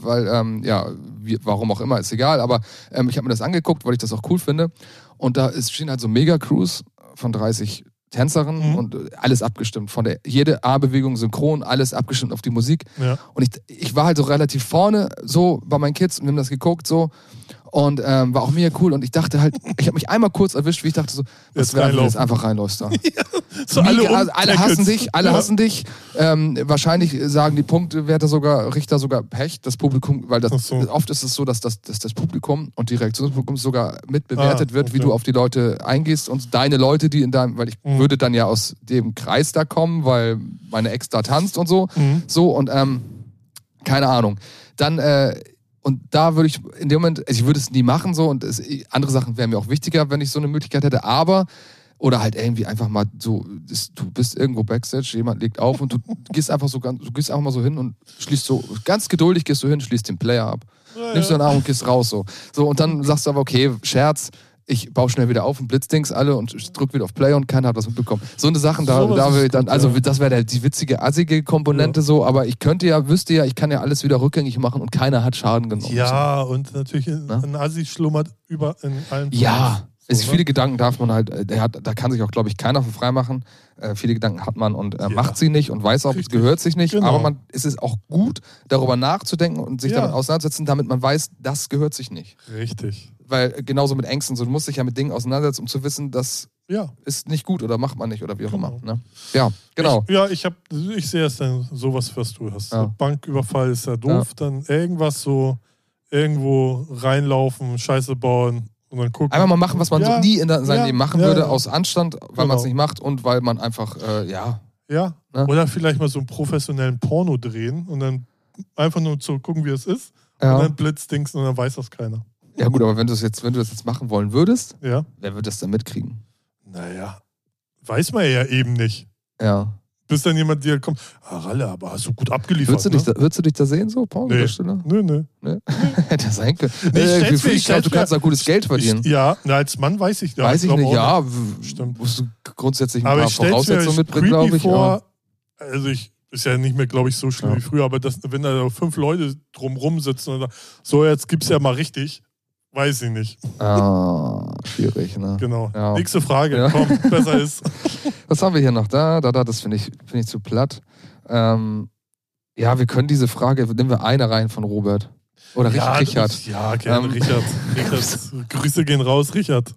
weil, ähm, ja, wie, warum auch immer, ist egal, aber ähm, ich habe mir das angeguckt, weil ich das auch cool finde. Und da ist, stehen halt so Mega-Crews von 30 Tänzerinnen Mhm. und äh, alles abgestimmt. Von der jede A-Bewegung synchron, alles abgestimmt auf die Musik. ja. Und ich, ich war halt so relativ vorne, so bei meinen Kids und wir haben das geguckt, so. Und ähm, war auch mega cool. Und ich dachte halt, ich habe mich einmal kurz erwischt, wie ich dachte so, was wäre, wenn du jetzt einfach reinläufst da. So Mega, alle, also alle hassen dich, alle ja. hassen dich. Ähm, wahrscheinlich sagen die Punktewerte sogar, Richter sogar Pech, das Publikum, weil das, so. oft ist es so, dass das, dass das Publikum und die Reaktion des Publikums sogar mitbewertet Ah, wird, wie du auf die Leute eingehst und deine Leute, die in deinem, weil ich Mhm. würde dann ja aus dem Kreis da kommen, weil meine Ex da tanzt und so. Mhm. So und ähm, keine Ahnung. Dann, äh, und da würde ich in dem Moment, also ich würde es nie machen so und es, andere Sachen wären mir auch wichtiger, wenn ich so eine Möglichkeit hätte, aber oder halt irgendwie einfach mal so, du bist irgendwo Backstage, jemand legt auf und du gehst einfach so ganz, du gehst einfach mal so hin und schließt so, ganz geduldig gehst du hin, schließt den Player ab, Ja, nimmst ja. den Arm und gehst raus so. So und dann sagst du aber, okay, Scherz, ich baue schnell wieder auf und blitzdings alle und drück wieder auf Play und keiner hat was mitbekommen. So eine Sachen, da, Sowas da ich dann, also ja. das wäre die witzige, assige Komponente so, aber ich könnte ja, wüsste ja, ich kann ja alles wieder rückgängig machen und keiner hat Schaden genommen. Ja, und natürlich Ne? ein Assi schlummert über in allen So. Ja, also So, viele ne? Gedanken darf man halt, äh, der hat, da kann sich auch, glaube ich, keiner von frei machen. Äh, viele Gedanken hat man und äh, Ja. macht sie nicht und weiß auch, es gehört sich nicht. Genau. Aber man, es ist auch gut, darüber nachzudenken und sich Ja. damit auseinanderzusetzen, damit man weiß, das gehört sich nicht. Richtig. Weil genauso mit Ängsten, so, du musst dich ja mit Dingen auseinandersetzen, um zu wissen, das Ja. ist nicht gut oder macht man nicht oder wie auch Genau. immer. Ne? Ja, genau. Ich, ja, ich, hab, ich sehe es dann sowas, was du hast. Ja. Banküberfall ist ja doof, dann irgendwas so irgendwo reinlaufen, Scheiße bauen und dann gucken. Einfach mal machen, was man Ja. so nie in seinem Ja. Leben machen Ja, würde, ja. aus Anstand, weil man es Genau. nicht macht und weil man einfach, äh, ja, Ja. Ne? Oder vielleicht mal so einen professionellen Porno drehen und dann einfach nur zu gucken, wie es ist. Ja. Und dann blitzdings und dann weiß das keiner. Ja gut, aber wenn du das jetzt, wenn du das jetzt machen wollen würdest, Ja. wer wird das dann mitkriegen? Naja. Weiß man ja eben nicht. Ja. Bis dann jemand dir kommt, ah, Ralle, aber hast du gut abgeliefert. Würdest du, dich ne? da, würdest du dich da sehen, so, Pornodarsteller? Nö, nö. Hätte sein können. Nee, ich Äh, mir- ich ich glaube, du kannst da gutes Geld verdienen. Ich, ja, na, als Mann weiß ich ja. Weiß ich glaub nicht, ja. Stimmt. Musst du grundsätzlich ein Aber paar ich Voraussetzungen mitbringen, glaube ich. vor. Also ich ist ja nicht mehr, glaube ich, so schlimm Ja. wie früher, aber das, wenn da fünf Leute drumrum sitzen und sagen, so jetzt gibt's ja mal richtig, weiß ich nicht. Ah, schwierig, ne? Genau. Ja. Nächste Frage, Ja. komm, besser ist. Was haben wir hier noch? Da, da, da, das finde ich, finde ich zu platt. Ähm, ja, wir können diese Frage, nehmen wir eine rein von Robert. Oder ja, Richard. Ja, gerne, Ähm. Richard. Richard. Grüße gehen raus, Richard.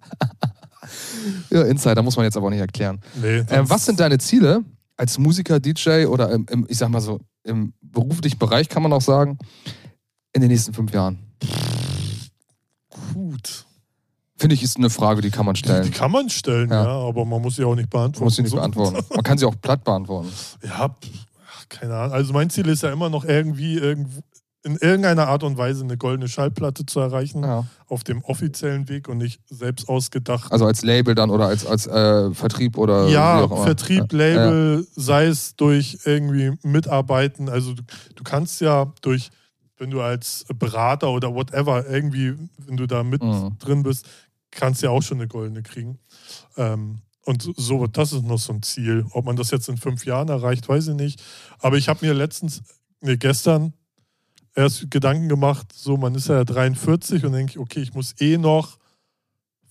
Ja, Insider muss man jetzt aber auch nicht erklären. Nee, das- was sind deine Ziele als Musiker, DJ oder im, im, ich sag mal so, im beruflichen Bereich kann man auch sagen, in den nächsten fünf Jahren? Gut? Finde ich, ist eine Frage, die kann man Die, die stellen. kann man stellen, Ja. ja. aber man muss sie auch nicht beantworten. Man muss sie nicht beantworten. Man kann sie auch platt beantworten. Ja, keine Ahnung. Also mein Ziel ist ja immer noch irgendwie irgendwo in irgendeiner Art und Weise eine goldene Schallplatte zu erreichen Ja. auf dem offiziellen Weg und nicht selbst ausgedacht. Also als Label dann oder als, als äh, Vertrieb oder ja. Vertrieb, Ja. Label, sei es durch irgendwie Mitarbeiten. Also du, du kannst ja durch, wenn du als Berater oder whatever irgendwie, wenn du da mit Mhm. drin bist, kannst du ja auch schon eine goldene kriegen. Ähm, und so, das ist noch so ein Ziel. Ob man das jetzt in fünf Jahren erreicht, weiß ich nicht. Aber ich habe mir letztens, nee, gestern erst Gedanken gemacht, so man ist ja 43 und denke, okay, ich muss eh noch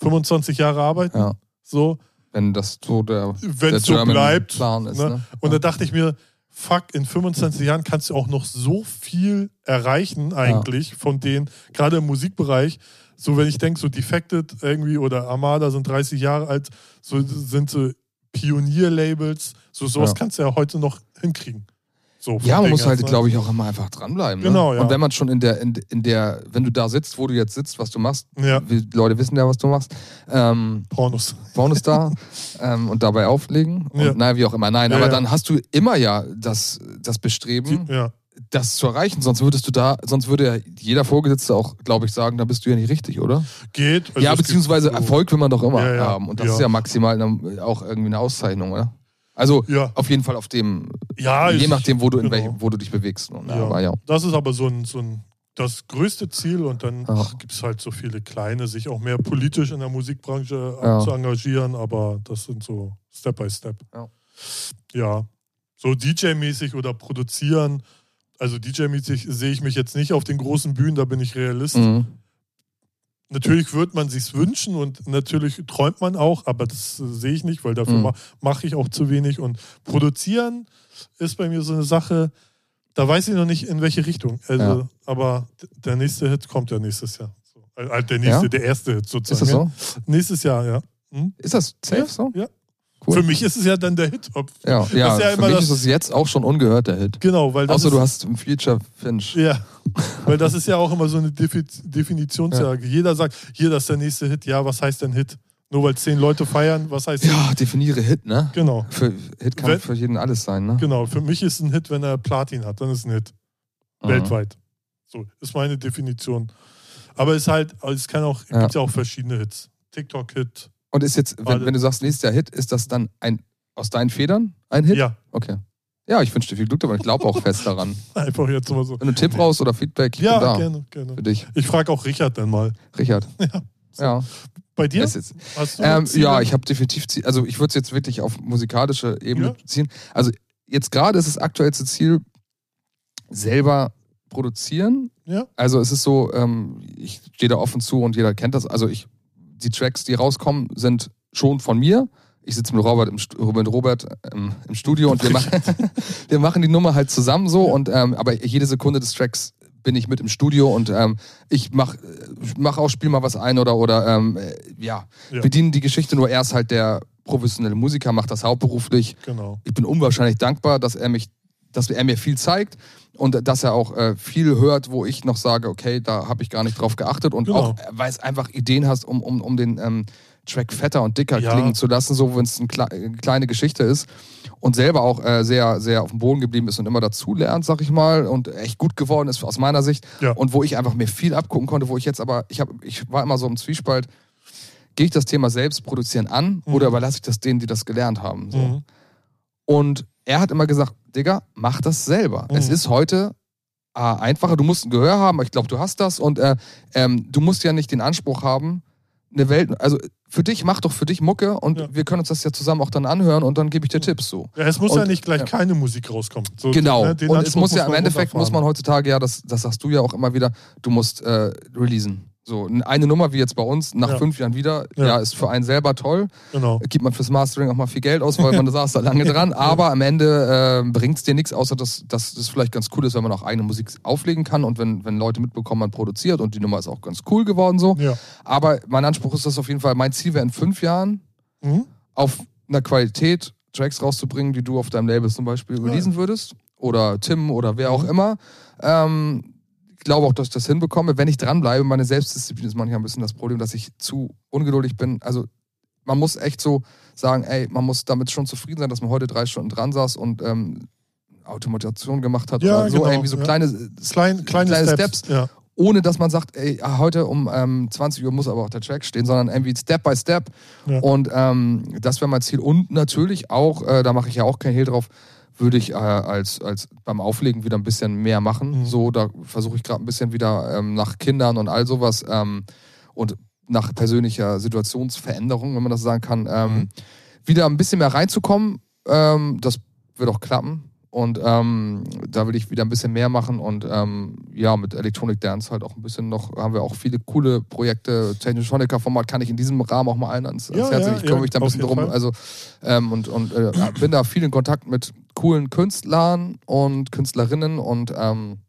25 Jahre arbeiten. Ja. So, Wenn das so der, wenn der so bleibt. Plan ist. ne? Ne? Und da dachte ich mir, fuck, in 25 Jahren kannst du auch noch so viel erreichen, eigentlich, von denen, gerade im Musikbereich. So, wenn ich denke, so Defected irgendwie oder Armada sind 30 Jahre alt, so sind so Pionierlabels, so sowas Ja. kannst du ja heute noch hinkriegen. So, Ja, man muss halt, glaube ich, auch immer einfach dranbleiben. Genau, ne? ja. Und wenn man schon in der, in, in der, wenn du da sitzt, wo du jetzt sitzt, was du machst, Ja, Leute wissen ja, was du machst, ähm, Pornos. Pornostar ähm, und dabei auflegen und Ja. naja, wie auch immer. Nein, Ja, aber dann hast du immer ja das, das Bestreben, Ja, das zu erreichen. Sonst würdest du da, sonst würde ja jeder Vorgesetzte auch, glaube ich, sagen, da bist du ja nicht richtig, oder? geht. Also ja, beziehungsweise Erfolg will man doch immer Ja, ja. haben. Und das Ja. ist ja maximal auch irgendwie eine Auszeichnung, oder? Also Ja, auf jeden Fall auf dem, ja je nachdem, wo du, in genau. welchem, wo du dich bewegst. Und, ja, Ja. aber ja. Das ist aber so ein, so ein das größte Ziel und dann gibt es halt so viele kleine, sich auch mehr politisch in der Musikbranche Ja. zu engagieren, aber das sind so Step by Step. Ja. Ja, so DJ-mäßig oder produzieren. Also DJ-mäßig sehe ich mich jetzt nicht auf den großen Bühnen, da bin ich Realist. Mhm. Natürlich würde man sich's wünschen und natürlich träumt man auch, aber das äh, sehe ich nicht, weil dafür Mhm. ma mache ich auch zu wenig. Und produzieren ist bei mir so eine Sache, da weiß ich noch nicht, in welche Richtung. Also, Ja. aber der nächste Hit kommt ja nächstes Jahr. So. Also der nächste, Ja? der erste Hit Ist sozusagen. das so? ja. Nächstes Jahr, ja. Hm? Ist das safe so? Ja. Cool. Für mich ist es ja dann der Hit. Ob, Ja, ja, ja für mich das- ist es jetzt auch schon ungehört, der Hit. genau, weil das Außer ist, du hast ein Feature Finch. Ja, weil das ist ja auch immer so eine Defi Definitionsfrage. Jeder sagt, hier, das ist der nächste Hit. Ja, was heißt denn Hit? Nur weil zehn Leute feiern, was heißt Hit? Ja, definiere Hit, ne? Genau, Für, Hit kann Wenn- für jeden alles sein, ne? genau. Für mich ist ein Hit, wenn er Platin hat, dann ist ein Hit. Mhm. Weltweit. So, ist meine Definition. Aber es ist halt, es kann auch, Ja. gibt ja auch verschiedene Hits. TikTok-Hit. Und ist jetzt, wenn, wenn du sagst, nächstes Jahr Hit, ist das dann ein aus deinen Federn ein Hit? Ja, Okay. Ja, ich wünsche dir viel Glück, aber ich glaube auch fest daran. einfach jetzt mal so. Wenn du einen Tipp brauchst oder Feedback, ich Ja, bin da gerne, gerne. für dich. Ich frage auch Richard dann mal. Richard. Ja. Ja. Bei dir? Ähm, ja, ich habe definitiv, Ziel- also ich würde es jetzt wirklich auf musikalische Ebene Ja. beziehen. Also jetzt gerade ist das aktuellste Ziel, selber produzieren. Ja. Also es ist so, ähm, ich stehe da offen zu und jeder kennt das. Also ich, die Tracks, die rauskommen, sind schon von mir. Ich sitze mit Robert im, mit Robert ähm, im Studio und wir machen, wir machen die Nummer halt zusammen so. Und ähm, aber jede Sekunde des Tracks bin ich mit im Studio und ähm, ich mach, mach auch, spiel mal was ein oder oder ähm, äh, ja, Ja. bediene die Geschichte. Nur er ist halt der professionelle Musiker, macht das hauptberuflich Genau. ich bin unwahrscheinlich dankbar, dass er mich, dass er mir viel zeigt und dass er auch äh, viel hört, wo ich noch sage, okay, da habe ich gar nicht drauf geachtet und Genau. auch, äh, weil es einfach Ideen hast, um, um, um den, ähm, Track fetter und dicker Ja. klingen zu lassen, so wenn es eine kle äh, kleine Geschichte ist. Und selber auch äh, sehr, sehr auf dem Boden geblieben ist und immer dazu lernt, sag ich mal, und echt gut geworden ist aus meiner Sicht. Ja. Und wo ich einfach mir viel abgucken konnte, wo ich jetzt aber, ich, hab, ich war immer so im Zwiespalt, gehe ich das Thema selbst produzieren an Mhm. oder überlasse ich das denen, die das gelernt haben? So. Mhm. Und er hat immer gesagt, Digga, mach das selber. Mhm. Es ist heute äh, einfacher, du musst ein Gehör haben, ich glaube, du hast das und äh, ähm, du musst ja nicht den Anspruch haben, eine Welt, also für dich, mach doch für dich Mucke und Ja. wir können uns das ja zusammen auch dann anhören und dann gebe ich dir Tipps so. Ja, es muss Und- ja nicht gleich ja. keine Musik rauskommen. So, Genau. ne, und es muss ja im Endeffekt, muss man heutzutage ja, das, das sagst du ja auch immer wieder, du musst äh, releasen. So, eine Nummer wie jetzt bei uns, nach Ja. fünf Jahren wieder, Ja. ja. ist für einen selber toll. Genau. Gibt man fürs Mastering auch mal viel Geld aus, weil man da saß da lange dran. Aber am Ende äh, bringt es dir nichts, außer dass, dass das vielleicht ganz cool ist, wenn man auch eigene Musik auflegen kann und wenn, wenn Leute mitbekommen, man produziert und die Nummer ist auch ganz cool geworden so. Ja. Aber mein Anspruch ist das auf jeden Fall, mein Ziel wäre in fünf Jahren Mhm. auf einer Qualität Tracks rauszubringen, die du auf deinem Label zum Beispiel releasen würdest. Oder Tim oder wer auch Mhm. immer. Ähm, glaube auch, dass ich das hinbekomme. Wenn ich dranbleibe, meine Selbstdisziplin ist manchmal ein bisschen das Problem, dass ich zu ungeduldig bin. Also man muss echt so sagen, ey, man muss damit schon zufrieden sein, dass man heute drei Stunden dran saß und ähm, Automation gemacht hat Ja, oder so genau, irgendwie so ja. kleine, Klein, kleine, Kleine Steps. Steps. Ja. ohne dass man sagt, ey, ah, heute um ähm, 20 Uhr muss aber auch der Track stehen, sondern irgendwie Step by Step. Und ähm, das wäre mein Ziel. Und natürlich auch, äh, da mache ich ja auch kein Hehl drauf, würde ich äh, als, als beim Auflegen wieder ein bisschen mehr machen. Mhm. So, da versuche ich gerade ein bisschen wieder ähm, nach Kindern und all sowas ähm, und nach persönlicher Situationsveränderung, wenn man das sagen kann, ähm, Mhm. wieder ein bisschen mehr reinzukommen. Ähm, das wird auch klappen. Und ähm, da will ich wieder ein bisschen mehr machen und ähm, ja, mit Electronic Dance halt auch ein bisschen noch, haben wir auch viele coole Projekte. Technotronica Format kann ich in diesem Rahmen auch mal allen ans, ans Ja, Herz ja, Ich kümmere ja, mich da ein bisschen drum. Fall. Also und, und äh, bin da viel in Kontakt mit coolen Künstlern und Künstlerinnen und ähm,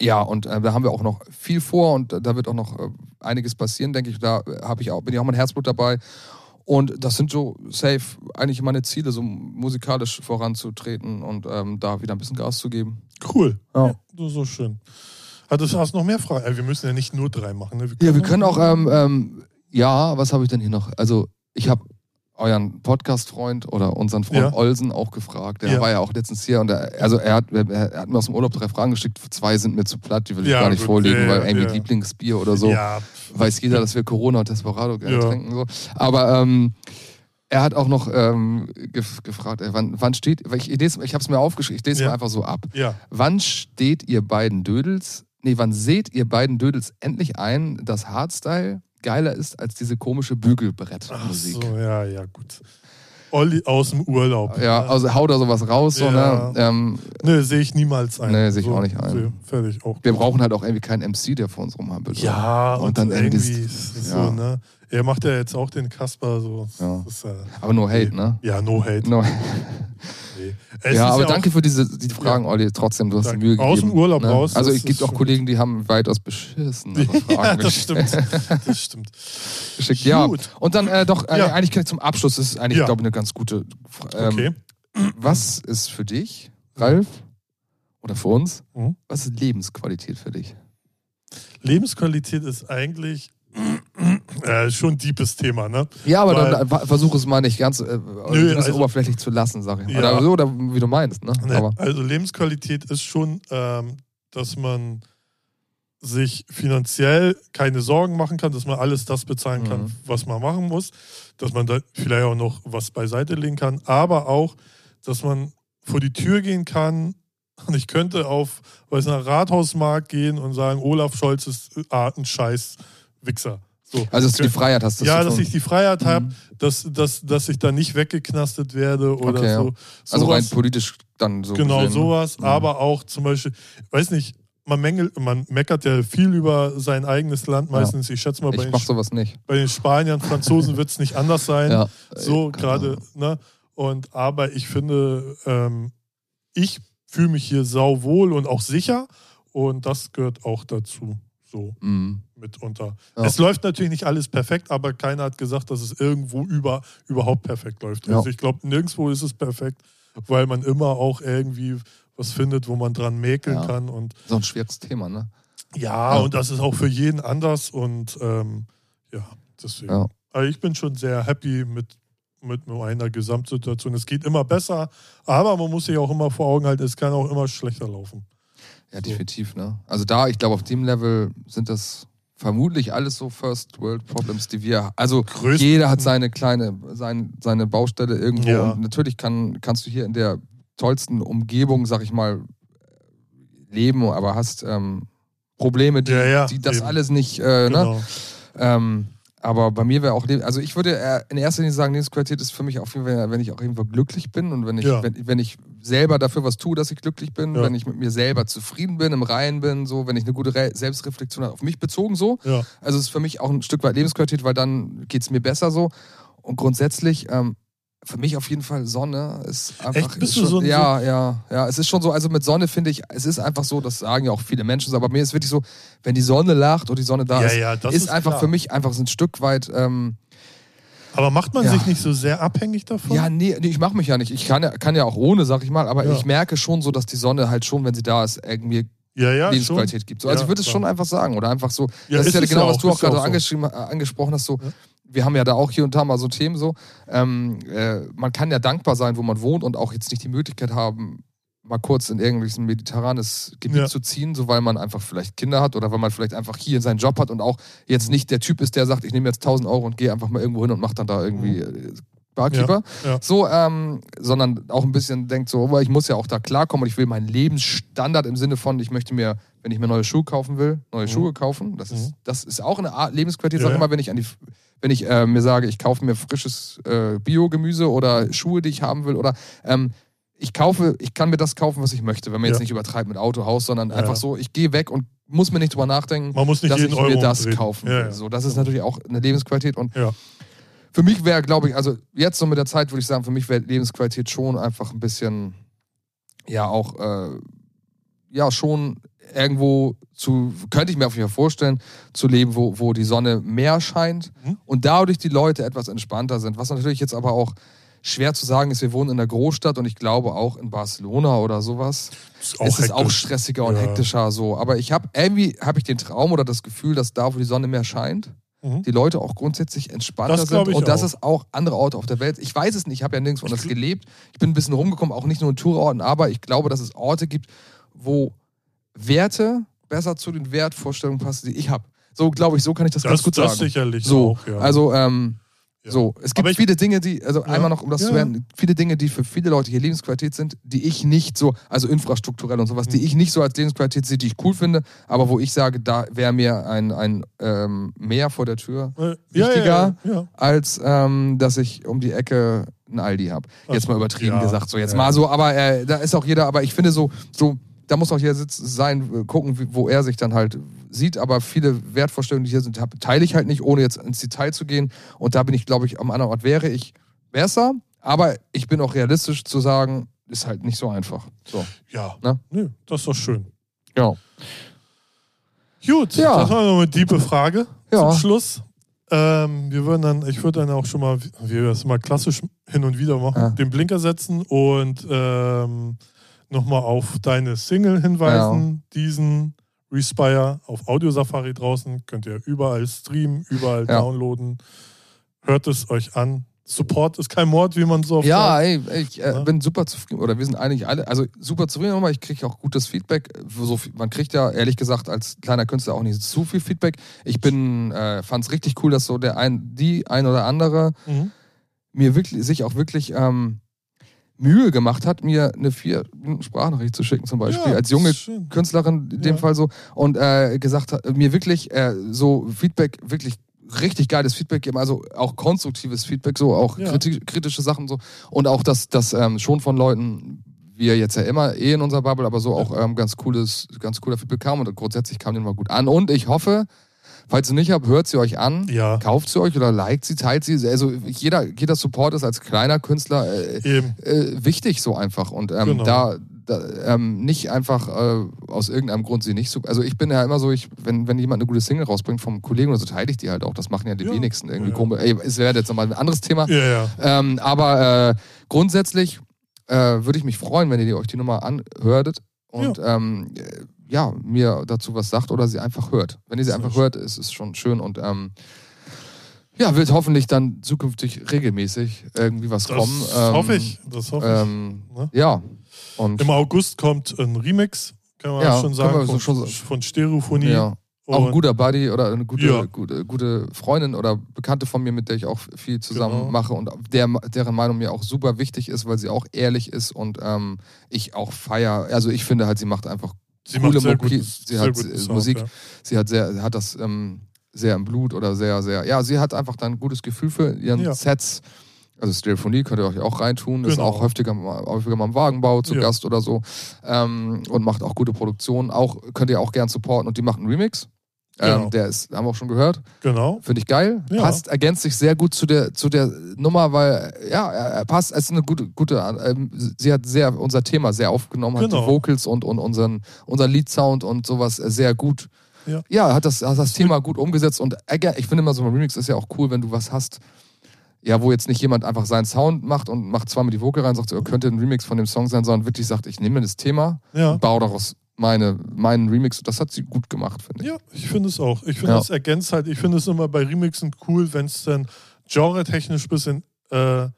ja, und äh, da haben wir auch noch viel vor und äh, da wird auch noch äh, einiges passieren, denke ich. Da äh, habe ich auch, bin ich auch mein Herzblut dabei. Und das sind so safe eigentlich meine Ziele, so musikalisch voranzutreten und ähm, da wieder ein bisschen Gas zu geben. Cool. Ja. So, so schön. Ah, du hast noch mehr Fragen. Äh, Wir müssen ja nicht nur drei machen. Ne? Ja, wir können auch, ähm, ähm, ja, was habe ich denn hier noch? Also, ich habe euren Podcast-Freund oder unseren Freund Ja. Olsen auch gefragt. Der Ja. war ja auch letztens hier und er, also er hat, er hat mir aus dem Urlaub drei Fragen geschickt. Zwei sind mir zu platt, die will ich Ja, gar nicht gut, vorlegen, weil irgendwie. Lieblingsbier oder so. Weiß jeder, dass wir Corona und Desperado gerne trinken. So. Aber ähm, er hat auch noch ähm, gef gefragt, ey, wann, wann steht, ich, ich, ich habe es mir aufgeschrieben, ich lese es mal einfach so ab. Wann steht ihr beiden Dödels, nee, wann seht ihr beiden Dödels endlich ein, dass Hardstyle geiler ist als diese komische Ach Bügelbrettmusik? so, ja, ja, gut. Olli aus dem Urlaub. Ja, also hau da sowas raus, so, Ja. ne? Ähm, Ne, sehe ich niemals ein. Nee, sehe ich so, auch nicht ein. so, Fertig, auch. wir brauchen halt auch irgendwie keinen MC, der vor uns rumhampelt. Ja, und, Und dann irgendwie es ja. so, ne? Er macht ja jetzt auch den Kasper so. Ja. Ist, äh, Aber nur Hate, ne? ja, no hate. No. Nee. Ja, aber auch- danke für diese die Fragen, Olli. Trotzdem, du hast die Danke. Mühe gegeben. Aus dem Urlaub ne? raus, Also es gibt auch Kollegen, die haben weitaus beschissene Fragen Ja, das stimmt. Das stimmt. geschickt. Ja. Gut. Und dann äh, doch, äh, Ja. eigentlich zum Abschluss, das ist eigentlich, Ja. glaube ich, eine ganz gute Frage. Ähm, Okay. Was ist für dich, Ralf, oder für uns, Mhm. was ist Lebensqualität für dich? Lebensqualität ist eigentlich äh, schon ein deepes Thema, ne? Ja, aber Weil- dann äh, versuch es mal nicht ganz äh, Nö, ganz also- oberflächlich zu lassen, sag ich mal. Ja. Oder so, oder wie du meinst, ne? Ne, also Lebensqualität ist schon, ähm, dass man sich finanziell keine Sorgen machen kann, dass man alles das bezahlen kann, Mhm. was man machen muss, dass man da vielleicht auch noch was beiseite legen kann, aber auch, dass man vor die Tür gehen kann und ich könnte auf weiß nicht, Rathausmarkt gehen und sagen, Olaf Scholz ist äh, ein scheiß Wichser. So. also, dass du die Freiheit hast. ja, dass ich die Freiheit habe, Mhm. dass, dass, dass ich da nicht weggeknastet werde oder Okay, ja. so. Also rein politisch dann so. Genau, gesehen, sowas. Mhm. Aber auch zum Beispiel, weiß nicht, man, mängelt, man meckert ja viel über sein eigenes Land meistens. Ich schätze mal, bei Ich den, sowas nicht. bei den Spaniern, Franzosen wird es nicht anders sein. Ja. So Äh, gerade, ne? Und aber ich finde, ähm, ich fühle mich hier sauwohl und auch sicher. Und das gehört auch dazu. So Mhm. Mitunter. Ja. Es läuft natürlich nicht alles perfekt, aber keiner hat gesagt, dass es irgendwo über, überhaupt perfekt läuft. Ja. Also ich glaube, nirgendwo ist es perfekt, weil man immer auch irgendwie was findet, wo man dran mäkeln Ja. kann. Und So ein schweres Thema, ne? ja, und das ist auch für jeden anders und ähm, ja, deswegen. Ja. Also ich bin schon sehr happy mit, mit meiner Gesamtsituation. Es geht immer besser, aber man muss sich auch immer vor Augen halten, es kann auch immer schlechter laufen. Ja, definitiv, ne? Also da, ich glaube, auf dem Level sind das vermutlich alles so First World Problems, die wir. Also Größten- jeder hat seine kleine, sein, seine Baustelle irgendwo. Ja. Und natürlich kann, kannst du hier in der tollsten Umgebung, sag ich mal, leben, aber hast ähm, Probleme, die, Ja, ja, die das eben. alles nicht, äh, ne? Genau. Ähm, aber bei mir wäre auch, also ich würde in erster Linie sagen, Lebensqualität ist für mich auch, wenn, wenn ich auch irgendwo glücklich bin und wenn ich, Ja. wenn, wenn ich selber dafür was tue, dass ich glücklich bin, Ja. wenn ich mit mir selber zufrieden bin, im Reinen bin, so, wenn ich eine gute Re Selbstreflexion habe, auf mich bezogen so. Ja. Also es ist für mich auch ein Stück weit Lebensqualität, weil dann geht es mir besser so. Und grundsätzlich, ähm, für mich auf jeden Fall Sonne ist einfach. Echt? Bist ist du schon, so ein- Ja, ja, ja. Es ist schon so, also mit Sonne finde ich, es ist einfach so, das sagen ja auch viele Menschen, so, aber mir ist wirklich so, wenn die Sonne lacht und die Sonne da Ja, ist, ja, ist, ist einfach klar. für mich einfach so ein Stück weit. Ähm, Aber macht man Ja. sich nicht so sehr abhängig davon? ja, nee, nee ich mache mich ja nicht. Ich kann ja, kann ja auch ohne, sag ich mal, aber Ja. ich merke schon so, dass die Sonne halt schon, wenn sie da ist, irgendwie ja, ja Lebensqualität schon. gibt. So, also ich würde es schon einfach sagen. Oder einfach so. Ja, das ist, ist ja genau, was du auch gerade so. äh, angesprochen hast. So. Wir haben ja da auch hier und da mal so Themen so. Ähm, äh, man kann ja dankbar sein, wo man wohnt und auch jetzt nicht die Möglichkeit haben, mal kurz in irgendwelches mediterranes Gebiet Ja. zu ziehen, so weil man einfach vielleicht Kinder hat oder weil man vielleicht einfach hier seinen Job hat und auch jetzt nicht der Typ ist, der sagt, ich nehme jetzt 1000 Euro und gehe einfach mal irgendwo hin und mache dann da irgendwie äh, Barkeeper. Ja, ja. So, ähm, sondern auch ein bisschen denkt so, aber ich muss ja auch da klarkommen und ich will meinen Lebensstandard im Sinne von, ich möchte mir, wenn ich mir neue Schuhe kaufen will, neue Mhm. Schuhe kaufen. Das, ist, Mhm. das ist auch eine Art Lebensqualität, sag immer, wenn ich an die wenn ich äh, mir sage, ich kaufe mir frisches äh, Biogemüse oder Schuhe, die ich haben will, oder ähm, ich kaufe, ich kann mir das kaufen, was ich möchte, wenn man jetzt Ja. nicht übertreibt mit Auto, Haus, sondern Ja. einfach so, ich gehe weg und muss mir nicht drüber nachdenken, Man muss nicht dass jeden ich Euro mir das umdrehen. kaufen will. ja. So, das ist natürlich auch eine Lebensqualität und für mich wäre, glaube ich, also jetzt so mit der Zeit würde ich sagen, für mich wäre Lebensqualität schon einfach ein bisschen, ja, auch, äh, ja, schon irgendwo zu, könnte ich mir auf jeden Fall vorstellen, zu leben, wo, wo die Sonne mehr scheint Mhm. und dadurch die Leute etwas entspannter sind. Was natürlich jetzt aber auch schwer zu sagen ist, wir wohnen in einer Großstadt und ich glaube auch in Barcelona oder sowas Ist ist es auch stressiger und Ja. hektischer so. Aber ich habe irgendwie habe ich den Traum oder das Gefühl, dass da, wo die Sonne mehr scheint, Mhm. die Leute auch grundsätzlich entspannter Das sind und dass auch. es auch andere Orte auf der Welt. Ich weiß es nicht, ich habe ja nirgendwo anders gelebt. Ich bin ein bisschen rumgekommen, auch nicht nur in Tourorten, aber ich glaube, dass es Orte gibt, wo Werte besser zu den Wertvorstellungen passen, die ich habe. So glaube ich, so kann ich das, Das, ganz gut das sagen. sicherlich So, auch, ja. also ähm, Ja. so, es gibt ich- viele Dinge, die, also Ja. einmal noch, um das zu werden, viele Dinge, die für viele Leute hier Lebensqualität sind, die ich nicht so, also infrastrukturell und sowas, die Mhm. ich nicht so als Lebensqualität sehe, die ich cool finde, aber wo ich sage, da wäre mir ein, ein ähm, Meer vor der Tür Äh, wichtiger. Als ähm, dass ich um die Ecke ein Aldi habe. Jetzt mal übertrieben gesagt, so jetzt mal so, aber äh, da ist auch jeder, aber ich finde so, so da muss auch jeder sitz, sein, äh, gucken, wo er sich dann halt sieht, aber viele Wertvorstellungen, die hier sind, teile ich halt nicht, ohne jetzt ins Detail zu gehen. Und da bin ich, glaube ich, am anderen Ort wäre ich besser, aber ich bin auch realistisch zu sagen, ist halt nicht so einfach. So, ja. Ne? Nö, das ist doch schön. ja. Gut, Ja. das war noch eine tiefe Frage Ja. zum Schluss. Ähm, wir würden dann, ich würde dann auch schon mal, wie wir das mal klassisch hin und wieder machen, Ja. den Blinker setzen und ähm, nochmal auf deine Single hinweisen. Diesen Respire auf Audio Safari draußen könnt ihr überall streamen, überall Ja. downloaden. Hört es euch an. Support ist kein Mord, wie man so oft Ja, sagt. ey, ich äh, Ja. bin super zufrieden, oder wir sind eigentlich alle, also super zufrieden, aber ich kriege auch gutes Feedback. So, viel- man kriegt ja ehrlich gesagt als kleiner Künstler auch nicht zu viel Feedback. Ich bin, äh, fand es richtig cool, dass so der ein, die ein oder andere Mhm. mir wirklich, sich auch wirklich ähm, Mühe gemacht hat, mir eine vier Minuten Sprachnachricht zu schicken, zum Beispiel, Ja, als junge schön. Künstlerin in dem Ja. Fall so und äh, gesagt hat, mir wirklich äh, so Feedback, wirklich richtig geiles Feedback geben, also auch konstruktives Feedback, so auch Ja. kriti kritische Sachen so und auch das, das ähm, schon von Leuten, wir jetzt ja immer eh in unserer Bubble, aber so auch ähm, ganz cooles, ganz cooler Feedback kam und grundsätzlich kam den mal gut an und ich hoffe, falls ihr nicht habt, hört sie euch an. Ja, Kauft sie euch oder liked sie, teilt sie. Also jeder, jeder Support ist als kleiner Künstler äh, äh, wichtig so einfach. Und ähm, Genau. da, da ähm, nicht einfach äh, aus irgendeinem Grund sie nicht so. Also ich bin ja immer so, ich, wenn, wenn jemand eine gute Single rausbringt vom Kollegen oder so, teile ich die halt auch. Das machen ja die Ja. wenigsten irgendwie Ja. komisch. Ey, es wäre jetzt nochmal ein anderes Thema. Ja. Ähm, aber äh, grundsätzlich äh, würde ich mich freuen, wenn ihr die- euch die Nummer anhörtet und ähm, äh, ja, mir dazu was sagt oder sie einfach hört. Wenn ihr sie einfach hört, ist es schon schön und ähm, Ja, wird hoffentlich dann zukünftig regelmäßig irgendwie was Das kommen. hoffe ich. Das hoffe ich. Ähm, Ne? Ja. Und Im August kommt ein Remix, kann man Ja, schon sagen, von, schon- von Stereophonie. ja. Auch ein guter Buddy oder eine gute, Ja. gute, gute Freundin oder Bekannte von mir, mit der ich auch viel zusammen Genau. mache und der, deren Meinung mir auch super wichtig ist, weil sie auch ehrlich ist und ähm, ich auch feier. Also ich finde halt, sie macht einfach Sie coole macht sehr Mucki. gutes- sie hat Sound, Musik, ja. sie hat sehr, hat das ähm, sehr im Blut oder sehr, sehr, ja, sie hat einfach dann ein gutes Gefühl für ihren Ja. Sets. Also Stereophonie könnt ihr euch auch reintun, ist Genau. auch häufiger, mal- häufiger mal im Wagenbau zu Ja. Gast oder so ähm, und macht auch gute Produktionen. Auch könnt ihr auch gern supporten und die macht einen Remix. Genau. Ähm, der ist, haben wir auch schon gehört. Genau. Finde ich geil. Ja. Passt, ergänzt sich sehr gut zu der, zu der Nummer, weil, ja, er, passt, es ist eine gute, gute, ähm, sie hat sehr unser Thema sehr aufgenommen, hat Genau. die Vocals und, und unseren, unseren Lead-Sound und sowas äh, sehr gut. Ja. hat das, hat das Thema gut umgesetzt und ergä- ich finde immer so ein Remix ist ja auch cool, wenn du was hast, ja, wo jetzt nicht jemand einfach seinen Sound macht und macht zweimal die Vocal rein, sagt, so, könnte ein Remix von dem Song sein, sondern wirklich sagt, ich nehme das Thema, Ja. baue daraus meine, meinen Remix. Das hat sie gut gemacht, finde ich. Ja, ich finde es auch. Ich finde, Ja. es ergänzt halt, ich finde es immer bei Remixen cool, wenn es dann genre-technisch ein bisschen äh,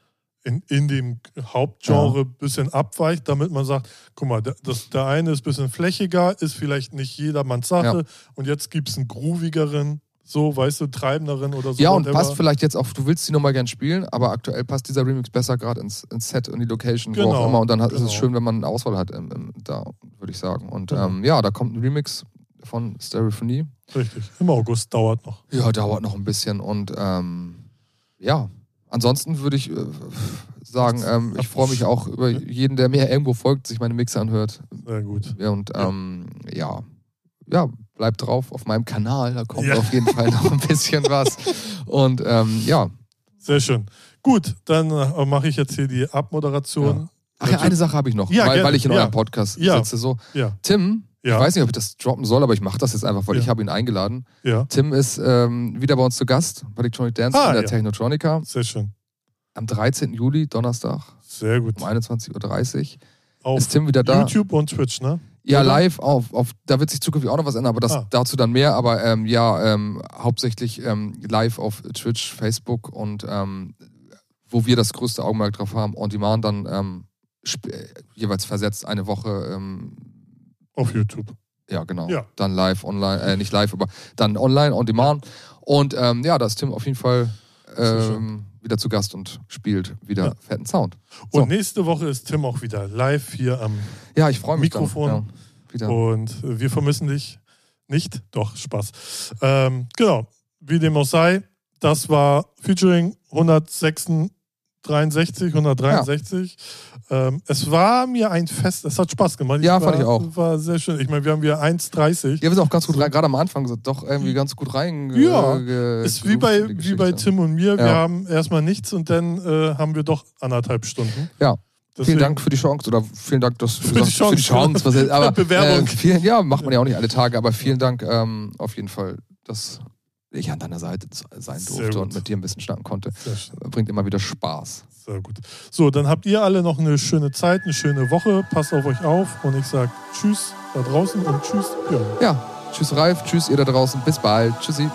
in, in dem Hauptgenre ein bisschen abweicht, damit man sagt, guck mal, der, das, der eine ist ein bisschen flächiger, ist vielleicht nicht jedermanns Sache und jetzt gibt es einen groovigeren, so, weißt du, treibenderen oder so. Ja, und whatever. passt vielleicht jetzt auch, du willst die Nummer gern spielen, aber aktuell passt dieser Remix besser gerade ins, ins Set, in die Location, wo Genau, auch immer. Und dann hat, ist es genau. schön, wenn man eine Auswahl hat ähm, ähm, da, würde ich sagen. Und Genau. ähm, ja, da kommt ein Remix von Stereophonie. Richtig. Im August dauert noch. Ja, dauert noch ein bisschen. Und ähm, ja, ansonsten würde ich äh, sagen, ähm, ich freue mich auch über jeden, der mir irgendwo folgt, sich meine Mixe anhört. Sehr gut. Ja, und ähm, ja, ja, bleibt drauf auf meinem Kanal, da kommt Ja. auf jeden Fall noch ein bisschen was. Und ähm, ja, Sehr schön. Gut, dann äh, mache ich jetzt hier die Abmoderation. Ach ja, eine Sache habe ich noch, Ja, weil, weil ich in Ja. eurem Podcast Ja. sitze. So. Ja, Tim, Ja. ich weiß nicht, ob ich das droppen soll, aber ich mache das jetzt einfach, weil Ja. ich habe ihn eingeladen. ja, Tim ist ähm, wieder bei uns zu Gast bei Electronic Dance Ah, in der ja. Technotronica sehr schön. am 13. Juli, Donnerstag Sehr gut. um 21.30 Uhr. Auf Ist Tim wieder da? YouTube und Twitch, ne? Ja, Oder? live auf, auf. Da wird sich zukünftig auch noch was ändern, aber das Ah. dazu dann mehr. Aber ähm, ja, ähm, hauptsächlich ähm, live auf Twitch, Facebook und ähm, wo wir das größte Augenmerk drauf haben, on demand dann ähm, äh, jeweils versetzt eine Woche. Ähm, Auf YouTube. ja, genau. Ja. Dann live, online, äh, nicht live, aber dann online, on demand. Und ähm, ja, da ist Tim auf jeden Fall ähm, wieder zu Gast und spielt wieder Ja. fetten Sound. So. Und nächste Woche ist Tim auch wieder live hier am Ja, ich freue mich. Mikrofon. Dann, ja, wieder. und äh, wir vermissen dich nicht. Doch, Spaß. Ähm, genau, wie dem auch sei, das war Featuring 163, 163. Ähm, es war mir ein Fest, es hat Spaß gemacht. Ja, war, fand ich auch. War sehr schön. Ich meine, wir haben wieder 1,30. Ja, wir sind auch ganz gut rein, gerade am Anfang doch irgendwie ganz gut rein. Ja, Ist wie bei, die wie bei. Tim und mir. Wir Ja. haben erstmal nichts und dann äh, haben wir doch anderthalb Stunden. Ja. Deswegen- Vielen Dank für die Chance oder vielen Dank, dass du Für die gesagt hast, für die Chance. Chance. Was jetzt, aber, Bewerbung. Äh, vielen, ja, macht man ja auch nicht alle Tage, aber vielen Dank ähm, auf jeden Fall, dass ich an deiner Seite sein durfte und mit dir ein bisschen schnacken konnte. Bringt immer wieder Spaß. Sehr gut. So, dann habt ihr alle noch eine schöne Zeit, eine schöne Woche. Passt auf euch auf und ich sage Tschüss da draußen und Tschüss, Björn. Ja, tschüss Ralf, tschüss ihr da draußen, bis bald, tschüssi.